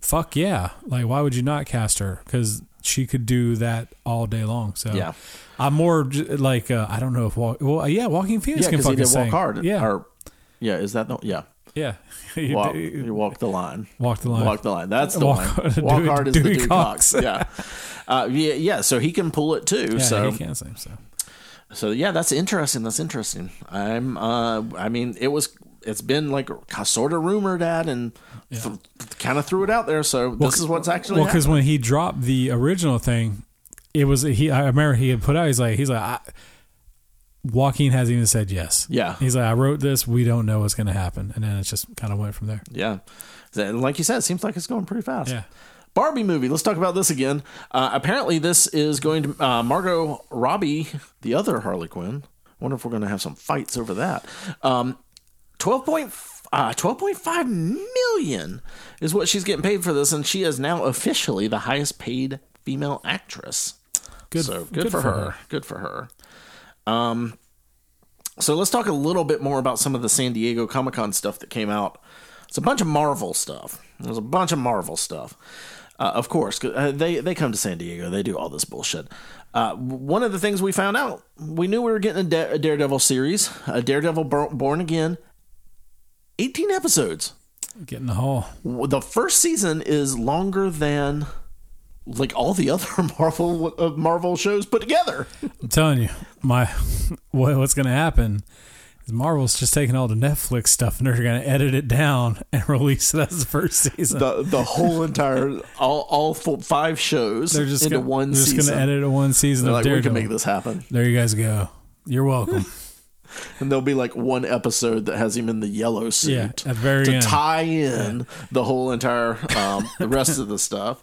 fuck yeah! Like why would you not cast her? Because she could do that all day long. So Yeah. I'm more like uh, I don't know if walk, well yeah Walking Phoenix Yeah, can because he fucking did sing walk hard. yeah Or, yeah, is that the, yeah. yeah [laughs] you Walk, you walk the line. walk the line Walk the line. That's the Walk- one. Walk Dewey- hard is the Dewey Dewey Cox. Cox. Yeah. [laughs] Uh, yeah, yeah. So he can pull it too. yeah so he can sing so So yeah, that's interesting. That's interesting. I'm. Uh, I mean, it was. It's been like sort of rumored at, and f- kind of threw it out there. So this is what's actually. well because when he dropped the original thing it was he I remember he had put out he's like he's like I, Joaquin hasn't even said yes Yeah. he's like I wrote this we don't know what's going to happen and then it just kind of went from there yeah, And like you said, it seems like it's going pretty fast. yeah Barbie movie. Let's talk about this again. Uh, apparently, this is going to uh, Margot Robbie, the other Harley Quinn. I wonder if we're going to have some fights over that. Um, twelve point uh, twelve point five million is what she's getting paid for this, and she is now officially the highest paid female actress. good so good, for, her. Good for her. Um, so let's talk a little bit more about some of the San Diego Comic Con stuff that came out. It's a bunch of Marvel stuff. There's a bunch of Marvel stuff. Uh, of course, uh, they they come to San Diego. They do all this bullshit. Uh, one of the things we found out, we knew we were getting a, Da- a Daredevil series, a Daredevil Bor- Born Again. 18 episodes. get in the hall The first season is longer than like all the [laughs] other Marvel uh, Marvel shows put together. I'm telling you, my [laughs] what's going to happen is Marvel's just taking all the Netflix stuff and they're going to edit it down [laughs] and release it as the first season. the the whole entire all all full, five shows they're just into gonna, one they're just season. going to edit a one season like we can make this happen, There you guys go. You're welcome. [laughs] and there'll be like one episode that has him in the yellow suit Yeah, at the very to end. tie in the whole entire um, the rest of the stuff.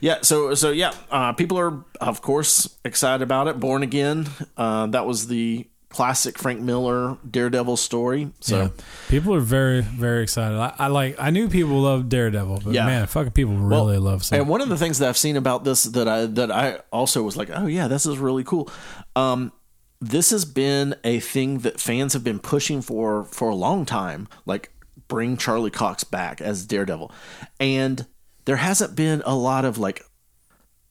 Yeah, so so yeah, uh, people are of course excited about it. Born Again, uh, that was the classic Frank Miller Daredevil story. So yeah. People are very, very excited. I, I like. I knew people loved Daredevil, but Yeah. man, fucking people really love. Some. And one of the things that I've seen about this that I that I also was like, oh yeah, this is really cool. Um, this has been a thing that fans have been pushing for for a long time. Like bring Charlie Cox back as Daredevil, and there hasn't been a lot of like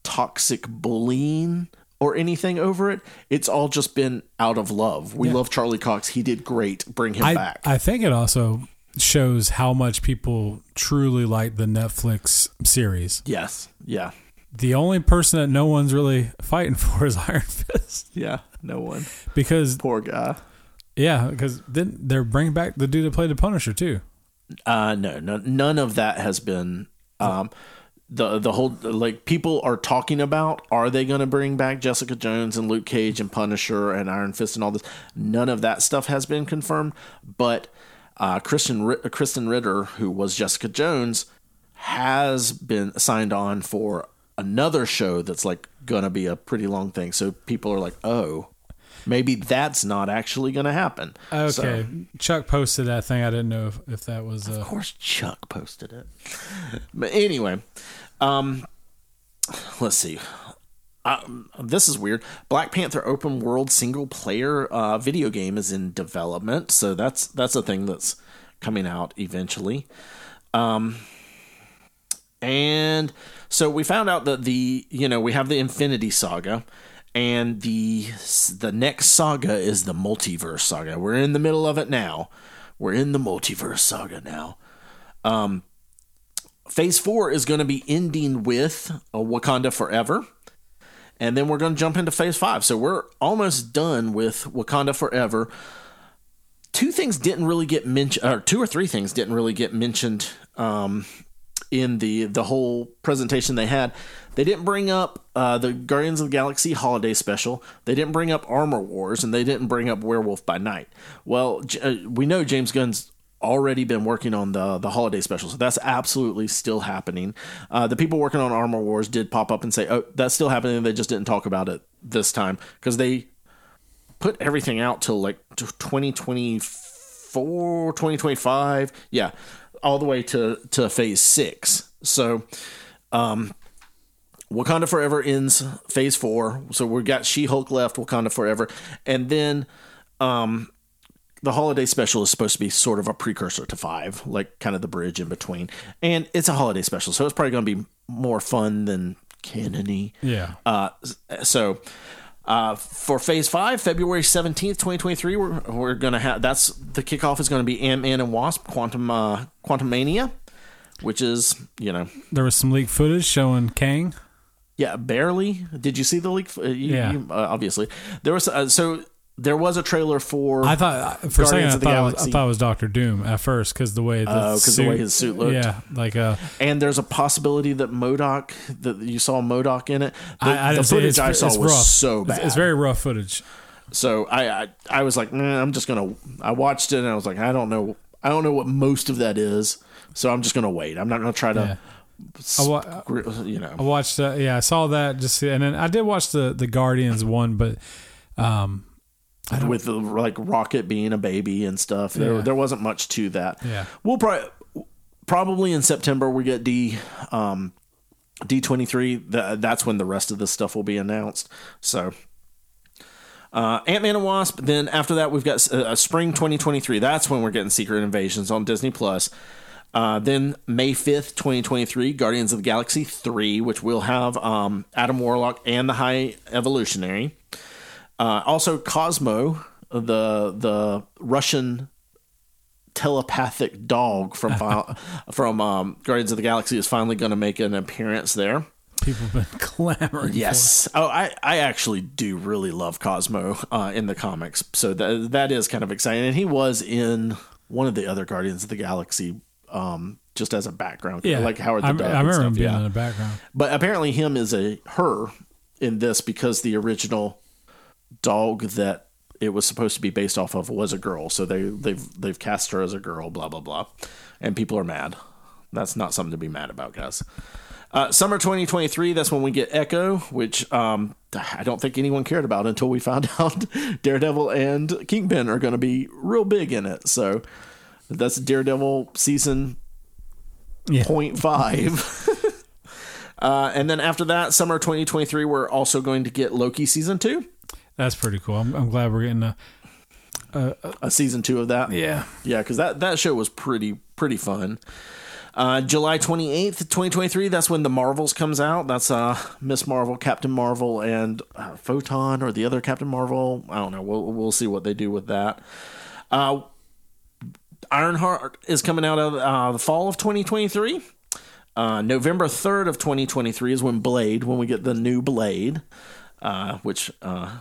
toxic bullying or anything over it. It's all just been out of love. We Yeah. love Charlie Cox. He did great. Bring him I, back. I think it also shows how much people truly like the Netflix series. yes. Yeah. The only person that no one's really fighting [laughs] for is Iron Fist [laughs] Yeah. No one. because Poor guy. yeah, because then they're bringing back the dude that played the Punisher too. Uh, no, no, none of that has been. Um, the the whole like people are talking about are they going to bring back Jessica Jones and Luke Cage and Punisher and Iron Fist and all this? None of that stuff has been confirmed. But uh, Krysten Ri- Krysten Ritter, who was Jessica Jones, has been signed on for another show that's like to be a pretty long thing. So people are like, oh, maybe that's not actually to happen. Okay, So- Chuck posted that thing. I didn't know if, if that was uh, Of course, Chuck posted it. but anyway, um, let's see. Uh, this is weird. Black Panther open world single player uh, video game is in development, so that's that's a thing that's coming out eventually. Um, and so we found out that the you know we have the Infinity Saga, and the the next saga is the Multiverse Saga. We're in the middle of it now. We're in the Multiverse Saga now. Um, phase four is going to be ending with uh, Wakanda Forever. And then we're going to jump into phase five. So we're almost done with Wakanda Forever. Two things didn't really get mentioned, or two or three things didn't really get mentioned um, in the the whole presentation they had. They didn't bring up uh, the Guardians of the Galaxy holiday special. They didn't bring up Armor Wars, and they didn't bring up Werewolf by Night. Well, J- uh, we know James Gunn's already been working on the the holiday special, so that's absolutely still happening. Uh, the people working on Armor Wars did pop up and say, "Oh, that's still happening." They just didn't talk about it this time because they put everything out till like 2024 2025 yeah all the way to to phase six. So um wakanda forever ends phase four. So we've got she-hulk left wakanda forever. And then um the holiday special is supposed to be sort of a precursor to five like kind of the bridge in between. And it's a holiday special so it's probably going to be more fun than canony. Yeah. uh, so uh, for phase five, February 17th, 2023, we're, we're going to have that's the kickoff is going to be Ant Man and Wasp Quantum uh, Quantumania, which is, you know, There was some leaked footage showing Kang. yeah, barely. Did you see the leak? Uh, you, Yeah. you- uh, obviously. There was, uh, so there was a trailer for, I thought for a second Guardians I thought, was, I thought it was Doctor Doom at first because the way the Oh, 'cause the way his suit looked. Yeah, like uh, and there's a possibility that MODOK, that you saw MODOK in it. The, I, I the it. footage It's, I saw it's was rough. so It's- bad. It's, very rough footage. So I, I I was like, nah, I'm just gonna. I watched it and I was like, I don't know, I don't know what most of that is. So I'm just gonna wait. I'm not gonna try to, I wa- you I watched. Uh, yeah, I saw that. Just and then I did watch the the Guardians one, but um, With the, like Rocket being a baby and stuff, there Yeah. there wasn't much to that. Yeah. we'll probably probably in September we get D um D23. That that's when the rest of this stuff will be announced. So. Uh, Ant Man and Wasp. Then after that, we've got uh, spring 2023. That's when we're getting Secret Invasions on Disney Plus. Uh, then May 5th, 2023, Guardians of the Galaxy 3, which will have um, Adam Warlock and the High Evolutionary. Uh, also, Cosmo, the the Russian telepathic dog from [laughs] from um, Guardians of the Galaxy, is finally going to make an appearance there. people have been [laughs] clamoring. Yes. Oh, I, I actually do really love Cosmo uh, in the comics, so that that is kind of exciting. And he was in one of the other Guardians of the Galaxy, um, just as a background, yeah. like Howard the I, Duck. I remember stuff, him being yeah. in the background. But apparently, him is a her in this because the original dog that it was supposed to be based off of was a girl. So they they've they've cast her as a girl. Blah blah blah, and people are mad. That's not something to be mad about, guys. Uh, summer 2023, that's when we get Echo, which um, I don't think anyone cared about until we found [laughs] out Daredevil and Kingpin are going to be real big in it. So that's Daredevil season Yeah. 0.5. [laughs] uh, and then after that, summer 2023, we're also going to get Loki season two. That's pretty cool. I'm, I'm glad we're getting a a season two of that. Yeah. Yeah, because that, that show was pretty pretty fun. Uh, July 28th, 2023, that's when The Marvels comes out. That's uh, Miss Marvel, Captain Marvel, and uh, Photon or the other Captain Marvel. I don't know. We'll, we'll see what they do with that. Uh, Ironheart is coming out of uh, the fall of 2023. Uh, November 3rd of 2023 is when Blade, when we get the new Blade, uh, which uh,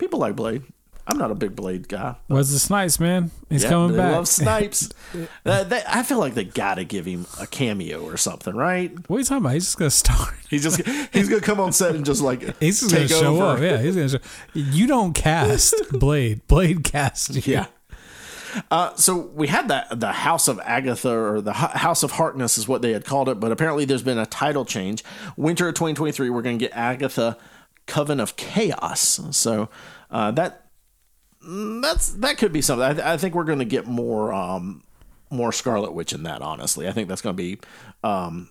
people like Blade. I'm not a big Blade guy. Wesley Snipes, man, he's Yeah, coming they back. love Snipes. [laughs] Uh, they- I feel like they gotta give him a cameo or something, right? what are you talking about? He's just gonna start. He's just he's gonna come on set and just like [laughs] He's just gonna take show over. up. Yeah, he's gonna show. You don't cast [laughs] Blade. Blade cast you. Yeah. Uh, so we had that the House of Agatha or the Hu- House of Harkness is what they had called it, but apparently there's been a title change. Winter of 2023, we're going to get Agatha Coven of Chaos. So uh, that that's that could be something. I, th- I think we're going to get more um, more Scarlet Witch in that. Honestly, I think that's going to be um,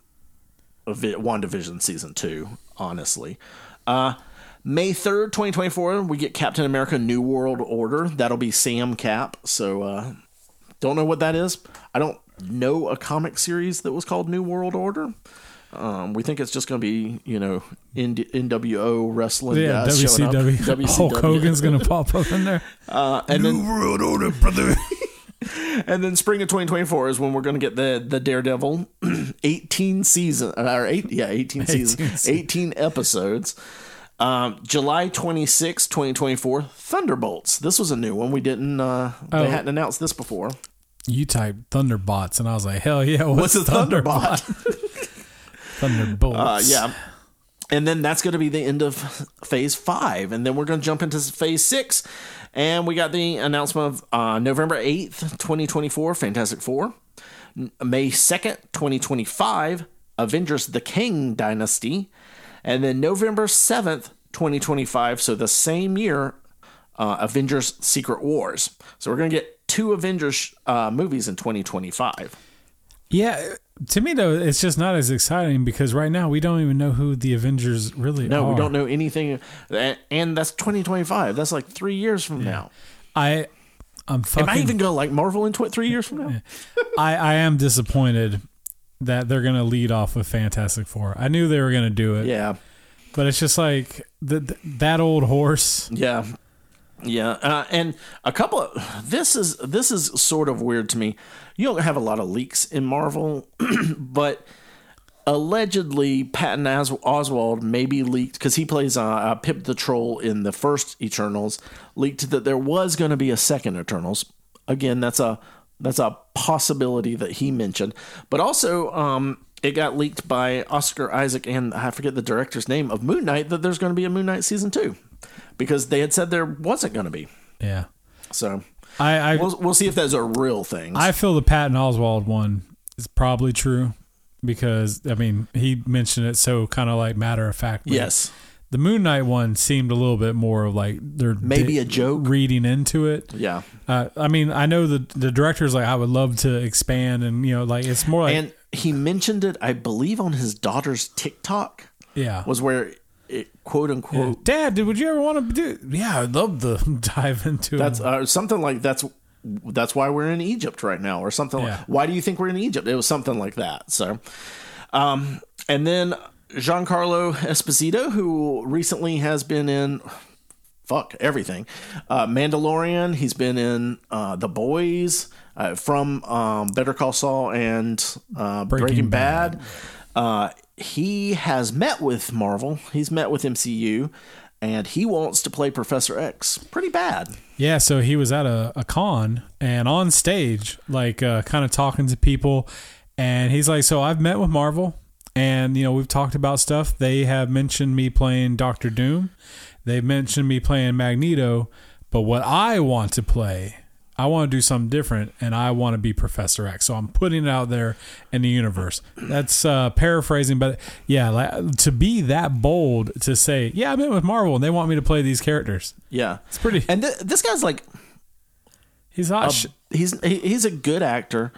Vi- WandaVision season two. Honestly. Uh, May 3rd, 2024, we get Captain America New World Order. That'll be Sam Cap. So, uh, don't know what that is. I don't know a comic series that was called New World Order. Um, we think it's just going to be, you know, N- NWO wrestling Yeah, guys up. WCW. Hulk Hogan's gonna pop up in there. [laughs] Uh, and then World order, brother. and then spring of 2024 is when we're going to get the the Daredevil [clears throat] 18 season or 8 yeah 18 [laughs] season 18 18 episodes. Um, July 26, 2024, Thunderbolts. This was a new one. We didn't uh Oh. they hadn't announced this before. You typed Thunderbots, and I was like, hell yeah, what's, What's a Thunderbot? [laughs] Thunderbolts. Uh, yeah. And then that's going to be the end of phase five. And then we're going to jump into phase six. And we got the announcement of uh, November 8th, 2024, Fantastic Four. May 2nd, 2025, Avengers The Kang Dynasty. And then November 7th, 2025, so the same year, uh, Avengers Secret Wars. So we're going to get two Avengers uh, movies in 2025. Yeah, to me though, it's just not as exciting because right now we don't even know who the Avengers really No, are. No, we don't know anything, eh, and that's 2025. That's like three years from now. I, I'm fucking. Am I even gonna like Marvel in tw- three years from now? I, I am disappointed that they're gonna lead off with Fantastic Four. I knew they were gonna do it, Yeah, but it's just like th- th- that old horse. yeah, yeah. Uh, and a couple of this is this is sort of weird to me. You don't have a lot of leaks in Marvel, [clears throat] but allegedly Patton Os- Oswalt maybe leaked because he plays uh, uh, Pip the Troll in the first Eternals. Leaked that there was going to be a second Eternals. Again, that's a that's a possibility that he mentioned, but also um, it got leaked by Oscar Isaac and I forget the director's name of Moon Knight that there's going to be a Moon Knight season two because they had said there wasn't going to be. Yeah, So I I, we'll we'll see if that's a real thing. I feel the Patton Oswalt one is probably true because I mean he mentioned it so kind of like matter of fact. yes. The Moon Knight one seemed a little bit more of like they're Maybe di- a joke. reading into it. Yeah. Uh, I mean, I know the the director's like I would love to expand and you know like it's more like and he mentioned it, I believe, on his daughter's TikTok yeah. was where it quote unquote. Dad, did, would you ever want to do? Yeah, I'd love to [laughs] dive into That's uh, something like that's that's why we're in Egypt right now, or something. Yeah. Like, why do you think we're in Egypt? It was something like that. So, um, and then Giancarlo Esposito, who recently has been in fuck everything, uh, Mandalorian. He's been in uh, The Boys, uh, from um, Better Call Saul and uh, Breaking, Breaking Bad. Uh, he has met with Marvel. He's met with MCU. And he wants to play Professor X pretty bad. Yeah, so he was at a, a con and on stage, like uh, kind of talking to people, and he's like, "So I've met with Marvel, and you know we've talked about stuff. They have mentioned me playing Doctor Doom, they've mentioned me playing Magneto, but what I want to play." I want to do something different, and I want to be Professor X. So I'm putting it out there in the universe. That's uh, paraphrasing, but yeah, like, to be that bold to say, "Yeah, I met with Marvel, and they want me to play these characters." Yeah, It's pretty. And th- this guy's like, He's not. a- sh- he's he- he's a good actor.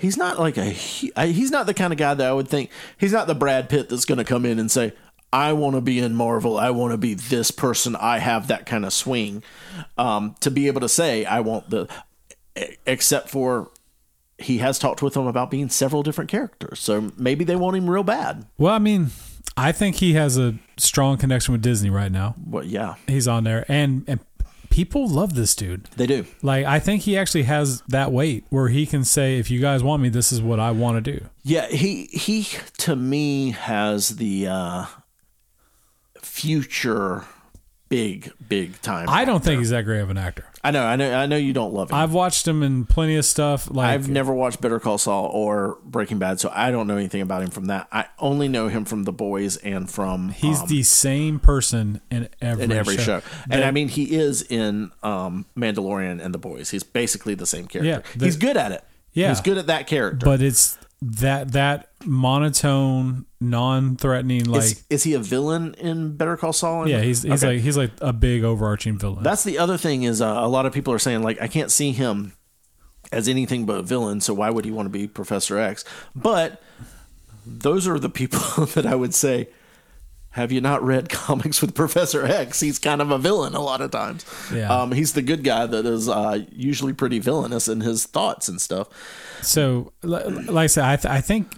He's not like a he- I- he's not the kind of guy that I would think he's not the Brad Pitt that's going to come in and say I want to be in Marvel. I want to be this person. I have that kind of swing. Um, to be able to say, I want the, except for he has talked with them about being several different characters. So maybe they want him real bad. Well, I mean, I think he has a strong connection with Disney right now. But yeah, He's on there, and and people love this dude. they do. Like, I think he actually has that weight where he can say, "If you guys want me, this is what I want to do." Yeah, he he to me has the uh future big big time. I don't think he's that great of an actor. I know, I know, I know you don't love him. I've watched him in plenty of stuff. Like, I've never watched Better Call Saul or Breaking Bad, so I don't know anything about him from that. I only know him from The Boys and from he's um, the same person in every in every show. And That- I mean, he is in um, Mandalorian and The Boys. He's basically the same character. Yeah, the- he's good at it. Yeah. he's good at that character. but it's that that monotone, non-threatening. Like, is, is he a villain in Better Call Saul? yeah, he's he's Okay. like he's like a big overarching villain. That's the other thing is uh, a lot of people are saying like I can't see him as anything but a villain, so why would he want to be Professor X? But those are the people [laughs] that I would say have you not read [laughs] comics with Professor X? He's kind of a villain a lot of times. Yeah. Um, he's the good guy that is uh, usually pretty villainous in his thoughts and stuff. So, like I said, I, th- I think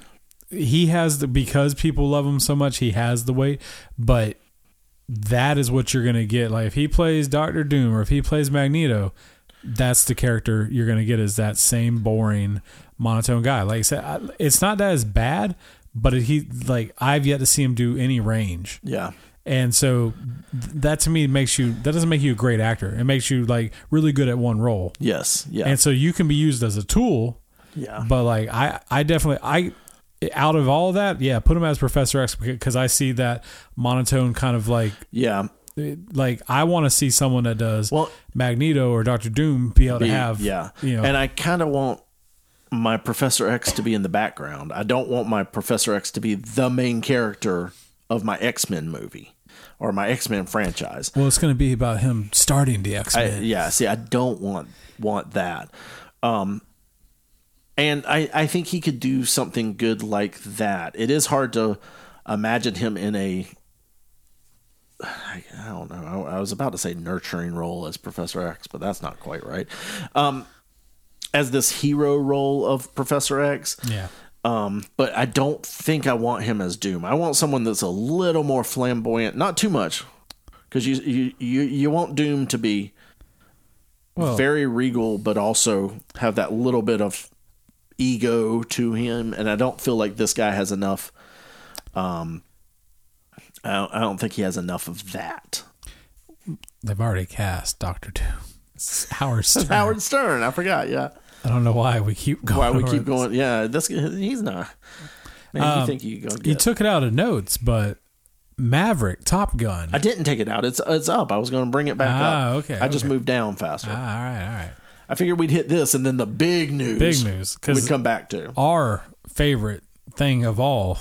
he has the because people love him so much, he has the weight. But that is what you're gonna get. Like if he plays Doctor Doom or if he plays Magneto, that's the character you're gonna get. Is that same boring monotone guy? Like I said, it's not that as bad, but he like I've yet to see him do any range. Yeah. And so th- that to me makes you that doesn't make you a great actor. It makes you like really good at one role. Yes. Yeah. And so you can be used as a tool yeah. but like I, I definitely I out of all of that, yeah, put him as Professor X because I see that monotone kind of like yeah. like I want to see someone that does Well- Magneto or Doctor Doom be able to be- have yeah you know and i kind of want my professor x to be in the background i don't want my professor x to be the main character of my x-men movie or my x-men franchise well it's going to be about him starting the X Men. yeah see i don't want want that um and I, I think he could do something good like that. It is hard to imagine him in a I, don't know. I, I was about to say nurturing role as Professor X, but that's not quite right. Um, as this hero role of Professor X, yeah. um, but I don't think I want him as Doom. I want someone that's a little more flamboyant, not too much, because you, you you you want Doom to be Well, very regal, but also have that little bit of ego to him. And I don't feel like this guy has enough. Um, I don't, I don't think he has enough of that. they've already cast Doctor Doom. [laughs] Howard Stern. Howard Stern, I forgot. Yeah, I don't know why we keep going. why we keep this. going? Yeah, this he's not. Man, you Um, think you go? You took it out of notes, but Maverick, Top Gun. I didn't take it out. It's it's up. I was going to bring it back Ah, up. okay, I just okay. moved down faster. ah, all right, all right. I figured we'd hit this, and then the big news. Big news We'd come back to. our favorite thing of all,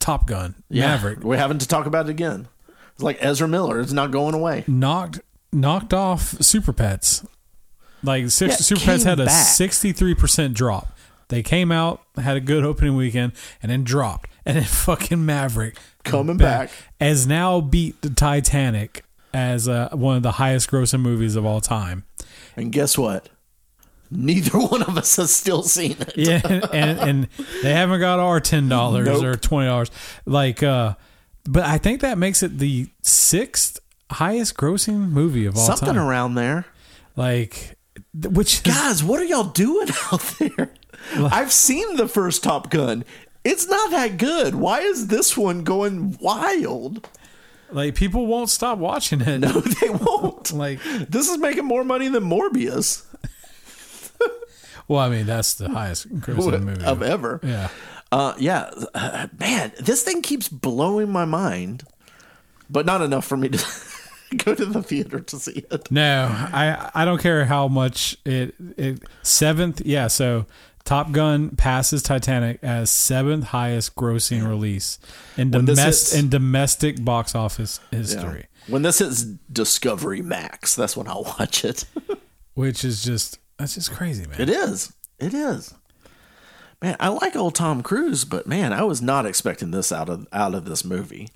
Top Gun, Yeah, Maverick, We're having to talk about it again. It's like Ezra Miller. It's not going away. knocked knocked off Super Pets. Like six, Yeah, Super Pets had a sixty three percent drop. They came out, had a good opening weekend, and then dropped. [laughs] And then fucking Maverick Coming back. has now beat the Titanic as uh, one of the highest grossing movies of all time. And guess what? Neither [laughs] one of us has still seen it. Yeah, [laughs] and and they haven't got our ten dollars Nope. or twenty dollars. Like, uh, but I think that makes it the sixth highest grossing movie of all Something time. around there. like, th- which Guys, what are y'all doing [laughs] out there? I've seen the first Top Gun. It's not that good. Why is this one going wild? like people won't stop watching it. [laughs] No, they won't. Like, This is making more money than Morbius well, I mean that's the highest grossing [laughs] movie. of ever. yeah, Uh, yeah, uh, man, this thing keeps blowing my mind, but not enough for me to [laughs] go to the theater to see it. no, I I don't care how much it it seventh. Yeah, so Top Gun passes Titanic as seventh highest grossing release in domestic in domestic box office history. When this is Discovery Max, that's when I'll watch it. [laughs] which is just that's just crazy, man. It is. It is. Man, I like old Tom Cruise, but man, I was not expecting this out of out of this movie.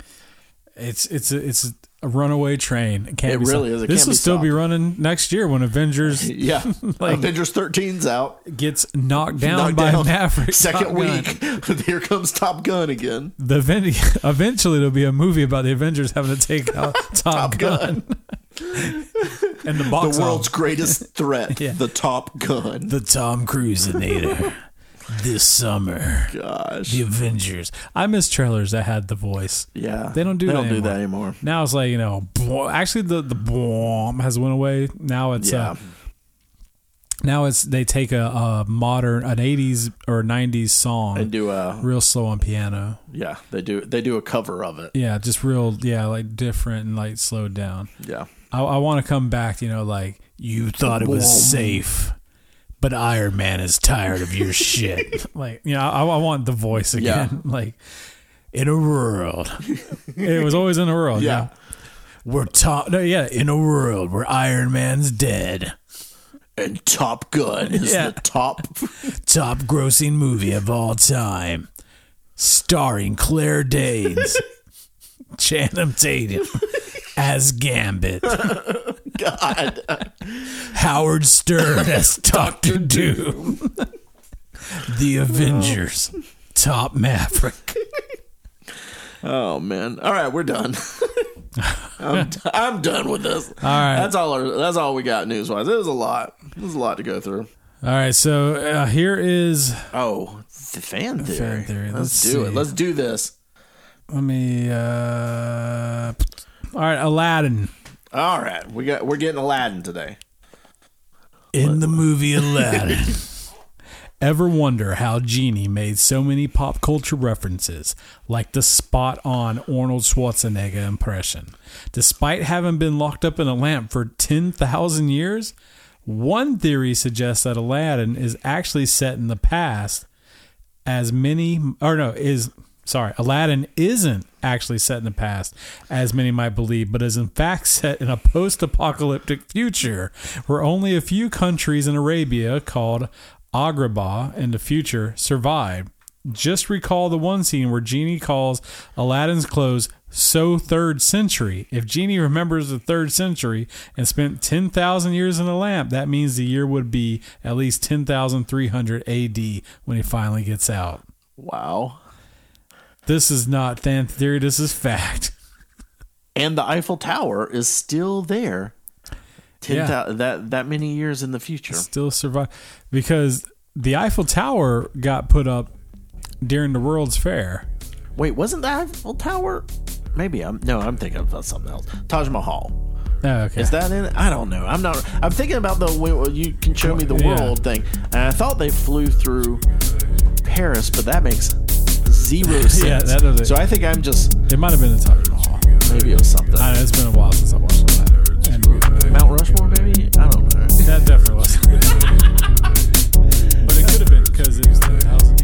It's it's a, it's a runaway train. It can't It be really stopped. is. It this will be still be running next year when Avengers [laughs] Yeah, [laughs] Avengers 13's out. gets knocked down Knocked by down. Maverick. [laughs] Second Top Gun. week, here comes Top Gun again. The eventually there'll be a movie about the Avengers having to take out Top, Gun. and the box The world's greatest threat, Yeah. the Top Gun. the Tom Cruiseinator this summer. Gosh, The Avengers. I miss trailers that had the voice. yeah, They don't do they that don't do anymore. that anymore. Now it's like you know, actually the the bomb has went away. Now it's Yeah, uh, now it's they take a, a modern an eighties or nineties song, they do a real slow on piano. yeah they do they do a cover of it. Yeah, just real yeah, like different and like slowed down. Yeah, I, I want to come back. You know, like you thought it was safe. But Iron Man is tired of your shit. [laughs] Like, you know, I, I want the voice again. [laughs] Like, in a world, [laughs] it was always in a world. Yeah. Yeah, we're top. No, yeah, in a world where Iron Man's dead. and Top Gun is Yeah. the top. Top grossing movie of all time, starring Claire Danes, Channing Tatum as Gambit, God, Howard Stern as Doctor Doom, The Avengers, Top Maverick. oh man! All right, we're done. I'm, I'm done with this. All right. That's all. Our, that's all we got news wise. It was a lot. It was a lot to go through. All right, so uh, here is Oh, the fan theory. fan theory. Let's, Let's do it. Let's do this. let me. Uh, all right, Aladdin. All right, we got. We're getting Aladdin today. In the movie Aladdin. [laughs] Ever wonder how Genie made so many pop culture references, like the spot on Arnold Schwarzenegger impression? Despite having been locked up in a lamp for 10,000 years, one theory suggests that Aladdin is actually set in the past, as many, or no, is, sorry, Aladdin isn't actually set in the past, as many might believe, but is in fact [laughs] set in a post apocalyptic future where only a few countries in Arabia called Agrabah in the future survive. Just recall the one scene where Genie calls Aladdin's clothes so third century. If Genie remembers the third century and spent 10,000 years in the lamp, that means the year would be at least 10,300 AD when he finally gets out. Wow. This is not fan theory, this is fact. And the Eiffel Tower is still there. Ten Yeah. thou- that that many years in the future. Still survive because the Eiffel Tower got put up during the World's Fair. Wait, wasn't the Eiffel Tower? Maybe I'm no. I'm thinking about something else. Taj Mahal. Oh, okay. Is that in it? I don't know. I'm not. I'm thinking about the you can show me the Yeah. world thing, and I thought they flew through Paris, but that makes zero sense. [laughs] Yeah, that doesn't- So I think I'm just it might have been the Taj Mahal. maybe it was something. I know it's been a while since I watched Aladdin. And Mount Rushmore, maybe. I don't know. that definitely was. [laughs] but it could have been because it was 10,000